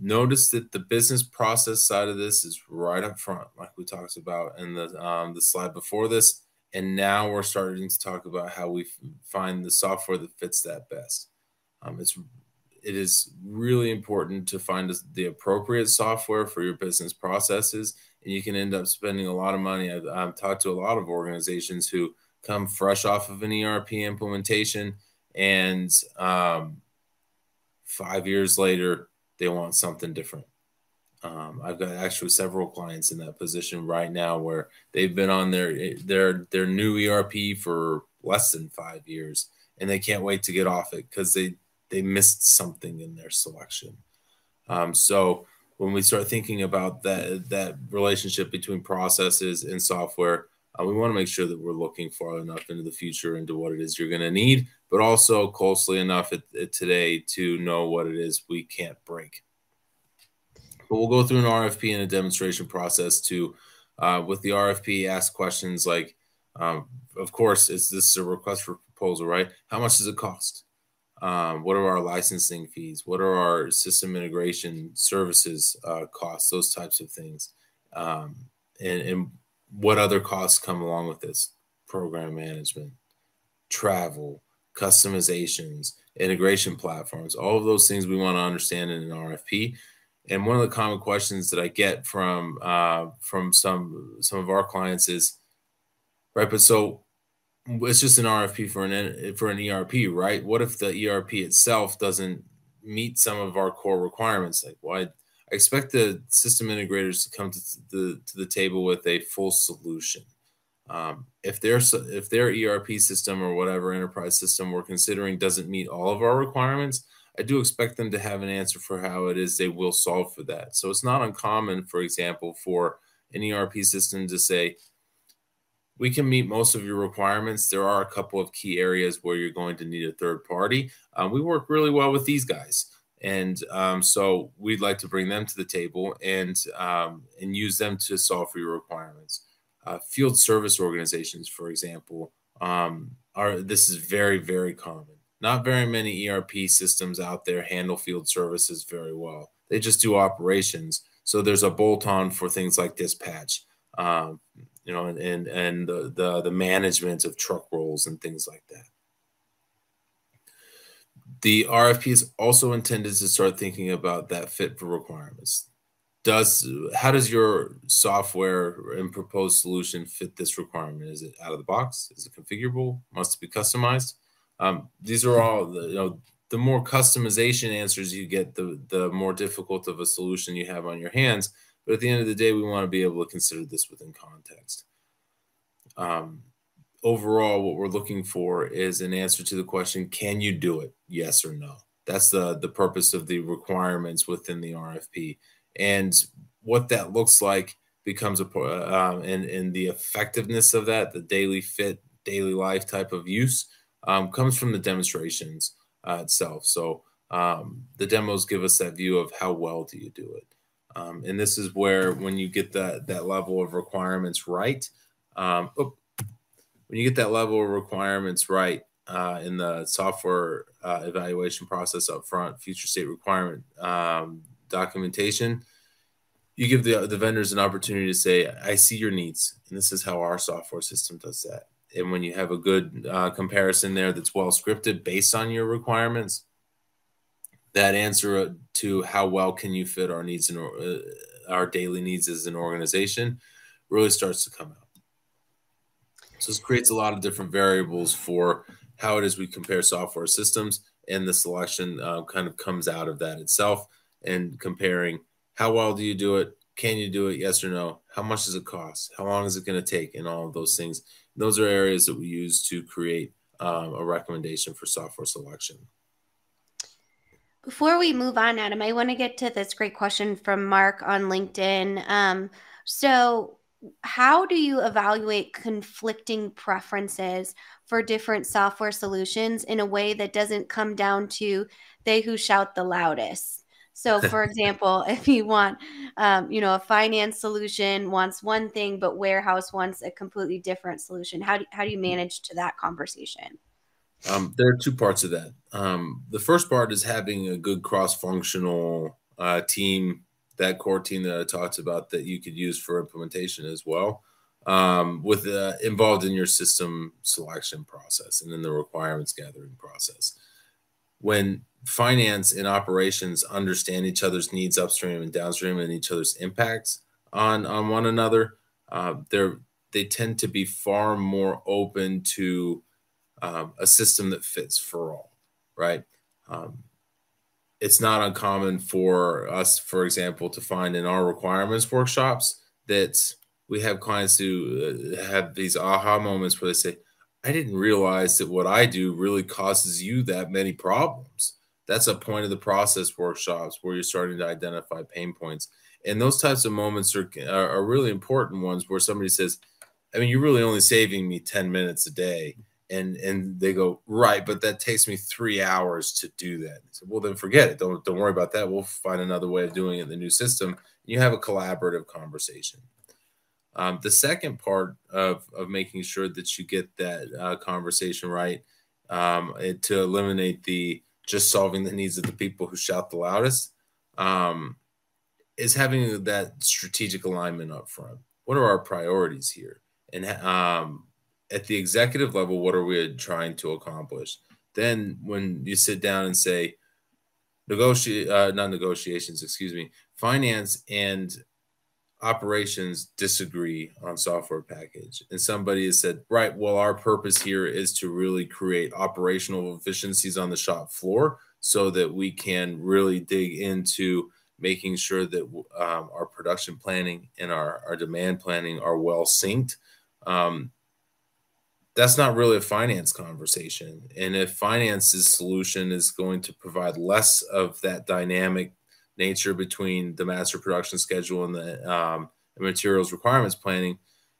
Notice that the business process side of this is right up front, like we talked about in the um, the slide before this. And now we're starting to talk about how we find the software that fits that best. Um, it's it is really important to find the appropriate software for your business processes, and you can end up spending a lot of money. I've, I've talked to a lot of organizations who come fresh off of an ERP implementation, and um, five years later, they want something different. Um, I've got actually several clients in that position right now where they've been on their their their new ERP for less than five years, and they can't wait to get off it because they they missed something in their selection. Um, so when we start thinking about that that relationship between processes and software, uh, we want to make sure that we're looking far enough into the future into what it is you're going to need, but also closely enough at, at today to know what it is we can't break. But we'll go through an RFP and a demonstration process to, uh, with the RFP, ask questions like, um, of course, is this a request for proposal, right? How much does it cost? Um, what are our licensing fees? What are our system integration services uh, costs? Those types of things. Um, and, and what other costs come along with this? Program management, travel, customizations, integration platforms, all of those things we want to understand in an RFP. And one of the common questions that I get from uh, from some some of our clients is, right, but so it's just an RFP for an for an ERP, right? What if the ERP itself doesn't meet some of our core requirements? Like, why? I expect the system integrators to come to the to the table with a full solution. Um, if their if their ERP system or whatever enterprise system we're considering doesn't meet all of our requirements, I do expect them to have an answer for how it is they will solve for that. So it's not uncommon, for example, for an ERP system to say, we can meet most of your requirements. There are a couple of key areas where you're going to need a third party. Um, we work really well with these guys. And um, so we'd like to bring them to the table and um, and use them to solve for your requirements. Uh, field service organizations, for example, um, are this is very very common. Not very many ERP systems out there handle field services very well. They just do operations. So there's a bolt on for things like dispatch. Um, you know, and and, and the, the the management of truck rolls and things like that. The RFP is also intended to start thinking about that fit for requirements. Does how does your software and proposed solution fit this requirement? Is it out of the box? Is it configurable? Must it be customized? Um, these are all the, you know the more customization answers you get, the the more difficult of a solution you have on your hands but at the end of the day, we want to be able to consider this within context. Um, overall, what we're looking for is an answer to the question can you do it? Yes or no? That's the, the purpose of the requirements within the RFP. And what that looks like becomes a um, and, and the effectiveness of that, the daily fit, daily life type of use, um, comes from the demonstrations uh, itself. So um, the demos give us that view of how well do you do it. Um, and this is where when you get that that level of requirements right, um, oh, when you get that level of requirements right uh, in the software uh, evaluation process up front, future state requirement um, documentation, you give the, the vendors an opportunity to say, I see your needs, and this is how our software system does that. And when you have a good uh, comparison there that's well scripted based on your requirements, that answer to how well can you fit our needs and uh, our daily needs as an organization really starts to come out. So this creates a lot of different variables for how it is we compare software systems, and the selection uh, kind of comes out of that itself. And comparing how well do you do it? Can you do it? Yes or no? How much does it cost? How long is it going to take? And all of those things. Those are areas that we use to create um, a recommendation for software selection. Before we move on, Adam, I want to get to this great question from Mark on LinkedIn. Um, so, how do you evaluate conflicting preferences for different software solutions in a way that doesn't come down to they who shout the loudest? So, for example, (laughs) if you want, um, you know, a finance solution wants one thing, but warehouse wants a completely different solution. How do, how do you manage to that conversation? Um, there are two parts of that. Um, the first part is having a good cross-functional uh, team, that core team that I talked about that you could use for implementation as well, um, with uh, involved in your system selection process and then the requirements gathering process. When finance and operations understand each other's needs upstream and downstream and each other's impacts on on one another, uh, they're they tend to be far more open to um, a system that fits for all, right? Um, it's not uncommon for us, for example, to find in our requirements workshops that we have clients who uh, have these aha moments where they say, I didn't realize that what I do really causes you that many problems. That's a point of the process workshops where you're starting to identify pain points. And those types of moments are, are, really important ones where somebody says, I mean, you're really only saving me 10 minutes a day. And and they go, right, but that takes me three hours to do that. Said, well, then forget it. Don't don't worry about that. We'll find another way of doing it in the new system. You have a collaborative conversation. Um, the second part of, of making sure that you get that uh, conversation right um, to eliminate the just solving the needs of the people who shout the loudest um, is having that strategic alignment up front. What are our priorities here? And um, at the executive level, what are we trying to accomplish? Then, when you sit down and say, negotiate, uh, not negotiations, excuse me, finance and operations disagree on software package. And somebody has said right well our purpose here is to really create operational efficiencies on the shop floor so that we can really dig into making sure that um, our production planning and our, our demand planning are well synced. Um, that's not really a finance conversation. And if finance's solution is going to provide less of that dynamic nature between the master production schedule and the um, materials requirements planning,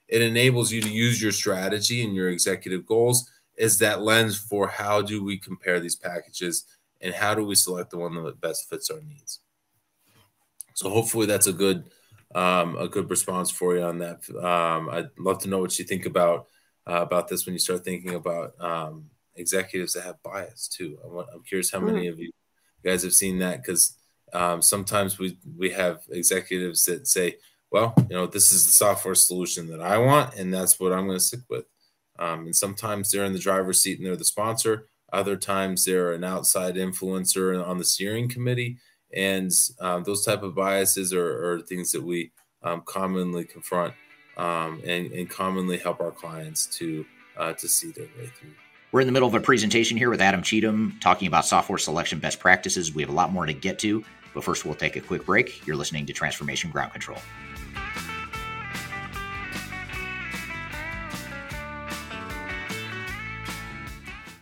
it enables you to use your strategy and your executive goals as that lens for how do we compare these packages and how do we select the one that best fits our needs. So hopefully that's a good um, a good response for you on that. Um, I'd love to know what you think about uh, about this when you start thinking about um, executives that have bias too. I'm curious how many mm. of you guys have seen that because um, sometimes we we have executives that say, "Well, you know, this is the software solution that I want, and that's what I'm going to stick with." Um, and sometimes they're in the driver's seat and they're the sponsor. Other times they're an outside influencer on the steering committee, and um, those type of biases are, are things that we um, commonly confront um, and, and commonly help our clients to uh, to see their way through. We're in the middle of a presentation here with Adam Cheatham talking about software selection best practices. We have a lot more to get to, but first, we'll take a quick break. You're listening to Transformation Ground Control.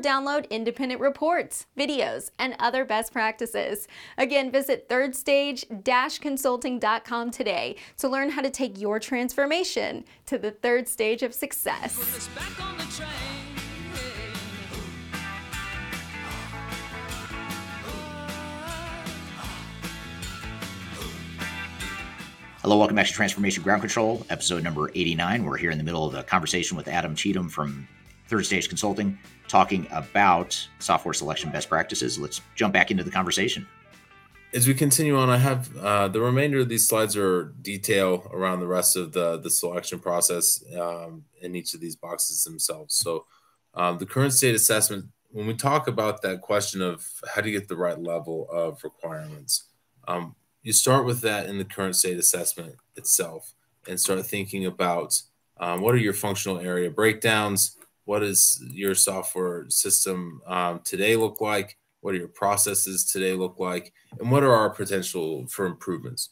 download independent reports, videos, and other best practices. Again, visit thirdstage-consulting.com today to learn how to take your transformation to the third stage of success. Hello, welcome back to Transformation Ground Control, episode number 89. We're here in the middle of a conversation with Adam Cheatham from Third Stage Consulting talking about software selection best practices. Let's jump back into the conversation. As we continue on, I have uh, the remainder of these slides are detail around the rest of the, the selection process um, in each of these boxes themselves. So um, the current state assessment, when we talk about that question of how do you get the right level of requirements, um, you start with that in the current state assessment itself and start thinking about um, what are your functional area breakdowns, what does your software system um, today look like? What do your processes today look like? And what are our potential for improvements?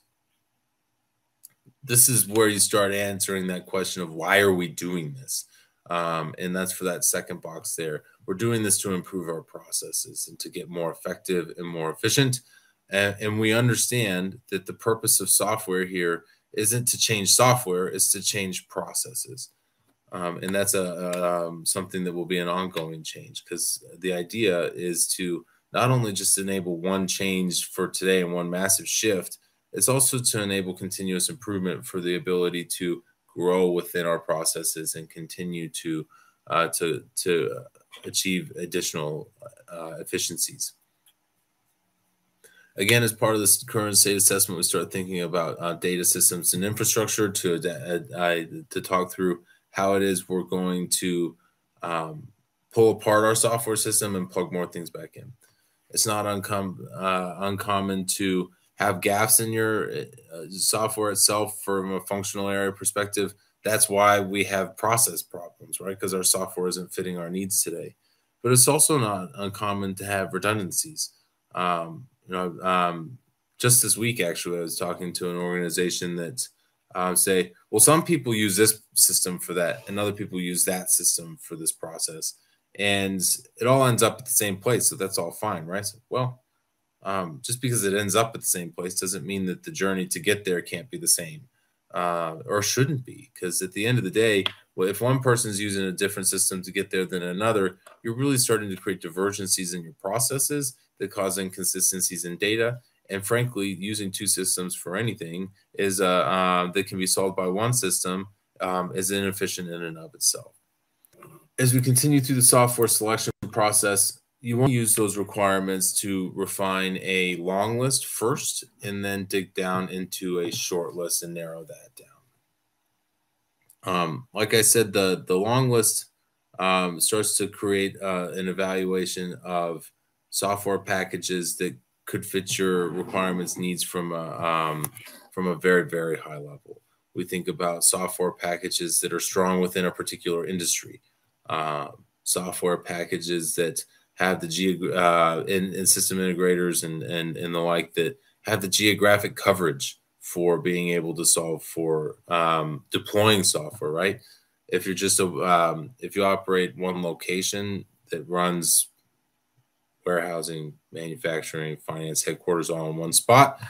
This is where you start answering that question of why are we doing this? Um, and that's for that second box there. We're doing this to improve our processes and to get more effective and more efficient. And, and we understand that the purpose of software here isn't to change software, it's to change processes. Um, and that's a um, something that will be an ongoing change because the idea is to not only just enable one change for today and one massive shift it's also to enable continuous improvement for the ability to grow within our processes and continue to uh, to to achieve additional uh, efficiencies. Again as part of this current state assessment we start thinking about uh, data systems and infrastructure to uh, to talk through how it is we're going to um, pull apart our software system and plug more things back in. It's not uncom- uh, uncommon to have gaps in your uh, software itself from a functional area perspective. That's why we have process problems, right? Because our software isn't fitting our needs today. But it's also not uncommon to have redundancies. Um, you know, um, just this week, actually, I was talking to an organization that um, say, well, some people use this system for that, and other people use that system for this process, and it all ends up at the same place. So that's all fine, right? So, well, um, just because it ends up at the same place doesn't mean that the journey to get there can't be the same uh, or shouldn't be. Because at the end of the day, well, if one person's using a different system to get there than another, you're really starting to create divergencies in your processes that cause inconsistencies in data. And frankly, using two systems for anything is uh, uh, that can be solved by one system um, is inefficient in and of itself. As we continue through the software selection process, you want to use those requirements to refine a long list first and then dig down into a short list and narrow that down. Um, like I said, the, the long list um, starts to create uh, an evaluation of software packages that could fit your requirements needs from a, um, from a very, very high level. We think about software packages that are strong within a particular industry, uh, software packages that have the geo uh, in, in system integrators and, and, and the like that have the geographic coverage for being able to solve for um, deploying software, right? If you're just a, um, if you operate one location that runs warehousing, manufacturing, finance headquarters all in one spot,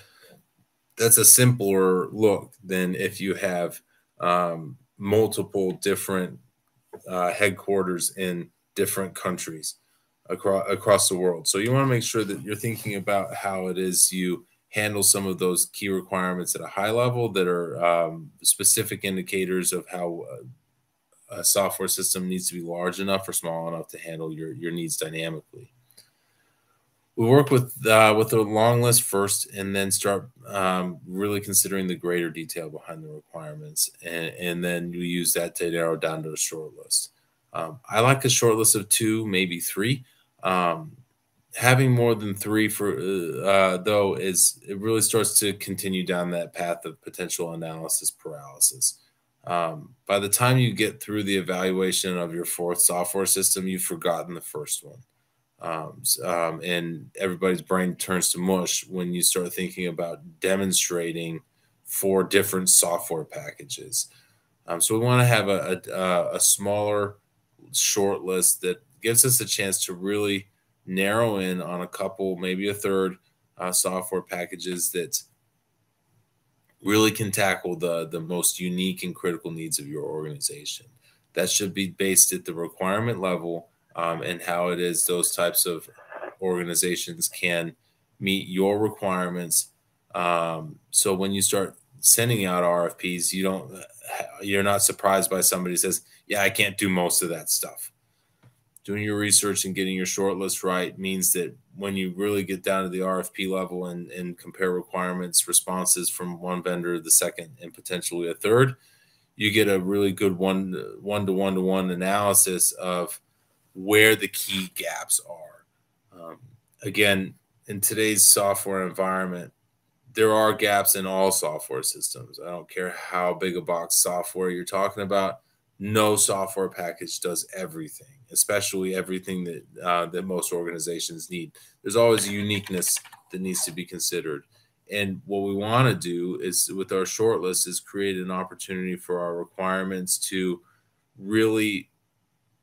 that's a simpler look than if you have um, multiple different uh, headquarters in different countries across across the world. So you want to make sure that you're thinking about how it is you handle some of those key requirements at a high level that are um, specific indicators of how uh, a software system needs to be large enough or small enough to handle your your needs dynamically. We work with uh, with a long list first, and then start um, really considering the greater detail behind the requirements, and, and then we use that to narrow down to a short list. Um, I like a short list of two, maybe three. Um, having more than three for uh, though is it really starts to continue down that path of potential analysis paralysis. Um, by the time you get through the evaluation of your fourth software system, you've forgotten the first one. Um, um, and everybody's brain turns to mush when you start thinking about demonstrating for different software packages. Um, so we want to have a, a, a smaller short list that gives us a chance to really narrow in on a couple, maybe a third uh, software packages that really can tackle the the most unique and critical needs of your organization. That should be based at the requirement level um, and how it is those types of organizations can meet your requirements. Um, so when you start sending out RFPs, you don't you're not surprised by somebody says, "Yeah, I can't do most of that stuff." doing your research and getting your shortlist right means that when you really get down to the RFP level and, and compare requirements, responses from one vendor to the second, and potentially a third, you get a really good one one to one to one analysis of where the key gaps are. Um, again, in today's software environment, there are gaps in all software systems. I don't care how big a box software you're talking about. No software package does everything especially everything that uh, that most organizations need. There's always a uniqueness that needs to be considered. And what we want to do is with our shortlist is create an opportunity for our requirements to really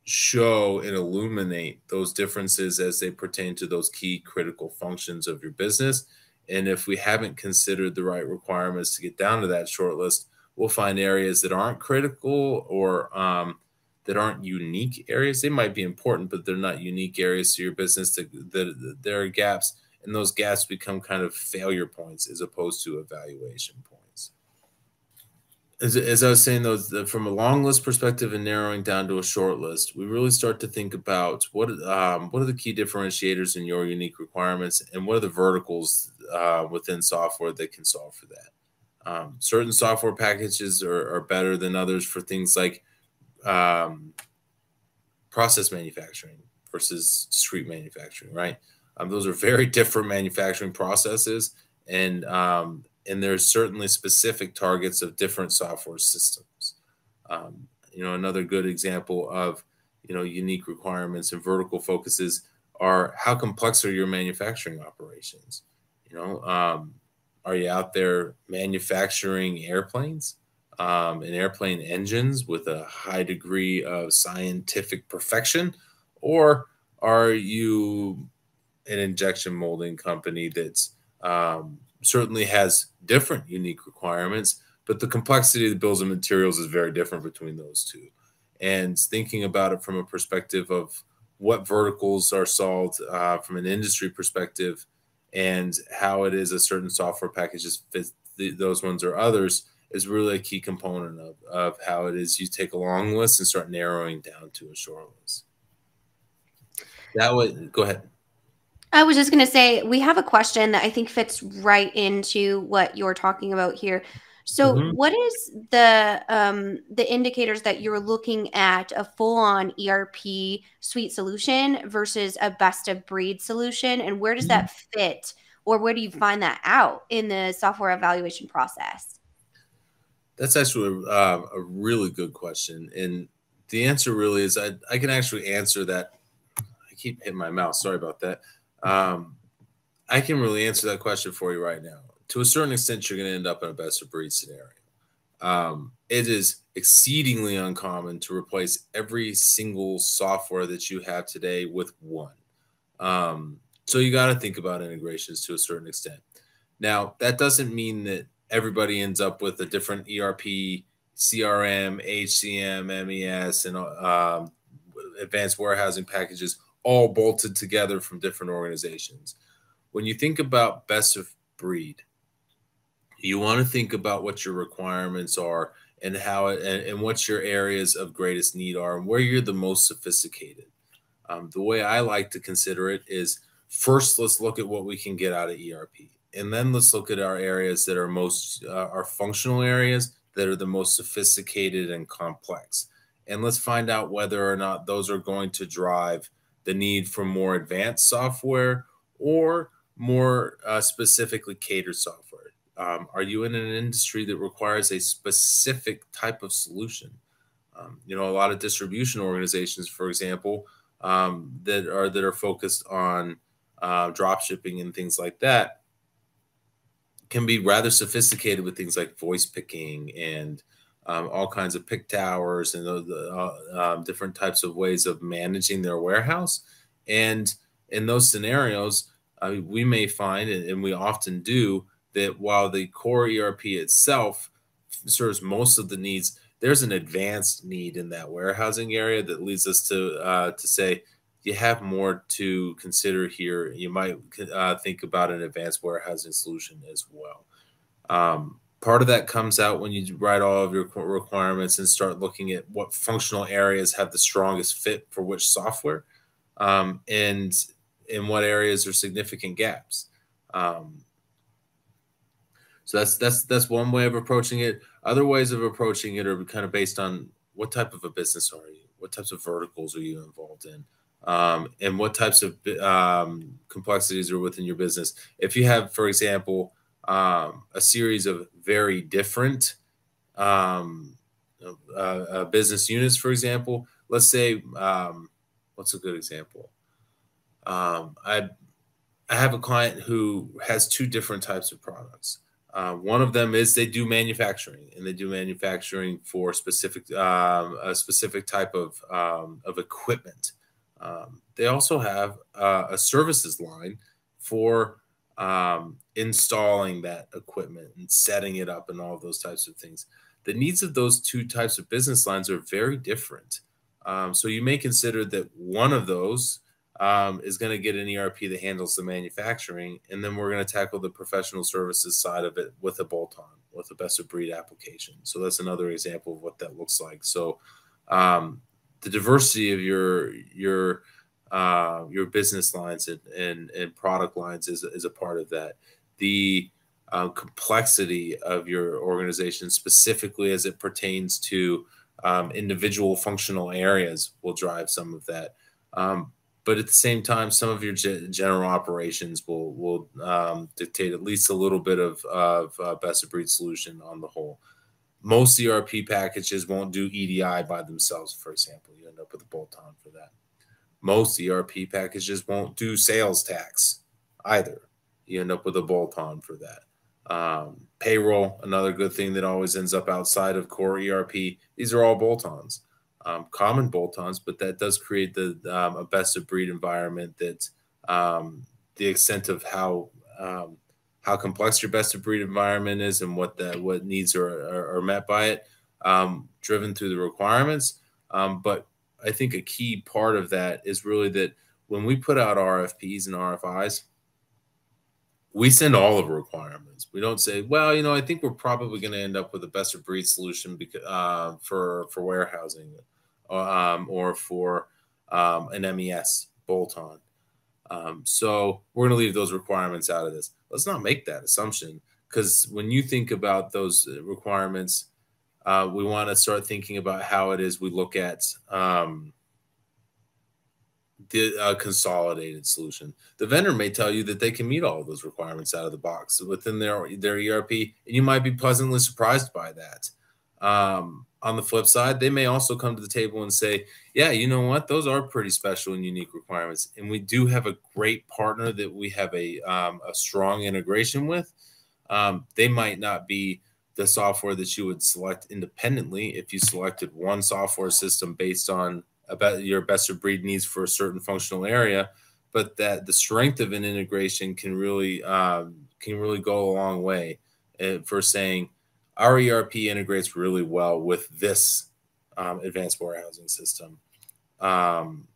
show and illuminate those differences as they pertain to those key critical functions of your business. And if we haven't considered the right requirements to get down to that shortlist, we'll find areas that aren't critical or um, that aren't unique areas. They might be important, but they're not unique areas to your business. That there are gaps, and those gaps become kind of failure points as opposed to evaluation points. As, as I was saying, though, from a long list perspective and narrowing down to a short list, we really start to think about what um, what are the key differentiators in your unique requirements, and what are the verticals uh, within software that can solve for that. Um, certain software packages are, are better than others for things like um, process manufacturing versus discrete manufacturing, right? Um, those are very (laughs) different manufacturing processes, and um, and there's certainly specific targets of different software systems. Um, you know, another good example of you know unique requirements and vertical focuses are how complex are your manufacturing operations? You know, um, are you out there manufacturing airplanes um, and airplane engines with a high degree of scientific perfection, or are you an injection molding company that's um, certainly has different unique requirements, but the complexity of the bills of materials is very different between those two. And thinking about it from a perspective of what verticals are solved uh, from an industry perspective and how it is a certain software packages fit the, those ones or others is really a key component of, of how it is you take a long list and start narrowing down to a short list. That would go ahead. I was just going to say we have a question that I think fits right into what you're talking about here. So, mm-hmm. what is the um, the indicators that you're looking at a full on ERP suite solution versus a best of breed solution, and where does mm-hmm. that fit, or where do you find that out in the software evaluation process? That's actually uh, a really good question, and the answer really is I, I can actually answer that. I keep hitting my mouth. Sorry about that. Um, I can really answer that question for you right now. To a certain extent, you're going to end up in a best of breed scenario. Um, it is exceedingly uncommon to replace every single software that you have today with one. Um, so you got to think about integrations to a certain extent. Now, that doesn't mean that everybody ends up with a different ERP, CRM, HCM, MES, and um, advanced warehousing packages all bolted together from different organizations. When you think about best of breed, you want to think about what your requirements are and how and, and what your areas of greatest need are and where you're the most sophisticated. Um, the way I like to consider it is first, let's look at what we can get out of ERP. And then let's look at our areas that are most, uh, our functional areas that are the most sophisticated and complex. And let's find out whether or not those are going to drive the need for more advanced software or more uh, specifically catered software? Um, are you in an industry that requires a specific type of solution? Um, you know, a lot of distribution organizations, for example, um, that are that are focused on uh, drop shipping and things like that, can be rather sophisticated with things like voice picking and um, all kinds of pick towers and the, uh, um, different types of ways of managing their warehouse. And in those scenarios, uh, we may find, and we often do, that while the core ERP itself serves most of the needs, there's an advanced need in that warehousing area that leads us to uh, to say you have more to consider here. You might uh, think about an advanced warehousing solution as well. Um, part of that comes out when you write all of your requirements and start looking at what functional areas have the strongest fit for which software um, and in what areas are significant gaps. Um, so that's that's that's one way of approaching it. Other ways of approaching it are kind of based on what type of a business are you? What types of verticals are you involved in? Um, and what types of um, complexities are within your business. If you have for example um, a series of very different um, uh, uh, business units, for example. Let's say, um, what's a good example? Um, I I have a client who has two different types of products. Uh, one of them is they do manufacturing, and they do manufacturing for specific um, a specific type of um, of equipment. Um, they also have uh, a services line for um, installing that equipment and setting it up and all those types of things. The needs of those two types of business lines are very different. Um, so you may consider that one of those um, is going to get an ERP that handles the manufacturing, and then we're going to tackle the professional services side of it with a bolt-on, with a best of breed application. So that's another example of what that looks like. So um, the diversity of your your uh, your business lines and, and, and product lines is, is a part of that. The um, complexity of your organization, specifically as it pertains to um, individual functional areas will drive some of that. Um, but at the same time, some of your ge- general operations will will um, dictate at least a little bit of of uh, best of breed solution on the whole. Most ERP packages won't do EDI by themselves. For example, you end up with a bolt-on for that. Most ERP packages won't do sales tax either. You end up with a bolt-on for that. Um, payroll, another good thing that always ends up outside of core ERP. These are all bolt-ons um, common bolt-ons, but that does create the um, a best of breed environment that um, the extent of how um, how complex your best of breed environment is and what the what needs are, are, are met by it, um, driven through the requirements. But I think a key part of that is really that when we put out RFPs and RFIs, we send all of the requirements. We don't say, well, you know, I think we're probably going to end up with a best of breed solution because, uh, for for warehousing um, or for um, an MES bolt on. Um, so we're going to leave those requirements out of this. Let's not make that assumption because when you think about those requirements, uh, we want to start thinking about how it is we look at the uh, consolidated solution. The vendor may tell you that they can meet all those requirements out of the box within their their ERP, and you might be pleasantly surprised by that. Um, on the flip side, they may also come to the table and say, yeah, you know what? Those are pretty special and unique requirements. And we do have a great partner that we have a, um, a strong integration with. Um, they might not be the software that you would select independently if you selected one software system based on about your best of breed needs for a certain functional area but that the strength of an integration can really um, can really go a long way uh, for saying our ERP integrates really well with this um, advanced warehousing system. Um,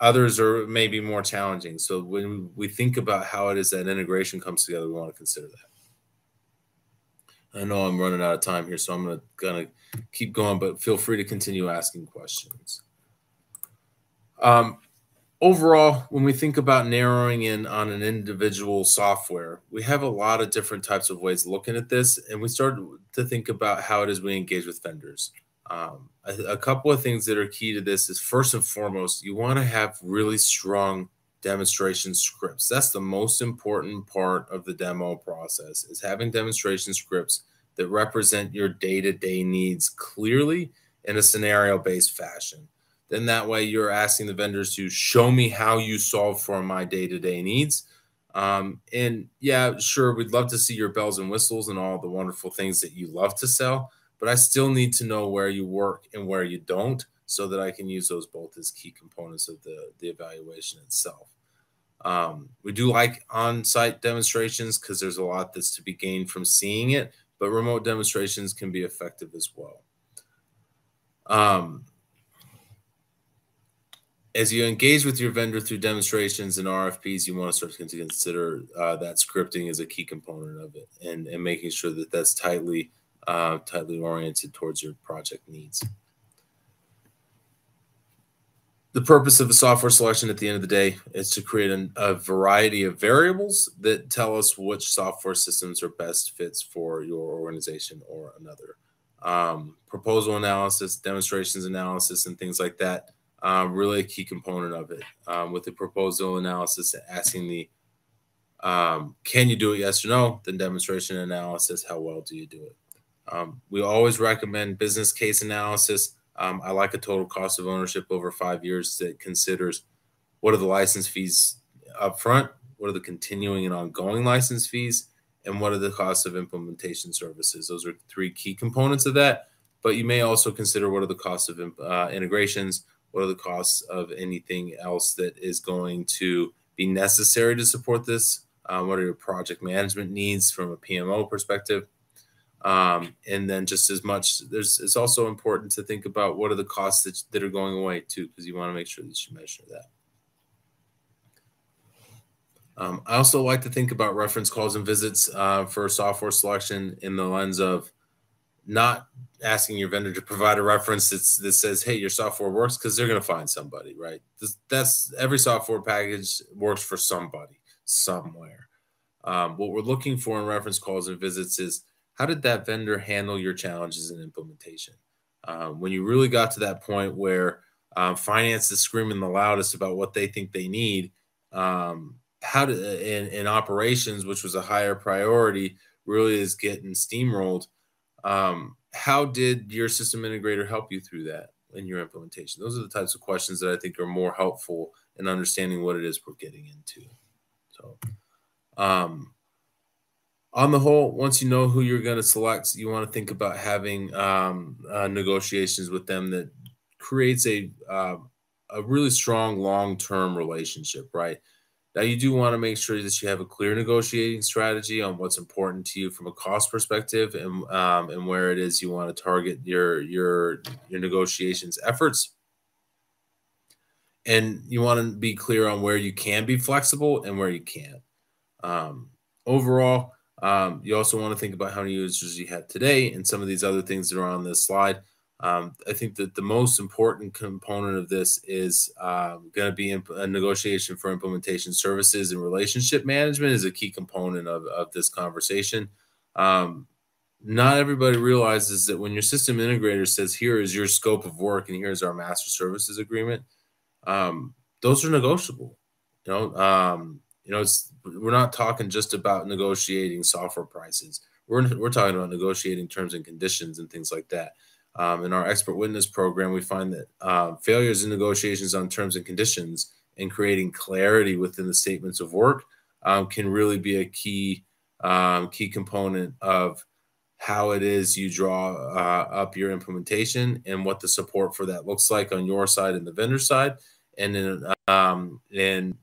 others are maybe more challenging. So when we think about how it is that integration comes together, we want to consider that. I know I'm running out of time here, so I'm gonna gonna keep going, but feel free to continue asking questions. Um, overall, when we think about narrowing in on an individual software, we have a lot of different types of ways looking at this, and we start to think about how it is we engage with vendors. Um, a, a, couple of things that are key to this is first and foremost, you want to have really strong demonstration scripts. That's the most important part of the demo process is having demonstration scripts that represent your day-to-day needs clearly in a scenario-based fashion then that way you're asking the vendors to show me how you solve for my day-to-day needs. Um, and yeah sure we'd love to see your bells and whistles and all the wonderful things that you love to sell but i still need to know where you work and where you don't so that i can use those both as key components of the, the evaluation itself. Um, we do like on-site demonstrations because there's a lot that's to be gained from seeing it but remote demonstrations can be effective as well. Um, as you engage with your vendor through demonstrations and RFPs, you want to start to consider uh, that scripting as a key component of it, and, and making sure that that's tightly uh, tightly oriented towards your project needs. The purpose of a software selection at the end of the day is to create an, a variety of variables that tell us which software systems are best fits for your organization or another. Um, proposal analysis, demonstrations analysis, and things like that um, really a key component of it. Um, with the proposal analysis, asking the um, can you do it yes or no? Then demonstration analysis, how well do you do it? Um, we always recommend business case analysis. Um, I like a total cost of ownership over five years that considers what are the license fees up front, what are the continuing and ongoing license fees, and what are the costs of implementation services. Those are three key components of that. But you may also consider what are the costs of uh, integrations, what are the costs of anything else that is going to be necessary to support this? Um, what are your project management needs from a PMO perspective? Um, and then just as much, there's it's also important to think about what are the costs that, that are going away too, because you want to make sure that you measure that. Um, I also like to think about reference calls and visits uh, for software selection in the lens of not asking your vendor to provide a reference that says, "Hey, your software works," because they're going to find somebody, right? That's every software package works for somebody somewhere. Um, what we're looking for in reference calls and visits is how did that vendor handle your challenges in implementation? Uh, when you really got to that point where um, finance is screaming the loudest about what they think they need, um, how to in, in operations, which was a higher priority, really is getting steamrolled. Um, how did your system integrator help you through that in your implementation? Those are the types of questions that I think are more helpful in understanding what it is we're getting into. So, um, on the whole, once you know who you're going to select, you want to think about having um, uh, negotiations with them that creates a uh, a really strong long term relationship, right? Now, you do want to make sure that you have a clear negotiating strategy on what's important to you from a cost perspective and um, and where it is you want to target your your your negotiations efforts. And you want to be clear on where you can be flexible and where you can't. Um, overall, um, you also want to think about how many users you have today and some of these other things that are on this slide. Um, I think that the most important component of this is um, going to be a negotiation for implementation services and relationship management is a key component of, of this conversation. Um, not everybody realizes that when your system integrator says, here is your scope of work and here's our master services agreement, um, those are negotiable. You know, um, you know, it's, we're not talking just about negotiating software prices. We're, we're talking about negotiating terms and conditions and things like that. Um, in our expert witness program, we find that uh, failures in negotiations on terms and conditions and creating clarity within the statements of work um, can really be a key um, key component of how it is you draw uh, up your implementation and what the support for that looks like on your side and the vendor side. And in um, in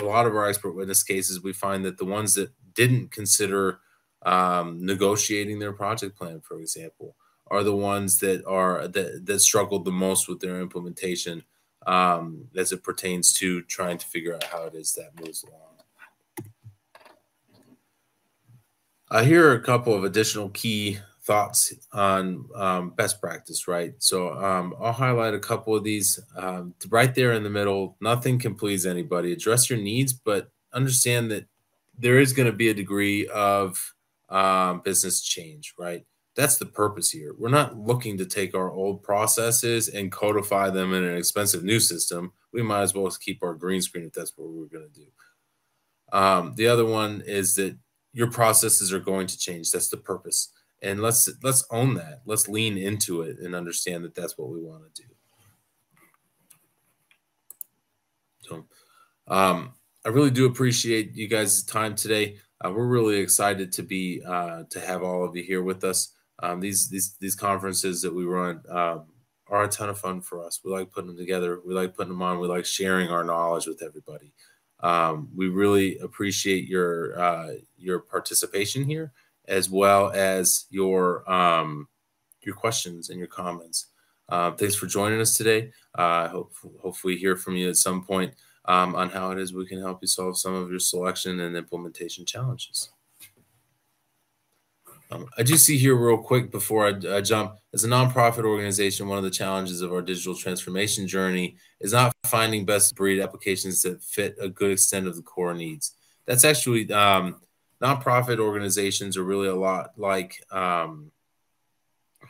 a lot of our expert witness cases, we find that the ones that didn't consider um, negotiating their project plan, for example, are the ones that are that, that struggled the most with their implementation um, as it pertains to trying to figure out how it is that moves along. Uh, here are a couple of additional key thoughts on um, best practice, right? So um, I'll highlight a couple of these um, right there in the middle. Nothing can please anybody. Address your needs, but understand that there is going to be a degree of um, business change, right? That's the purpose here. We're not looking to take our old processes and codify them in an expensive new system. We might as well keep our green screen if that's what we're going to do. Um, the other one is that your processes are going to change. That's the purpose, and let's let's own that. Let's lean into it and understand that that's what we want to do. So, um, I really do appreciate you guys' time today. Uh, we're really excited to be uh, to have all of you here with us. Um, these these these conferences that we run um, are a ton of fun for us. We like putting them together. We like putting them on. We like sharing our knowledge with everybody. Um, we really appreciate your uh, your participation here, as well as your um, your questions and your comments. Uh, thanks for joining us today. Uh, hope hopefully hear from you at some point um, on how it is we can help you solve some of your selection and implementation challenges. Um, I do see here real quick before I, I, jump. As a nonprofit organization, one of the challenges of our digital transformation journey is not finding best breed applications that fit a good extent of the core needs. That's actually um, nonprofit organizations are really a lot like um,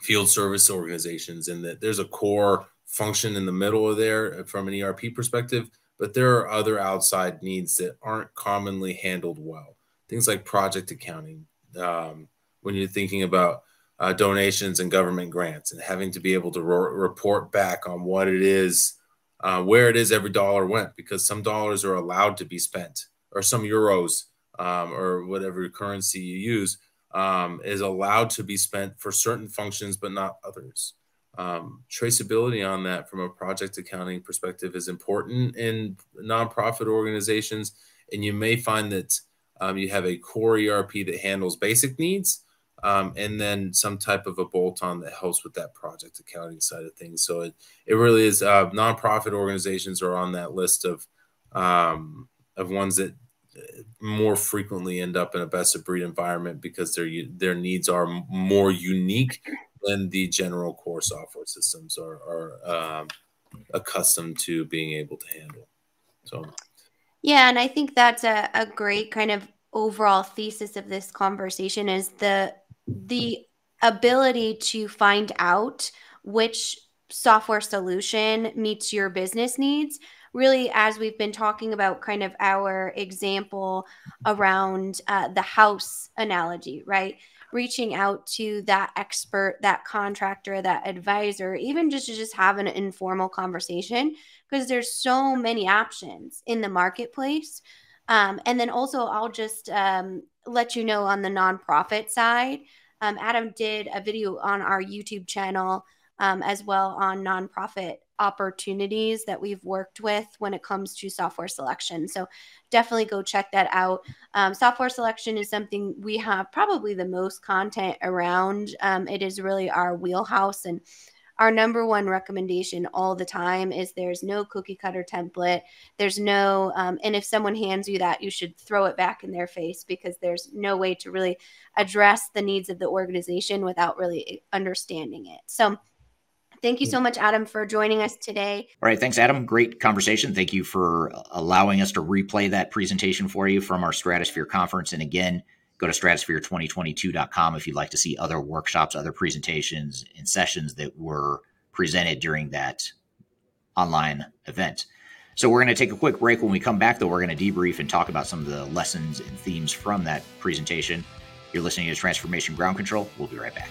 field service organizations in that there's a core function in the middle of there from an ERP perspective, but there are other outside needs that aren't commonly handled well. Things like project accounting. Um, when you're thinking about uh, donations and government grants and having to be able to report back on what it is, uh, where it is every dollar went, because some dollars are allowed to be spent, or some euros um, or whatever currency you use um, is allowed to be spent for certain functions, but not others. Um, traceability on that from a project accounting perspective is important in nonprofit organizations. And you may find that um, you have a core ERP that handles basic needs, um, and then some type of a bolt on that helps with that project accounting side of things. So it, it really is uh, nonprofit organizations are on that list of um, of ones that uh, more frequently end up in a best of breed environment because their their needs are more unique than the general core software systems are, are um, accustomed to being able to handle. So, yeah, and I think that's a, a great kind of overall thesis of this conversation is the the ability to find out which software solution meets your business needs. Really as we've been talking about kind of our example around uh, the house analogy right? Reaching out to that expert that contractor that advisor even just to just have an informal conversation because there's so many options in the marketplace. Um, and then also i'll just um, let you know on the nonprofit side um, adam did a video on our youtube channel um, as well on nonprofit opportunities that we've worked with when it comes to software selection. So definitely go check that out. Um, software selection is something we have probably the most content around. Um, it is really our wheelhouse and our number one recommendation all the time is there's no cookie cutter template there's no um, and if someone hands you that you should throw it back in their face because there's no way to really address the needs of the organization without really understanding it so Thank you so much, Adam, for joining us today. All right. Thanks, Adam. Great conversation. Thank you for allowing us to replay that presentation for you from our Stratosphere conference. And again, go to stratosphere2022.com if you'd like to see other workshops, other presentations, and sessions that were presented during that online event. So we're going to take a quick break. When we come back, though, we're going to debrief and talk about some of the lessons and themes from that presentation. You're listening to Transformation Ground Control. We'll be right back.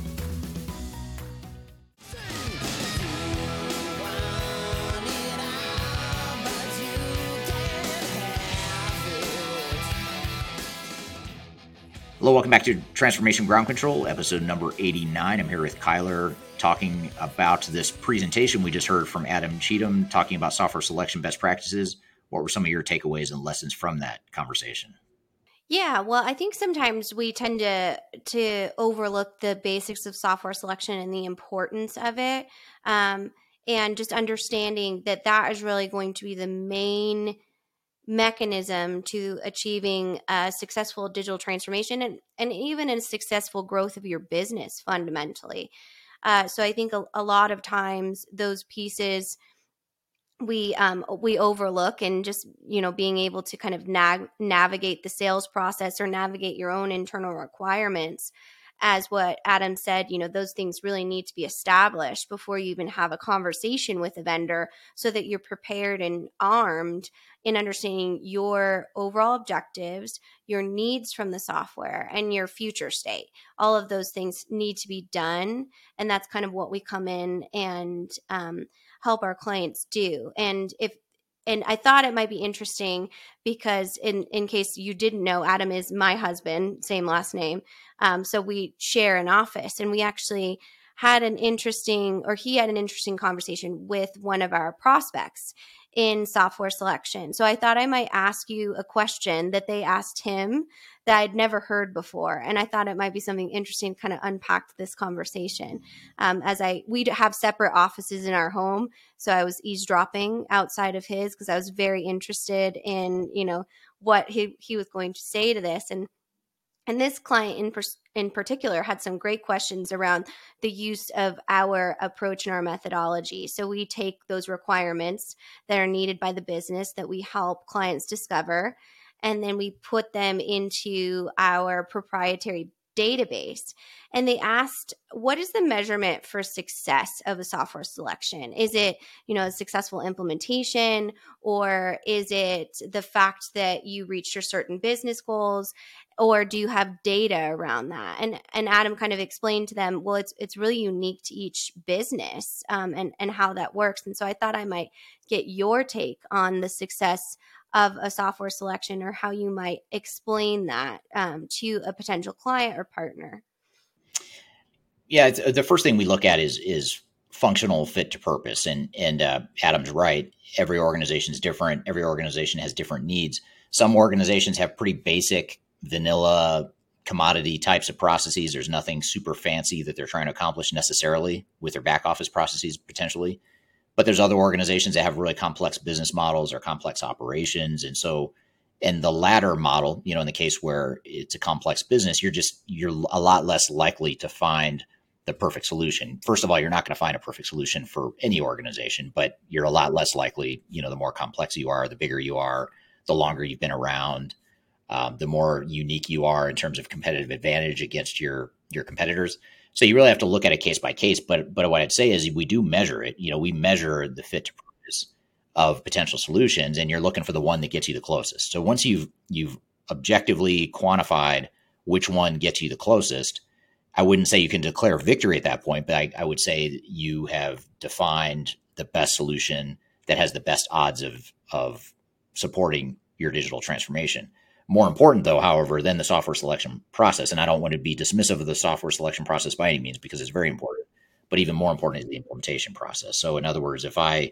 Hello, welcome back to Transformation Ground Control, episode number 89. I'm here with Kyler talking about this presentation we just heard from Adam Cheatham talking about software selection best practices. What were some of your takeaways and lessons from that conversation? Yeah, well, I think sometimes we tend to to overlook the basics of software selection and the importance of it, um, and just understanding that that is really going to be the main mechanism to achieving a successful digital transformation and, and even a successful growth of your business fundamentally. Uh, so I think a, a, lot of times those pieces we um, we overlook and just you know being able to kind of nag- navigate the sales process or navigate your own internal requirements as what Adam said, you know, those things really need to be established before you even have a conversation with a vendor so that you're prepared and armed in understanding your overall objectives, your needs from the software, and your future state. All of those things need to be done. And that's kind of what we come in and um, help our clients do. And if and I thought it might be interesting because in in case you didn't know, Adam is my husband, same last name. Um, so we share an office, and we actually had an interesting, or he had an interesting conversation with one of our prospects in software selection. So I thought I might ask you a question that they asked him that I'd never heard before, and I thought it might be something interesting kind of unpack this conversation. Um, as I we have separate offices in our home, so I was eavesdropping outside of his because I was very interested in you know what he he was going to say to this and and this client in, per- in particular had some great questions around the use of our approach and our methodology. So we take those requirements that are needed by the business that we help clients discover, and then we put them into our proprietary database. And they asked, "What is the measurement for success of a software selection? Is it you know a successful implementation, or is it the fact that you reached your certain business goals?" or do you have data around that and and adam kind of explained to them well it's it's really unique to each business um, and and how that works and so i thought i might get your take on the success of a software selection or how you might explain that um, to a potential client or partner yeah the first thing we look at is is functional fit to purpose and and uh, adam's right every organization is different every organization has different needs some organizations have pretty basic vanilla commodity types of processes. There's nothing super fancy that they're trying to accomplish necessarily with their back office processes potentially. But there's other organizations that have really complex business models or complex operations. And so in the latter model, you know, in the case where it's a complex business, you're just you're a lot less likely to find the perfect solution. First of all, you're not going to find a perfect solution for any organization, but you're a lot less likely, you know, the more complex you are, the bigger you are, the longer you've been around, um, the more unique you are in terms of competitive advantage against your your competitors. So you really have to look at it case by case. But but what I'd say is we do measure it. You know, we measure the fit to of potential solutions, and you're looking for the one that gets you the closest. So once you've you've objectively quantified which one gets you the closest, I wouldn't say you can declare victory at that point, but I, I would say you have defined the best solution that has the best odds of of supporting your digital transformation. More important, though, however, than the software selection process, and I don't want to be dismissive of the software selection process by any means because it's very important, but even more important is the implementation process. So, in other words, if I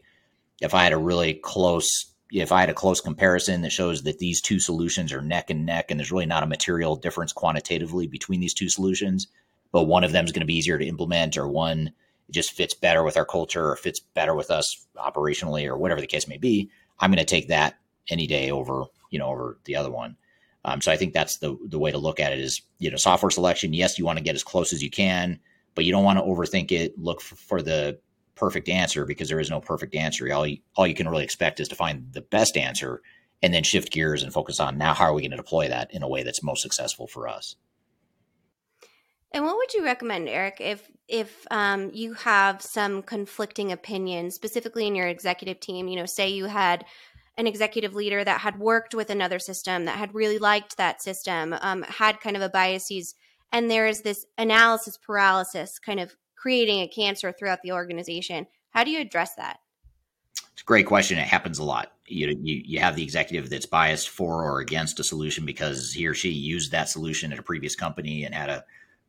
if I had a really close if I had a close comparison that shows that these two solutions are neck and neck, and there's really not a material difference quantitatively between these two solutions, but one of them is going to be easier to implement, or one just fits better with our culture, or fits better with us operationally, or whatever the case may be, I'm going to take that any day over you know over the other one. Um, so I think that's the the way to look at it is you know software selection. Yes, you want to get as close as you can, but you don't want to overthink it. Look for, for the perfect answer because there is no perfect answer. All you, all you can really expect is to find the best answer and then shift gears and focus on now how are we going to deploy that in a way that's most successful for us. And what would you recommend, Eric, if if um, you have some conflicting opinions, specifically in your executive team? You know, say you had an executive leader that had worked with another system that had really liked that system um, had kind of a biases and there is this analysis paralysis kind of creating a cancer throughout the organization. How do you address that? It's a great question. It happens a lot. You, you you have the executive that's biased for or against a solution because he or she used that solution at a previous company and had a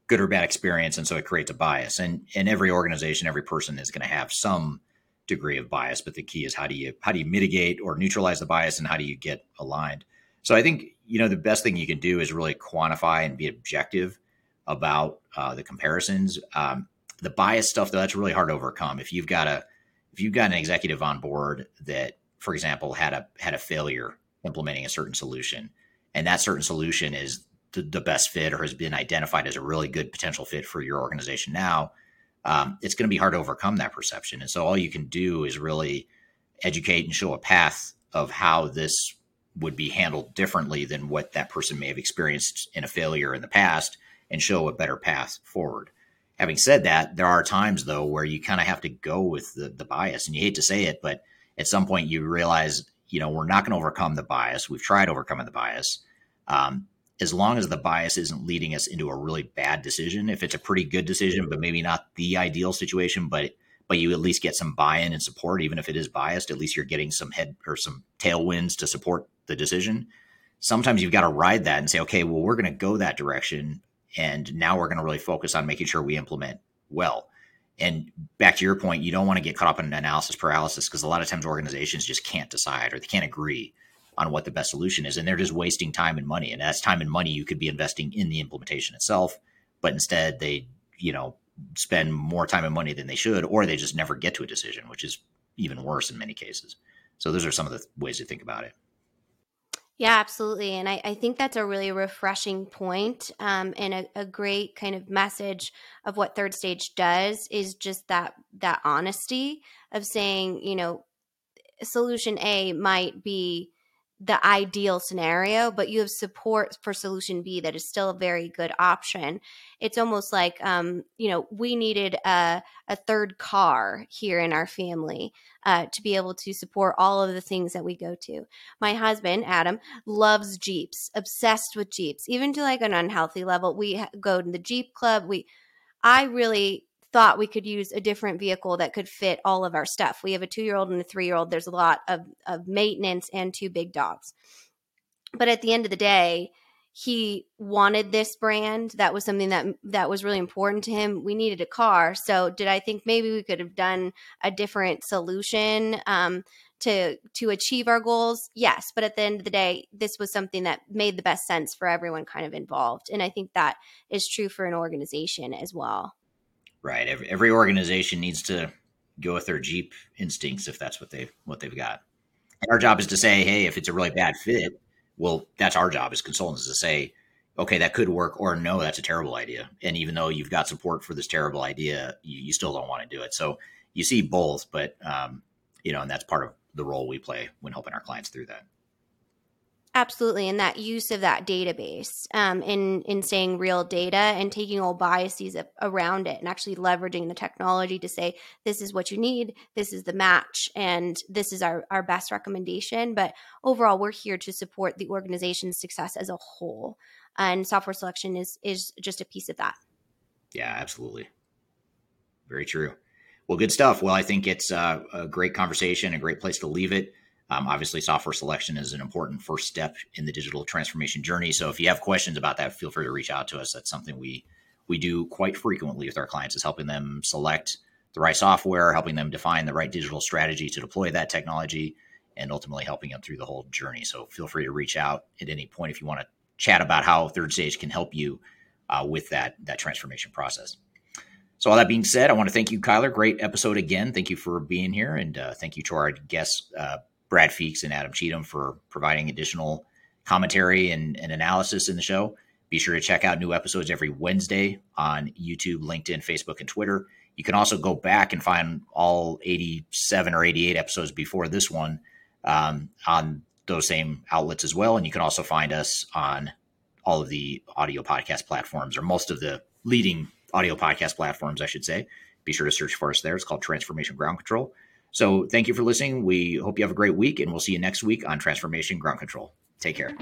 good or bad experience and so it creates a bias. And in every organization every person is going to have some degree of bias, but the key is how do you how do you mitigate or neutralize the bias and how do you get aligned? So I think you know the best thing you can do is really quantify and be objective about uh, the comparisons. Um, the bias stuff though that's really hard to overcome. If you've got a if you've got an executive on board that, for example, had a had a failure implementing a certain solution, and that certain solution is the, the best fit or has been identified as a really good potential fit for your organization now, um, it's going to be hard to overcome that perception. And so all you can do is really educate and show a path of how this would be handled differently than what that person may have experienced in a failure in the past and show a better path forward. Having said that, there are times though where you kind of have to go with the, the bias and you hate to say it, but at some point you realize, you know, we're not going to overcome the bias. We've tried overcoming the bias. Um, as long as the bias isn't leading us into a really bad decision. If it's a pretty good decision, but maybe not the ideal situation, but but you at least get some buy-in and support, even if it is biased. At least you're getting some head or some tailwinds to support the decision. Sometimes you've got to ride that and say, okay, well, we're going to go that direction, and now we're going to really focus on making sure we implement well. And back to your point, you don't want to get caught up in analysis paralysis because a lot of times organizations just can't decide or they can't agree on what the best solution is. And they're just wasting time and money. And that's time and money you could be investing in the implementation itself. But instead, they, you know, spend more time and money than they should, or they just never get to a decision, which is even worse in many cases. So those are some of the ways to think about it. Yeah, absolutely. And I, I think that's a really refreshing point, um, and a, a, great kind of message of what third stage does is just that that honesty of saying, you know, solution A might be the ideal scenario, but you have support for solution B that is still a very good option. It's almost like, um, you know, we needed a, a third car here in our family uh, to be able to support all of the things that we go to. My husband, Adam, loves Jeeps, obsessed with Jeeps, even to like an unhealthy level. We go to the Jeep club. We, I really thought we could use a different vehicle that could fit all of our stuff. We have a two year old and a three year old. There's a lot of, of maintenance and two big dogs. But at the end of the day, he wanted this brand. That was something that that was really important to him. We needed a car, so did I think maybe we could have done a different solution um, to to achieve our goals? Yes, but at the end of the day, this was something that made the best sense for everyone kind of involved, and I think that is true for an organization as well. Right. Every, every organization needs to go with their Jeep instincts if that's what they what they've got. And our job is to say, hey, if it's a really bad fit, well, that's our job as consultants to say, okay, that could work, or no, that's a terrible idea. And even though you've got support for this terrible idea, you, you still don't want to do it. So you see both, but um, you know, and that's part of the role we play when helping our clients through that. Absolutely, and that use of that database um, in in saying real data and taking all biases around it, and actually leveraging the technology to say this is what you need, this is the match, and this is our our best recommendation. But overall, we're here to support the organization's success as a whole, and software selection is is just a piece of that. Yeah, absolutely, very true. Well, good stuff. Well, I think it's uh, a great conversation, a great place to leave it. Um, obviously, software selection is an important first step in the digital transformation journey. So, if you have questions about that, feel free to reach out to us. That's something we we do quite frequently with our clients is helping them select the right software, helping them define the right digital strategy to deploy that technology, and ultimately helping them through the whole journey. So, feel free to reach out at any point if you want to chat about how Third Stage can help you uh, with that that transformation process. So, all that being said, I want to thank you, Kyler. Great episode again. Thank you for being here, and uh, thank you to our guests, uh, Brad Feeks and Adam Cheatham for providing additional commentary and, and analysis in the show. Be sure to check out new episodes every Wednesday on YouTube, LinkedIn, Facebook, and Twitter. You can also go back and find all 87 or 88 episodes before this one um, on those same outlets as well. And you can also find us on all of the audio podcast platforms or most of the leading audio podcast platforms, I should say. Be sure to search for us there. It's called Transformation Ground Control. So thank you for listening. We hope you have a great week, and we'll see you next week on Transformation Ground Control. Take care.